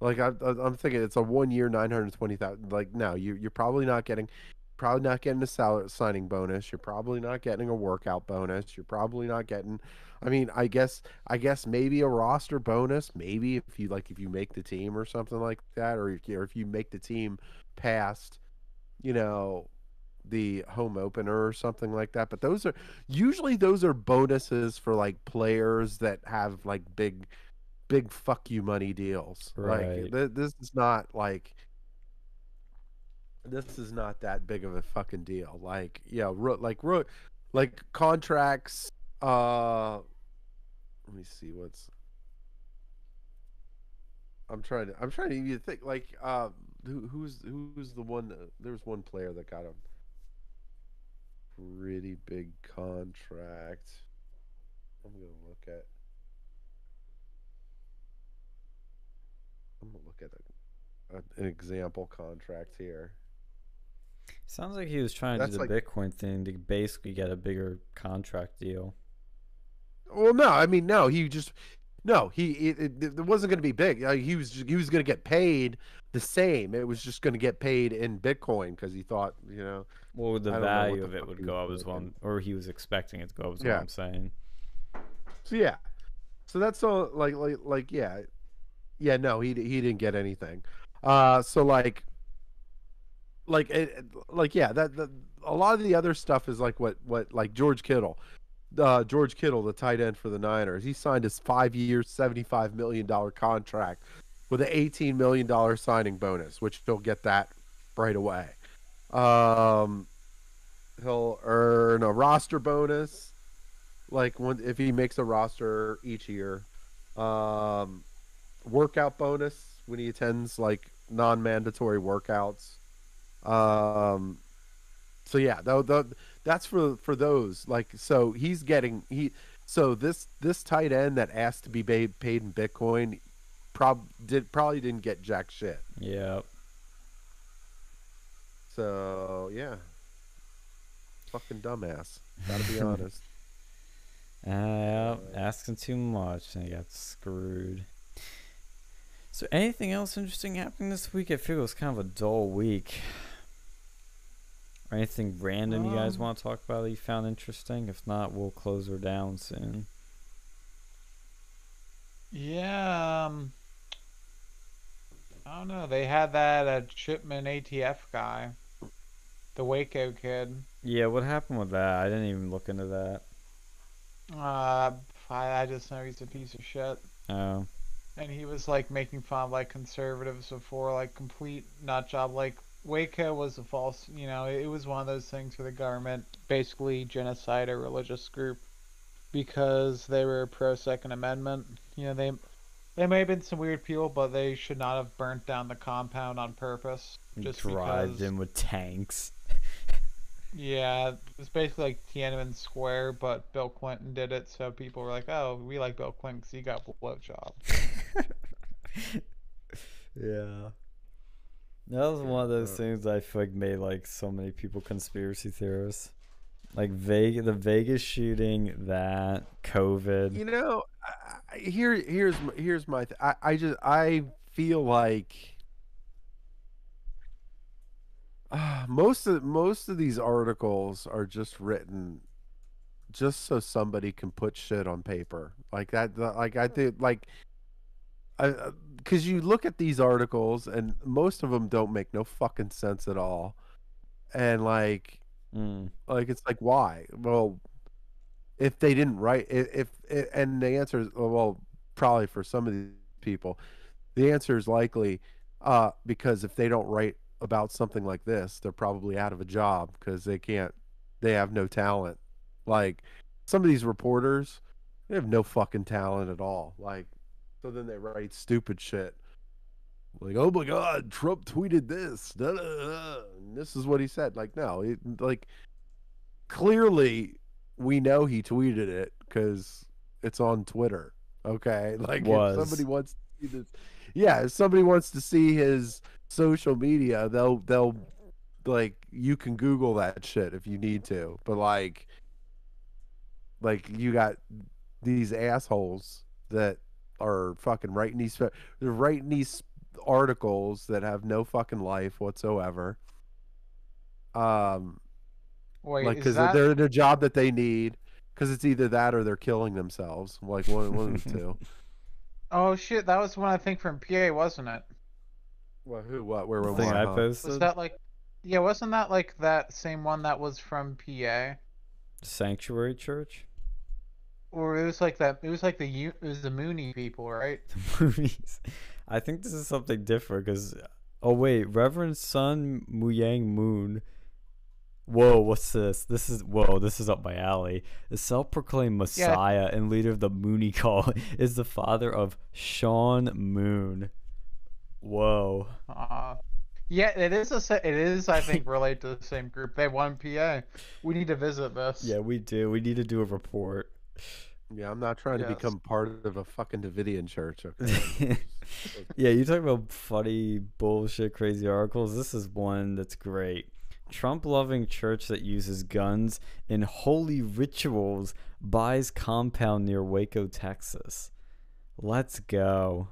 like I, I'm thinking it's a one year nine hundred twenty thousand. Like no, you you're probably not getting, probably not getting a salary signing bonus. You're probably not getting a workout bonus. You're probably not getting. I mean, I guess I guess maybe a roster bonus. Maybe if you like if you make the team or something like that, or or if you make the team past, you know, the home opener or something like that. But those are usually those are bonuses for like players that have like big big fuck you money deals. Right. Like th- this is not like this is not that big of a fucking deal. Like yeah, ro- like ro- like contracts. Uh, let me see what's. I'm trying to. I'm trying to even think. Like, uh, who, who's who's the one? That, there was one player that got a pretty big contract. I'm gonna look at. I'm gonna look at a, a, an example contract here. Sounds like he was trying to do the like- Bitcoin thing to basically get a bigger contract deal. Well, no, I mean, no, he just no, he it, it, it wasn't going to be big. Uh, he was he was going to get paid the same. It was just going to get paid in Bitcoin because he thought, you know, What would the what value the of it would go up as well, or he was expecting it to go up is Yeah. what I'm saying. So yeah, so that's all. Like like like yeah, yeah. No, he he didn't get anything. Uh, so like, like it, it- like yeah, that, that a lot of the other stuff is like what what like George Kittle, uh, George Kittle, the tight end for the Niners. He signed his five-year, seventy-five million dollar contract with an eighteen million dollar signing bonus, which he'll get that right away. Um, he'll earn a roster bonus like when if he makes a roster each year. Um workout bonus when he attends like non-mandatory workouts. Um so yeah though th- that's for for those. Like so he's getting he so this this tight end that asked to be paid, paid in bitcoin prob did probably didn't get jack shit. Yeah. So yeah fucking dumbass gotta be honest Uh, yeah, asking too much and he got screwed. So, anything else interesting happening this week? I feel it was kind of a dull week. Or anything random you guys Um, want to talk about that you found interesting? If not, we'll close her down soon. Yeah, um, I don't know. They had that uh, Chipman ATF guy, the Waco kid. Yeah, what happened with that? I didn't even look into that. Uh, I, I just know he's a piece of shit. Oh, And he was like making fun of like conservatives before, like complete nut job. Like Waco was a false, you know, it was one of those things where the government basically genocide a religious group because they were pro Second Amendment. You know, they they may have been some weird people, but they should not have burnt down the compound on purpose. Just drive in with tanks. Yeah, it's basically like Tiananmen Square, but Bill Clinton did it, so people were like, "Oh, we like Bill Clinton because he got blowjob." yeah. That was one of those Uh, things I feel like made like so many people conspiracy theorists. Like Vegas, the Vegas shooting, that COVID. you know I, I- here here's here's my th- I, I just i feel like uh, most of most of these articles are just written just so somebody can put shit on paper like that like i think like because you look at these articles and most of them don't make no fucking sense at all and like Mm. like it's like why? Well, if they didn't write, if, if, if and the answer is well, probably for some of these people, the answer is likely uh, because if they don't write about something like this, they're probably out of a job because they can't, they have no talent. Like some of these reporters, they have no fucking talent at all. Like so then they write stupid shit. Like, oh my God, Trump tweeted this. Da, da, da, this is what he said. Like, no, it, like clearly we know he tweeted it because it's on Twitter. Okay, like somebody wants to see this, yeah, if somebody wants to see his social media, they'll they'll like you can Google that shit if you need to, but like like you got these assholes that are fucking writing these they're writing these articles that have no fucking life whatsoever. Um, Wait, like because that they're in a job that they need because it's either that or they're killing themselves like one, one of the two Oh shit, that was one I think from PA, wasn't it? Well who what where The were thing I posted. Was that like Yeah, wasn't that like that same one that was from PA? Sanctuary Church. Or it was like that it was like the U- it was the Moonie people, right? The movies. I think this is something different because. Oh wait, Reverend Sun Myung Moon. Whoa, what's this? This is whoa, this is up my alley. The self-proclaimed Messiah and leader of the Moonie call is the father of Sean Moon. Whoa. Uh, yeah, it is a it is I think related to the same group. They won PA. We need to visit this. Yeah, we do. We need to do a report. yeah i'm not trying to become part of a fucking davidian church okay yeah, you talk about funny bullshit, crazy articles. This is one that's great. Trump loving church that uses guns in holy rituals buys compound near Waco, Texas. Let's go.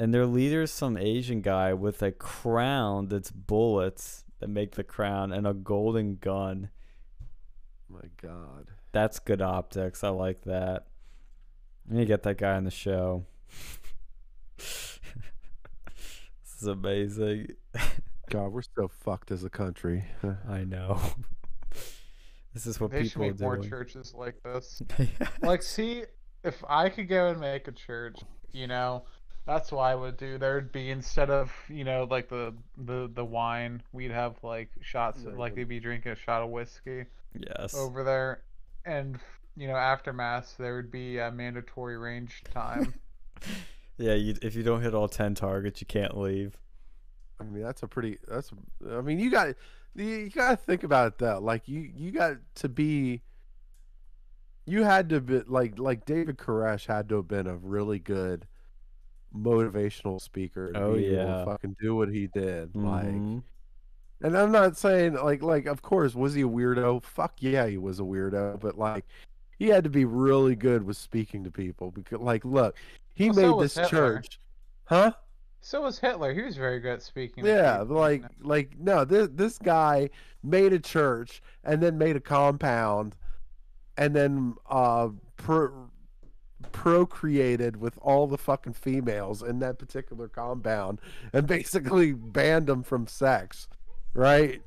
And their leader's some Asian guy with a crown that's bullets that make the crown and a golden gun. my god That's good optics. I like that. I need to get that guy on the show. this is amazing. god we're so fucked as a country I know. this is what They people are make more doing. churches like this. Like, see, if I could go and make a church, you know, that's what I would do. There'd be instead of you know like the the the wine, we'd have like shots. Oh yeah, like they'd be drinking a shot of whiskey yes. over there, and you know after mass there would be a mandatory range time. yeah, you, if you don't hit all 10 targets, you can't leave. i mean that's a pretty that's i mean you got you, you got to think about it though like you you got to be you had to be like like david koresh had to have been a really good motivational speaker to Oh, be able yeah. to fucking do what he did like Mhm. And I'm not saying like like of course was he a weirdo? Fuck yeah, he was a weirdo. But like he had to be really good with speaking to people because like look, he Well, made was this Hitler. church, huh? so was Hitler. He was very good at speaking. Yeah, like like no, this this guy made a church and then made a compound, and then uh pro- procreated with all the fucking females in that particular compound and basically banned them from sex, right?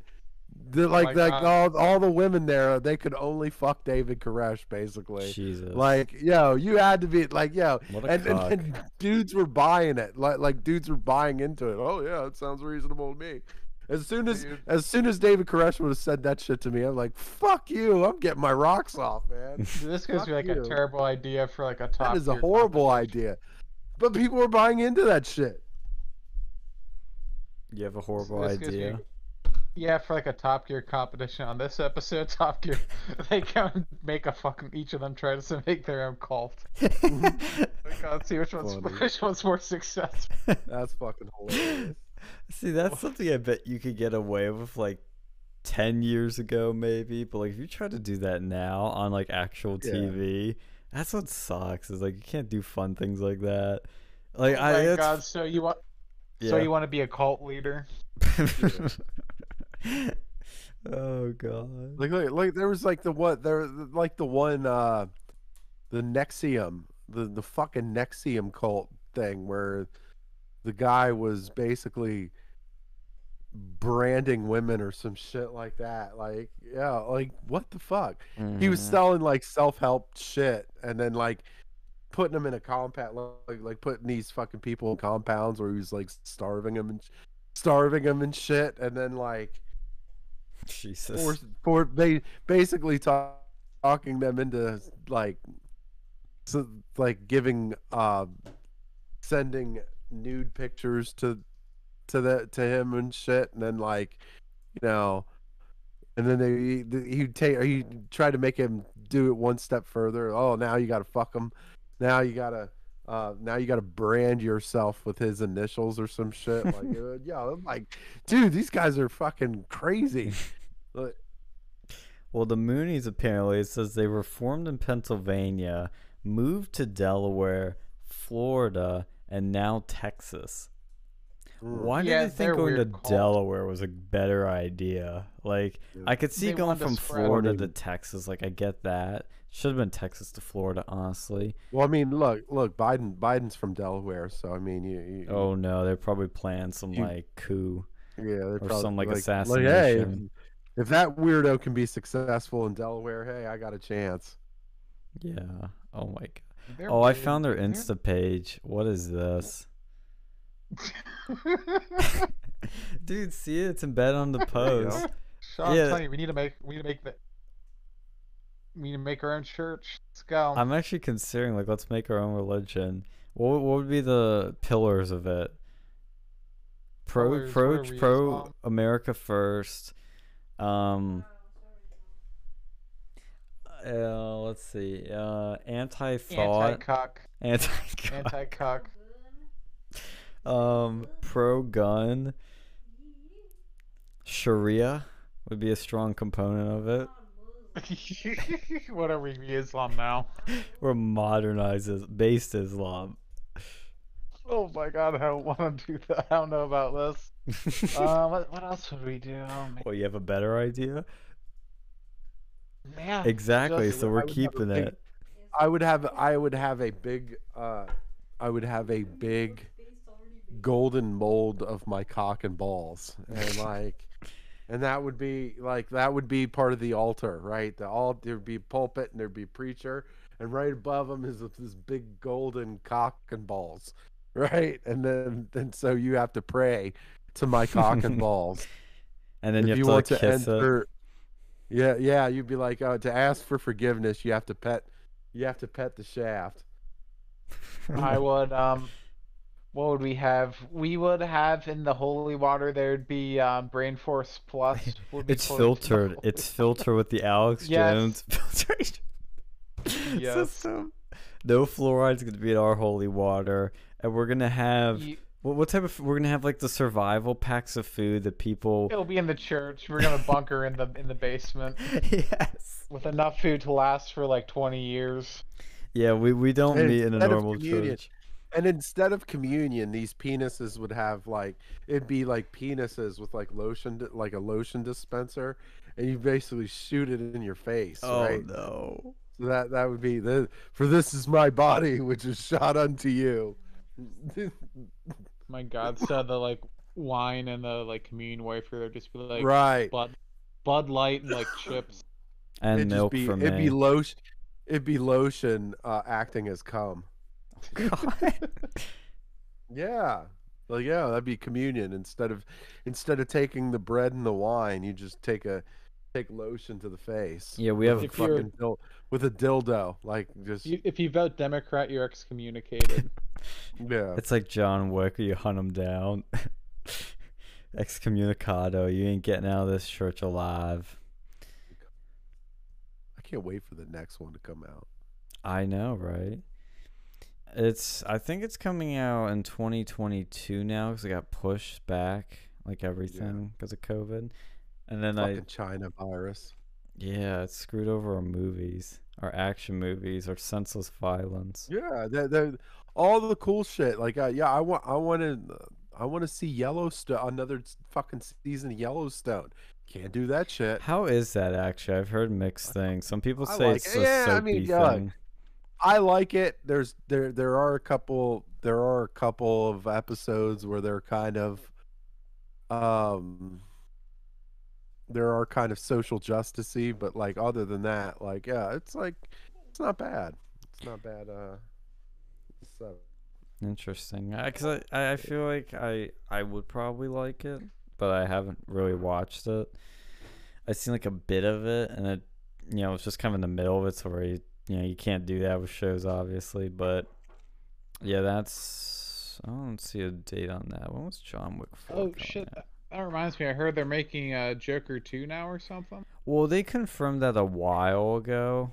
The, oh like my like God. all all the women there, they could only fuck David Koresh basically. Jesus. Like yo, you had to be like yo, and, and, and dudes were buying it like like dudes were buying into it oh yeah it sounds reasonable to me as soon as Dude. as soon as david koresh would have said that shit to me i'm like fuck you i'm getting my rocks off man this gives fuck me like you. a terrible idea for like a top. that is a horrible idea but people were buying into that shit you have a horrible This gives me- idea. Yeah, for like a top gear competition on this episode, Top Gear, they can make a fucking each of them try to make their own cult. Like, let's see which one's Funny. which one's more successful. that's fucking hilarious See, that's something I bet you could get away with like 10 years ago, maybe. But like, if you try to do that now on like actual Yeah. TV, that's what sucks. Is like, you can't do fun things like that. Like, oh I, my god! So you want so you want to be a cult leader? oh, God. like, like like there was like the what there like the one uh the NXIVM the the fucking NXIVM cult thing where the guy was basically branding women or some shit like that like yeah like what the fuck he was Mhm. selling like self-help shit and then like putting them in a compound like like putting these fucking people in compounds where he was like starving them and starving them and shit and then like Jesus. for for they basically talk, talking them into like so, like giving uh sending nude pictures to to the to him and shit and then like you know and then they he take he tried to make him do it one step further. Oh, now you got to fuck him. Now you gotta uh, now you got to brand yourself with his initials or some shit. Like, uh, yeah, I'm like, dude, these guys are fucking crazy. Like, Well, the Moonies apparently says they were formed in Pennsylvania, moved to Delaware, Florida, and now Texas. mm, Why Yeah, did they they're think going to cult. Delaware was a better idea? Like, Yeah. I could see They going wanted to from. Florida I to Texas. Like, I get that. Should have been Texas to Florida, honestly. Well, I mean, look, look, Biden, Biden's from Delaware, so I mean, you, you Oh no, they're probably planning some You- like coup. yeah, they're or probably some, like, hey, if, assassination. if that weirdo can be successful in Delaware, hey, I got a chance. Yeah. Oh my god. They're Oh, I found their Insta page. What is this? Dude, see it? It's embedded on the post. Sean, Yeah. I'm telling you, we need to make we need to make the we need to make our own church. Let's go. I'm actually considering like let's make our own religion. What would- what would be the pillars of it? Pro Pillars, pro what pro America first. Um uh, let's see. Uh anti thought, Anti-cock. anti Anti-cock. um pro gun. Sharia would be a strong component of it. what are we? Islam now? Or modernizes based Islam. Oh my god, I don't want to do that. I don't know about this. Uh, what, what else would we do? Oh, well, you have a better idea? Man, Exactly, just- so we're would have a keeping big- it. I would have, I would have a big, uh, I would have a big golden mold of my cock and balls, and like, and that would be like that would be part of the altar, right? The all there'd be pulpit and there'd be preacher, and right above him is this big golden cock and balls, right? And then, then so you have to pray to my cock and balls. And then if you you have want to, to like, it. enter, yeah, yeah, you'd be like, uh, to ask for forgiveness, you have to pet, you have to pet the shaft. I would um what would we have? We would have in the holy water there'd be um Brain Force Plus. would It's close to the filtered. It's filtered with the Alex Yes. Jones filtration Yes. system. No fluoride's gonna be in our holy water, and we're gonna have You- what, what type of? We're gonna have like the survival packs of food that people. It'll be in the church. We're gonna bunker in the in the basement yes. with enough food to last for like twenty years. Yeah, we we don't And meet in a normal communion, church. And instead of communion, these penises would have like it'd be like penises with like lotion, like a lotion dispenser, and you basically shoot it in your face, Oh right? no. So that that would be the for this is my body which is shot unto you. My God, so the like wine and the like communion wafer, there'd just be like right. Bud Bud Light and like chips. And it'd milk just be for it'd me. be lotion. It'd be lotion uh, acting as cum. God. Yeah. Well, yeah, that'd be communion instead of instead of taking the bread and the wine, you just take a take lotion to the face. Yeah, we have a If you're- fucking dil- with a dildo, like just You, if you vote Democrat, you're excommunicated. yeah. It's like John Wick, you hunt him down. Excommunicado, you ain't getting out of this church alive. I can't wait for the next one to come out. I know, right? It's. I think it's coming out in 2022 now because it got pushed back, like everything, because of COVID. And then Fucking I, China virus. yeah, it screwed over our movies, our action movies, our senseless violence. Yeah, that that all the cool shit. Like, uh, yeah, I want I want to I want to see Yellowstone another fucking season of Yellowstone. Can't do that shit. How is that actually? I've heard mixed things. Some people say like it's it. a Yeah, I soapy mean, yeah, thing. I like it. There's there there are a couple there are a couple of episodes where they're kind of um there are kind of social justicey, but like other than that, like yeah, it's like it's not bad. It's not bad. Uh, so Interesting. Because I, I, I feel like I I would probably like it, but I haven't really watched it. I've seen like a bit of it, and it, you know, it's just kind of in the middle of it, so where you, you know, you can't do that with shows, obviously. But yeah, that's. I don't see a date on that. When was John Wick 4 oh shit! out? That reminds me, I heard they're making a Joker 2 now or something. Well, they confirmed that a while ago.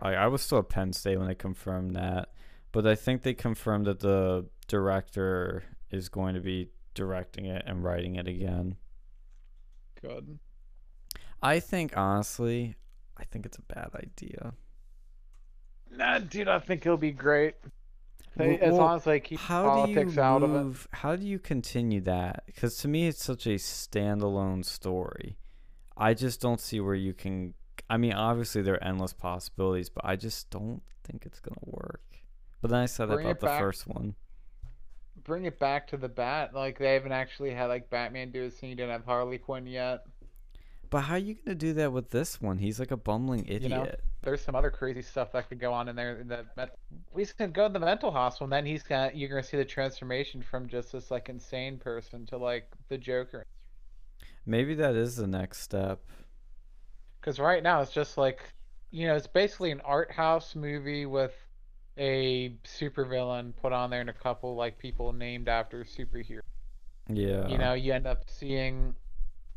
I, I was still at Penn State when they confirmed that, but I think they confirmed that the director is going to be directing it and writing it again. Good. I think honestly, I think it's a bad idea. Nah, dude, I think it'll be great. Well- as long as they keep how politics do you out of it. move, How do you continue that? Because to me, it's such a standalone story. I just don't see where you can. I mean, obviously there are endless possibilities, but I just don't think it's gonna work. But then I said that Bring about the back. first one. Bring it back to the bat. Like they haven't actually had like Batman do a scene. Didn't have Harley Quinn yet. But how are you gonna do that with this one? He's like a bumbling idiot. know? There's some other crazy stuff that could go on in there. In the met- he's gonna go to the mental hospital, and then he's gonna you're gonna see the transformation from just this like insane person to like the Joker. Maybe that is the next step. Because right now it's just like, you know, it's basically an art house movie with a supervillain put on there and a couple like people named after superheroes. Yeah. You know, you end up seeing.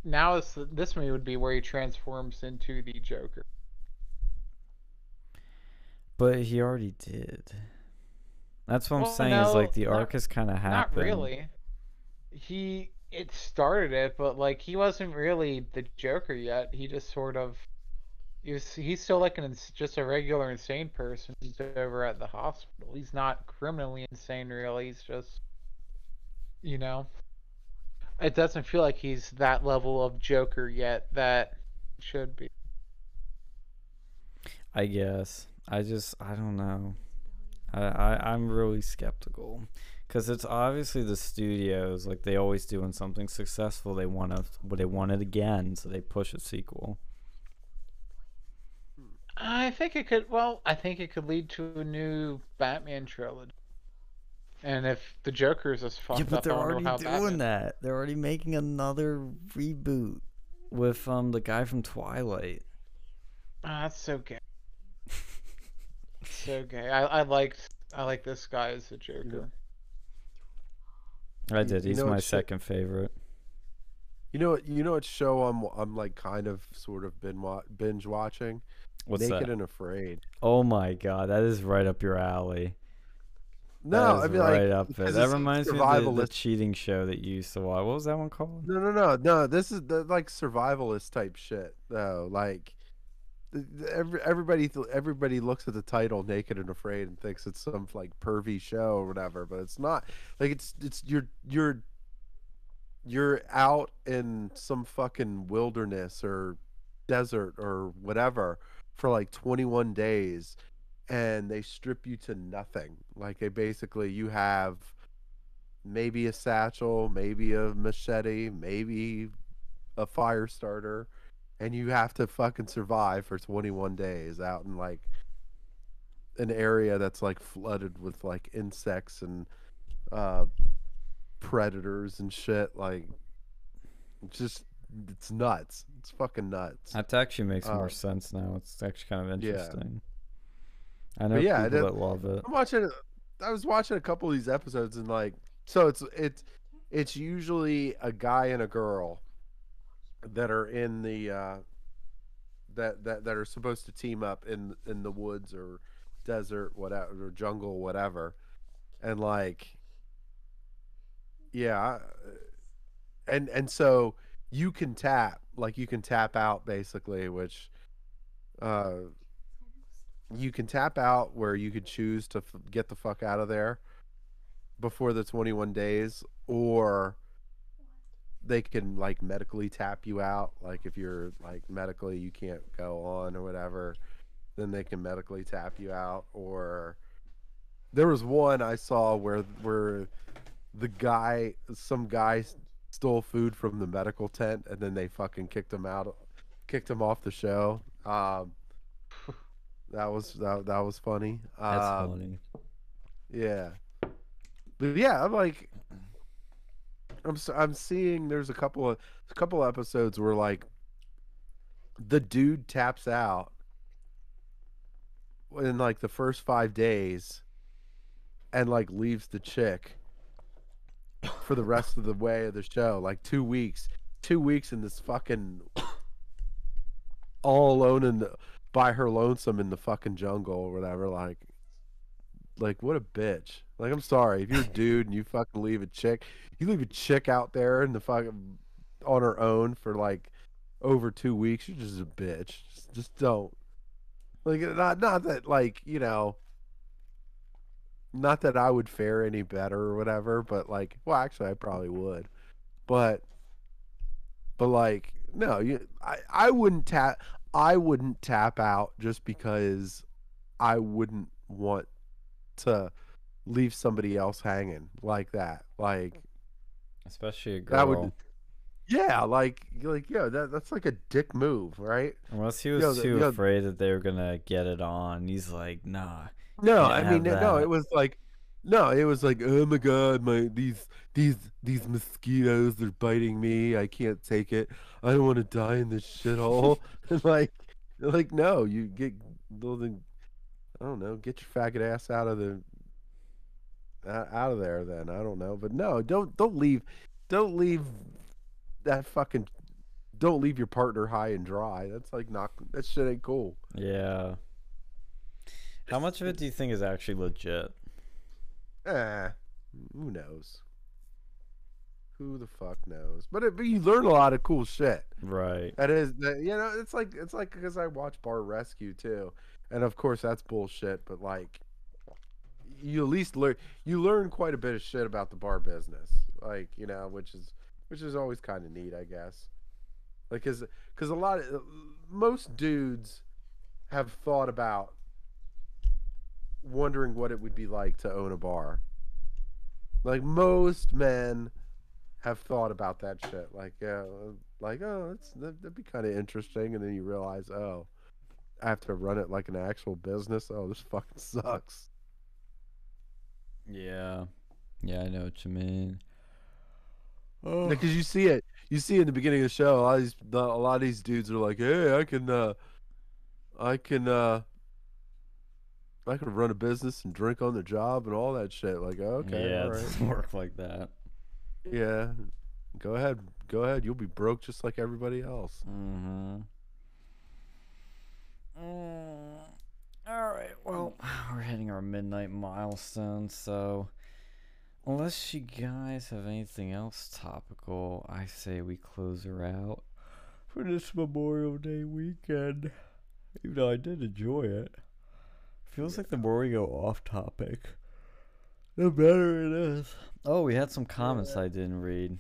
Now this this movie would be where he transforms into the Joker. But he already did. That's what I'm Well, saying. is like no, the not- arc has kind of happened. Not really. He it started it, but like he wasn't really the Joker yet. He just sort of. He was, he's still like an ins- just a regular insane person who's over at the hospital. He's not criminally insane, really. He's just, you know, it doesn't feel like he's that level of Joker yet that should be. I guess. I just I don't know. I, I I'm really skeptical because it's obviously the studios like they always do when something successful they want to they want it again so they push a sequel. I think it could. Well, I think it could lead to a new Batman trilogy. And if the Joker is as fucked yeah, but up, they're I don't already know how doing Batman. that. They're already making another reboot with um the guy from Twilight. Ah, that's so gay. so gay. I I liked I like this guy as the Joker. I You- did. you He's know my what shit- second favorite. You know, what- you know what show I'm I'm like kind of sort of been wa- binge watching. What's Naked that? and Afraid. Oh my god, that is right up your alley. No, I mean right like up there. That reminds me of the, the cheating show that you used to watch. What was that one called? No, no, no, no. This is the like survivalist type shit, though. Like, every, everybody, everybody looks at the title "Naked and Afraid" and thinks it's some like pervy show or whatever, but it's not. Like, it's it's you're you're you're out in some fucking wilderness or desert or whatever for like 21 days and they strip you to nothing like they basically you have maybe a satchel maybe a machete maybe a fire starter and you have to fucking survive for 21 days out in like an area that's like flooded with like insects and uh predators and shit like just it's nuts it's fucking nuts That actually makes more Uh, sense now. It's actually kind of yeah. interesting. I know But yeah, people it- that love it. I'm watching. I was watching a couple of these episodes and like, so it's it's it's usually a guy and a girl that are in the uh, that that that are supposed to team up in in the woods or desert whatever or jungle whatever, and like, yeah, and and so you can tap like you can tap out basically, which. Uh, you can tap out where you could choose to f- get the fuck out of there before the 21 days or they can like medically tap you out. Like if you're like medically you can't go on or whatever then they can medically tap you out. Or there was one I saw where where the guy some guy stole food from the medical tent and then they fucking kicked him out kicked him off the show. Um that was that, that was funny That's um, funny. yeah. But yeah, I'm like I'm I'm seeing there's a couple of a couple episodes where like the dude taps out in like the first 5 days and like leaves the chick for the rest of the way of the show, like 2 weeks. two weeks in this fucking all alone in the by her lonesome in the fucking jungle or whatever. Like, like what a bitch. Like, I'm sorry if you're a dude and you fucking leave a chick, you leave a chick out there in the fucking on her own for like over two weeks. You're just a bitch. Just, just don't. Like, not not that like you know. Not that I would fare any better or whatever, but like, well, actually, I probably would, but, but like, no, you, I, I wouldn't tap, I wouldn't tap out just because I wouldn't want to leave somebody else hanging like that. Like, Especially a girl. that would, yeah, like, like, yeah, that that's like a dick move, right? Unless he was Yo, too yo- afraid that they were gonna get it on. He's like, nah. No, I mean, no, it was like, no, it was like, oh my god, my these these these mosquitoes they're biting me. I can't take it. I don't want to die in this shithole. and like, like no, you get well, then, I don't know, get your faggot ass out of the out out of there. Then I don't know, but no, don't don't leave, don't leave that fucking. Don't leave your partner high and dry. That's like not. That shit ain't cool. Yeah. How much of it do you think is actually legit? Eh, who knows? Who the fuck knows? But it, but you learn a lot of cool shit. Right. That is, that, you know, it's like it's like because I watch Bar Rescue too, and of course that's bullshit. But like, you at least learn you learn quite a bit of shit about the bar business, like you know, which is which is always kind of neat, I guess. Like, cause cause a lot of most dudes have thought about wondering what it would be like to own a bar. Like most men have thought about that shit. Like, yeah, uh, like oh, that, that'd be kind of interesting, and then you realize, oh, I have to run it like an actual business. Oh, this fucking sucks. Yeah. Yeah, I know what you mean. Oh. Because you see it, you see in the beginning of the show, a lot of these, the, a lot of these dudes are like, hey, I can, uh, I can, uh, I could run a business and drink on the job and all that shit. Like, okay, yeah, all it right. doesn't work like that. Yeah. Go ahead. Go ahead. You'll be broke just like everybody else. Mm-hmm. Mm, all right. Well, we're hitting our midnight milestone, so unless you guys have anything else topical, I say we close her out for this Memorial Day weekend. Even though I did enjoy it, feels like the more we go off topic, the better it is. Oh, we had some comments I didn't read.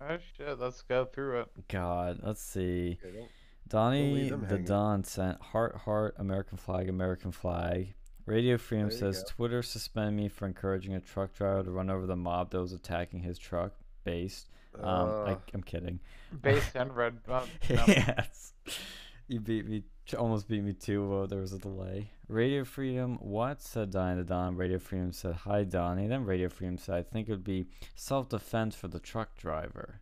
Oh shit, let's go through it. God, let's see. Okay, Donnie the hanging. Don sent heart heart American flag American flag. Radio Freedom There says go. Twitter suspended me for encouraging a truck driver to run over the mob that was attacking his truck. Based. Um, I, Uh, I'm kidding. Based and red. Uh, no. yes. You beat me. Almost beat me too. Well, there was a delay. Radio Freedom. What said Donnie the Don? Radio Freedom said hi Donnie. Then Radio Freedom said I think it would be self defense for the truck driver.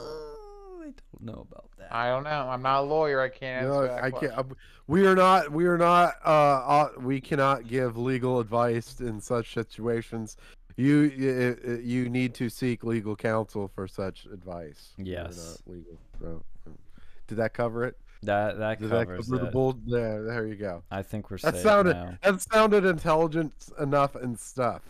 Uh, I don't know about that. I don't know. I'm not a lawyer. I can't answer No, that I question. can't. We are not. We are not. Uh, uh, we cannot give legal advice in such situations. You you, you need to seek legal counsel for such advice. We Yes. legal. So, did that cover it? That that Did that covers cover the it. bull? There, there you go. I think we're That safe sounded now. that sounded intelligent enough and stuff.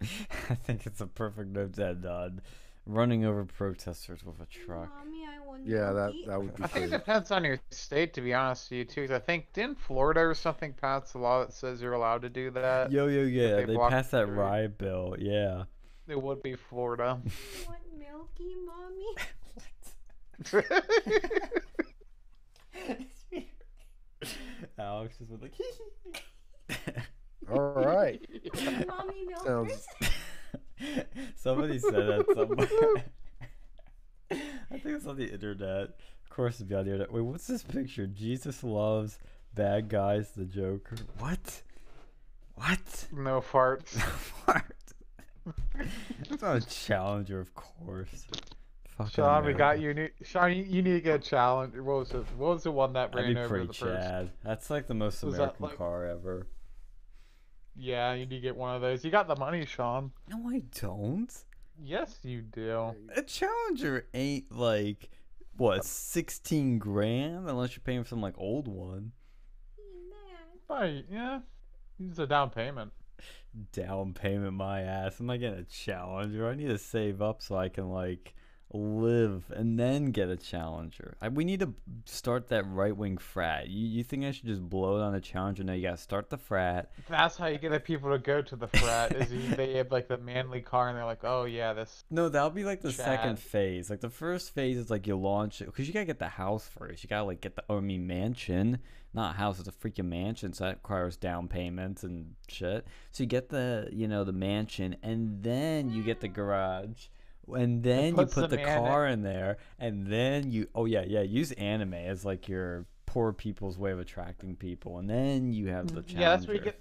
I think it's a perfect note to end on. Running over protesters with a truck. Mommy, I want Yeah, that that would be I think it depends on your state, to be honest with you, too. 'cause I think didn't Florida or something pass a law that says you're allowed to do that? Yo yo yeah, they they passed that the- riot bill. Yeah. It would be Florida. I want milky, mommy. Alex just went like. All right. mommy. Sounds- Somebody said that somewhere. I think it's on the internet. Of course, it's on the internet. Wait, what's this picture? Jesus loves bad guys. The Joker. What? What? no farts. What? it's not a challenger, of course. Fucking Sean, we got you. Need, Sean, you, you need to get a challenge. What was it? What was the one that That'd ran be over the first? That's like the most Was American like- car ever. Yeah, you need to get one of those. You got the money, Sean. No, I don't. Yes, you do. A challenger ain't like what sixteen grand unless you're paying for some like old one. Right, yeah. Use a down payment. Down payment, my ass. Am I getting a challenger? I need to save up so I can like live and then get a challenger. I, we need to start that right wing frat. You you think I should just blow it on a challenger? No, you gotta start the frat. That's how you get the people to go to the frat. is you, they have like the manly car, and they're like, "Oh yeah, this." No, that'll be like the second phase. Like the first phase is like you launch it because you gotta get the house first. You gotta like get the I mean mansion, not house. It's a freaking mansion, so that requires down payments and shit. So you get the you know the mansion, and then you get the garage, and then you put the car in there, and then you oh yeah yeah use anime as like your poor people's way of attracting people, and then you have the challenger. Mm, Yeah, that's what you get.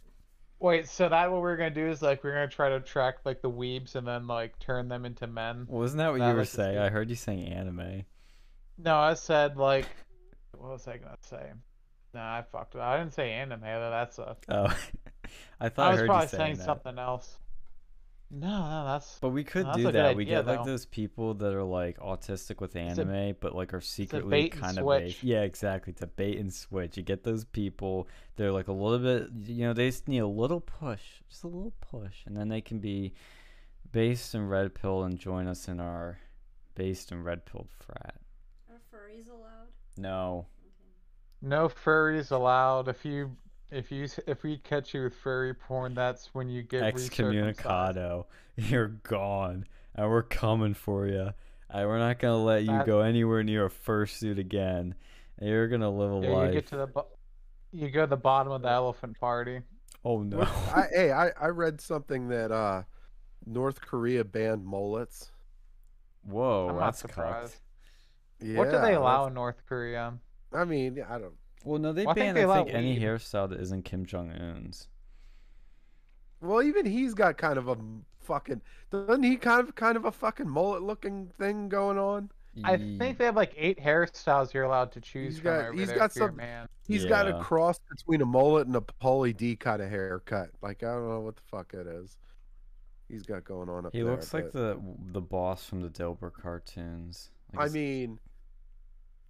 Wait, so that what we're gonna do is like we're gonna try to attract like the weebs and then like turn them into men. Well, isn't that what That you were saying? I heard you saying anime. No, I said like, what was I gonna say? Nah, I fucked it. up. I didn't say anime. though, That's a. Oh, I thought I I, was heard probably you saying saying something else. No, no, that's. But we could That's do a good that. we idea, get like those people that are like autistic with a- anime, but like are secretly kind of based. Yeah, exactly. To bait and switch. You get those people. They're like a little bit. You know, they just need a little push, just a little push, and then they can be based in red pill and join us in our based in red pill frat. Are furries allowed? No. No furries allowed. If you, if you, if we catch you with furry porn, that's when you get recircumcised. Excommunicado. You're gone, and we're coming for you. And we're not gonna let you That- go anywhere near a fursuit again. You're gonna live a Yeah, life. you get to the, bo- you go to the bottom of the elephant party. Oh no. I, hey, I, I read something that uh, North Korea banned mullets. Whoa, I'm not that's surprised. Yeah, what do they that's- allow in North Korea? I mean, I don't. Well, no, they Well, I think ban they I think any weed. hairstyle that isn't Kim Jong Un's. Well, even he's got kind of a fucking. Doesn't he kind of kind of a fucking mullet looking thing going on? I think they have like eight hairstyles you're allowed to choose He's from got- over he's there got if you're a some- man. He's got a cross between a mullet and a Pauly D kind of haircut. Like I don't know what the fuck it is. He's got going on up he there. He looks like but- the the boss from the Dilbert cartoons. Like I his- mean,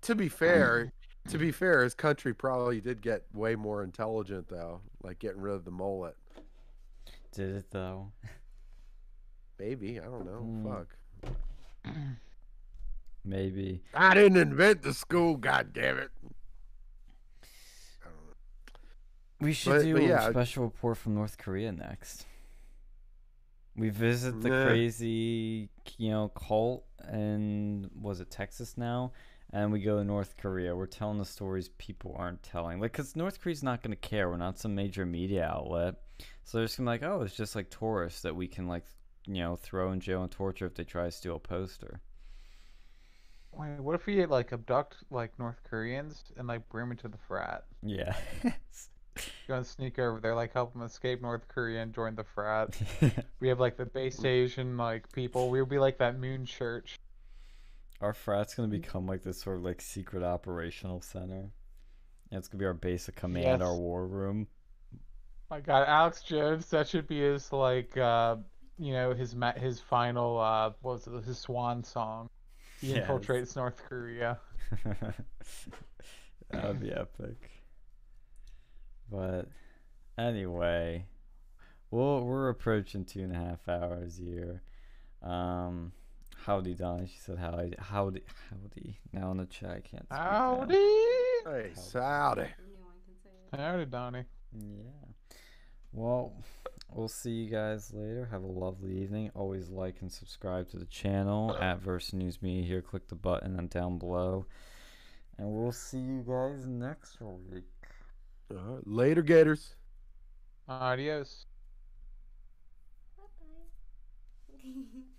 to be fair, to be fair, his country probably did get way more intelligent though, like getting rid of the mullet. did it though? Maybe I don't know. Mm. Fuck. Maybe. I didn't invent the school. God damn it. I don't know. We should But- do but a special report from North Korea next. We visit the Nah. crazy, you know, cult in was it Texas now, and we go to North Korea. We're telling the stories people aren't telling, like, cause North Korea's not gonna care. We're not some major media outlet, so they're just gonna be like, oh, it's just like tourists that we can like, you know, throw in jail and torture if they try to steal a poster. Wait, what if we like abduct like North Koreans and like bring them to the frat? Yeah. Go and sneak over there, like help them escape North Korea and join the frat. We have like the base Asian like people. We'll be like that moon church. Our frat's gonna become like this sort of like secret operational center. And it's gonna be our base of command, our war room. My God, Alex Jones. That should be his like uh, you know, his his final uh, what was it? His swan song. He Yes. infiltrates North Korea. that would be epic. But anyway, well, we're approaching two and a half hours here. Um, howdy, Donnie. She said howdy, howdy, howdy. Now in the chat, I can't. speak now. Howdy, Hey, Saudi. Anyone can say it. howdy, Donnie. Yeah. Well, we'll see you guys later. Have a lovely evening. Always like and subscribe to the channel at Versa News Media. Here, click the button and down below. And we'll see you guys next week. All right, later, Gators. Adios. Bye bye.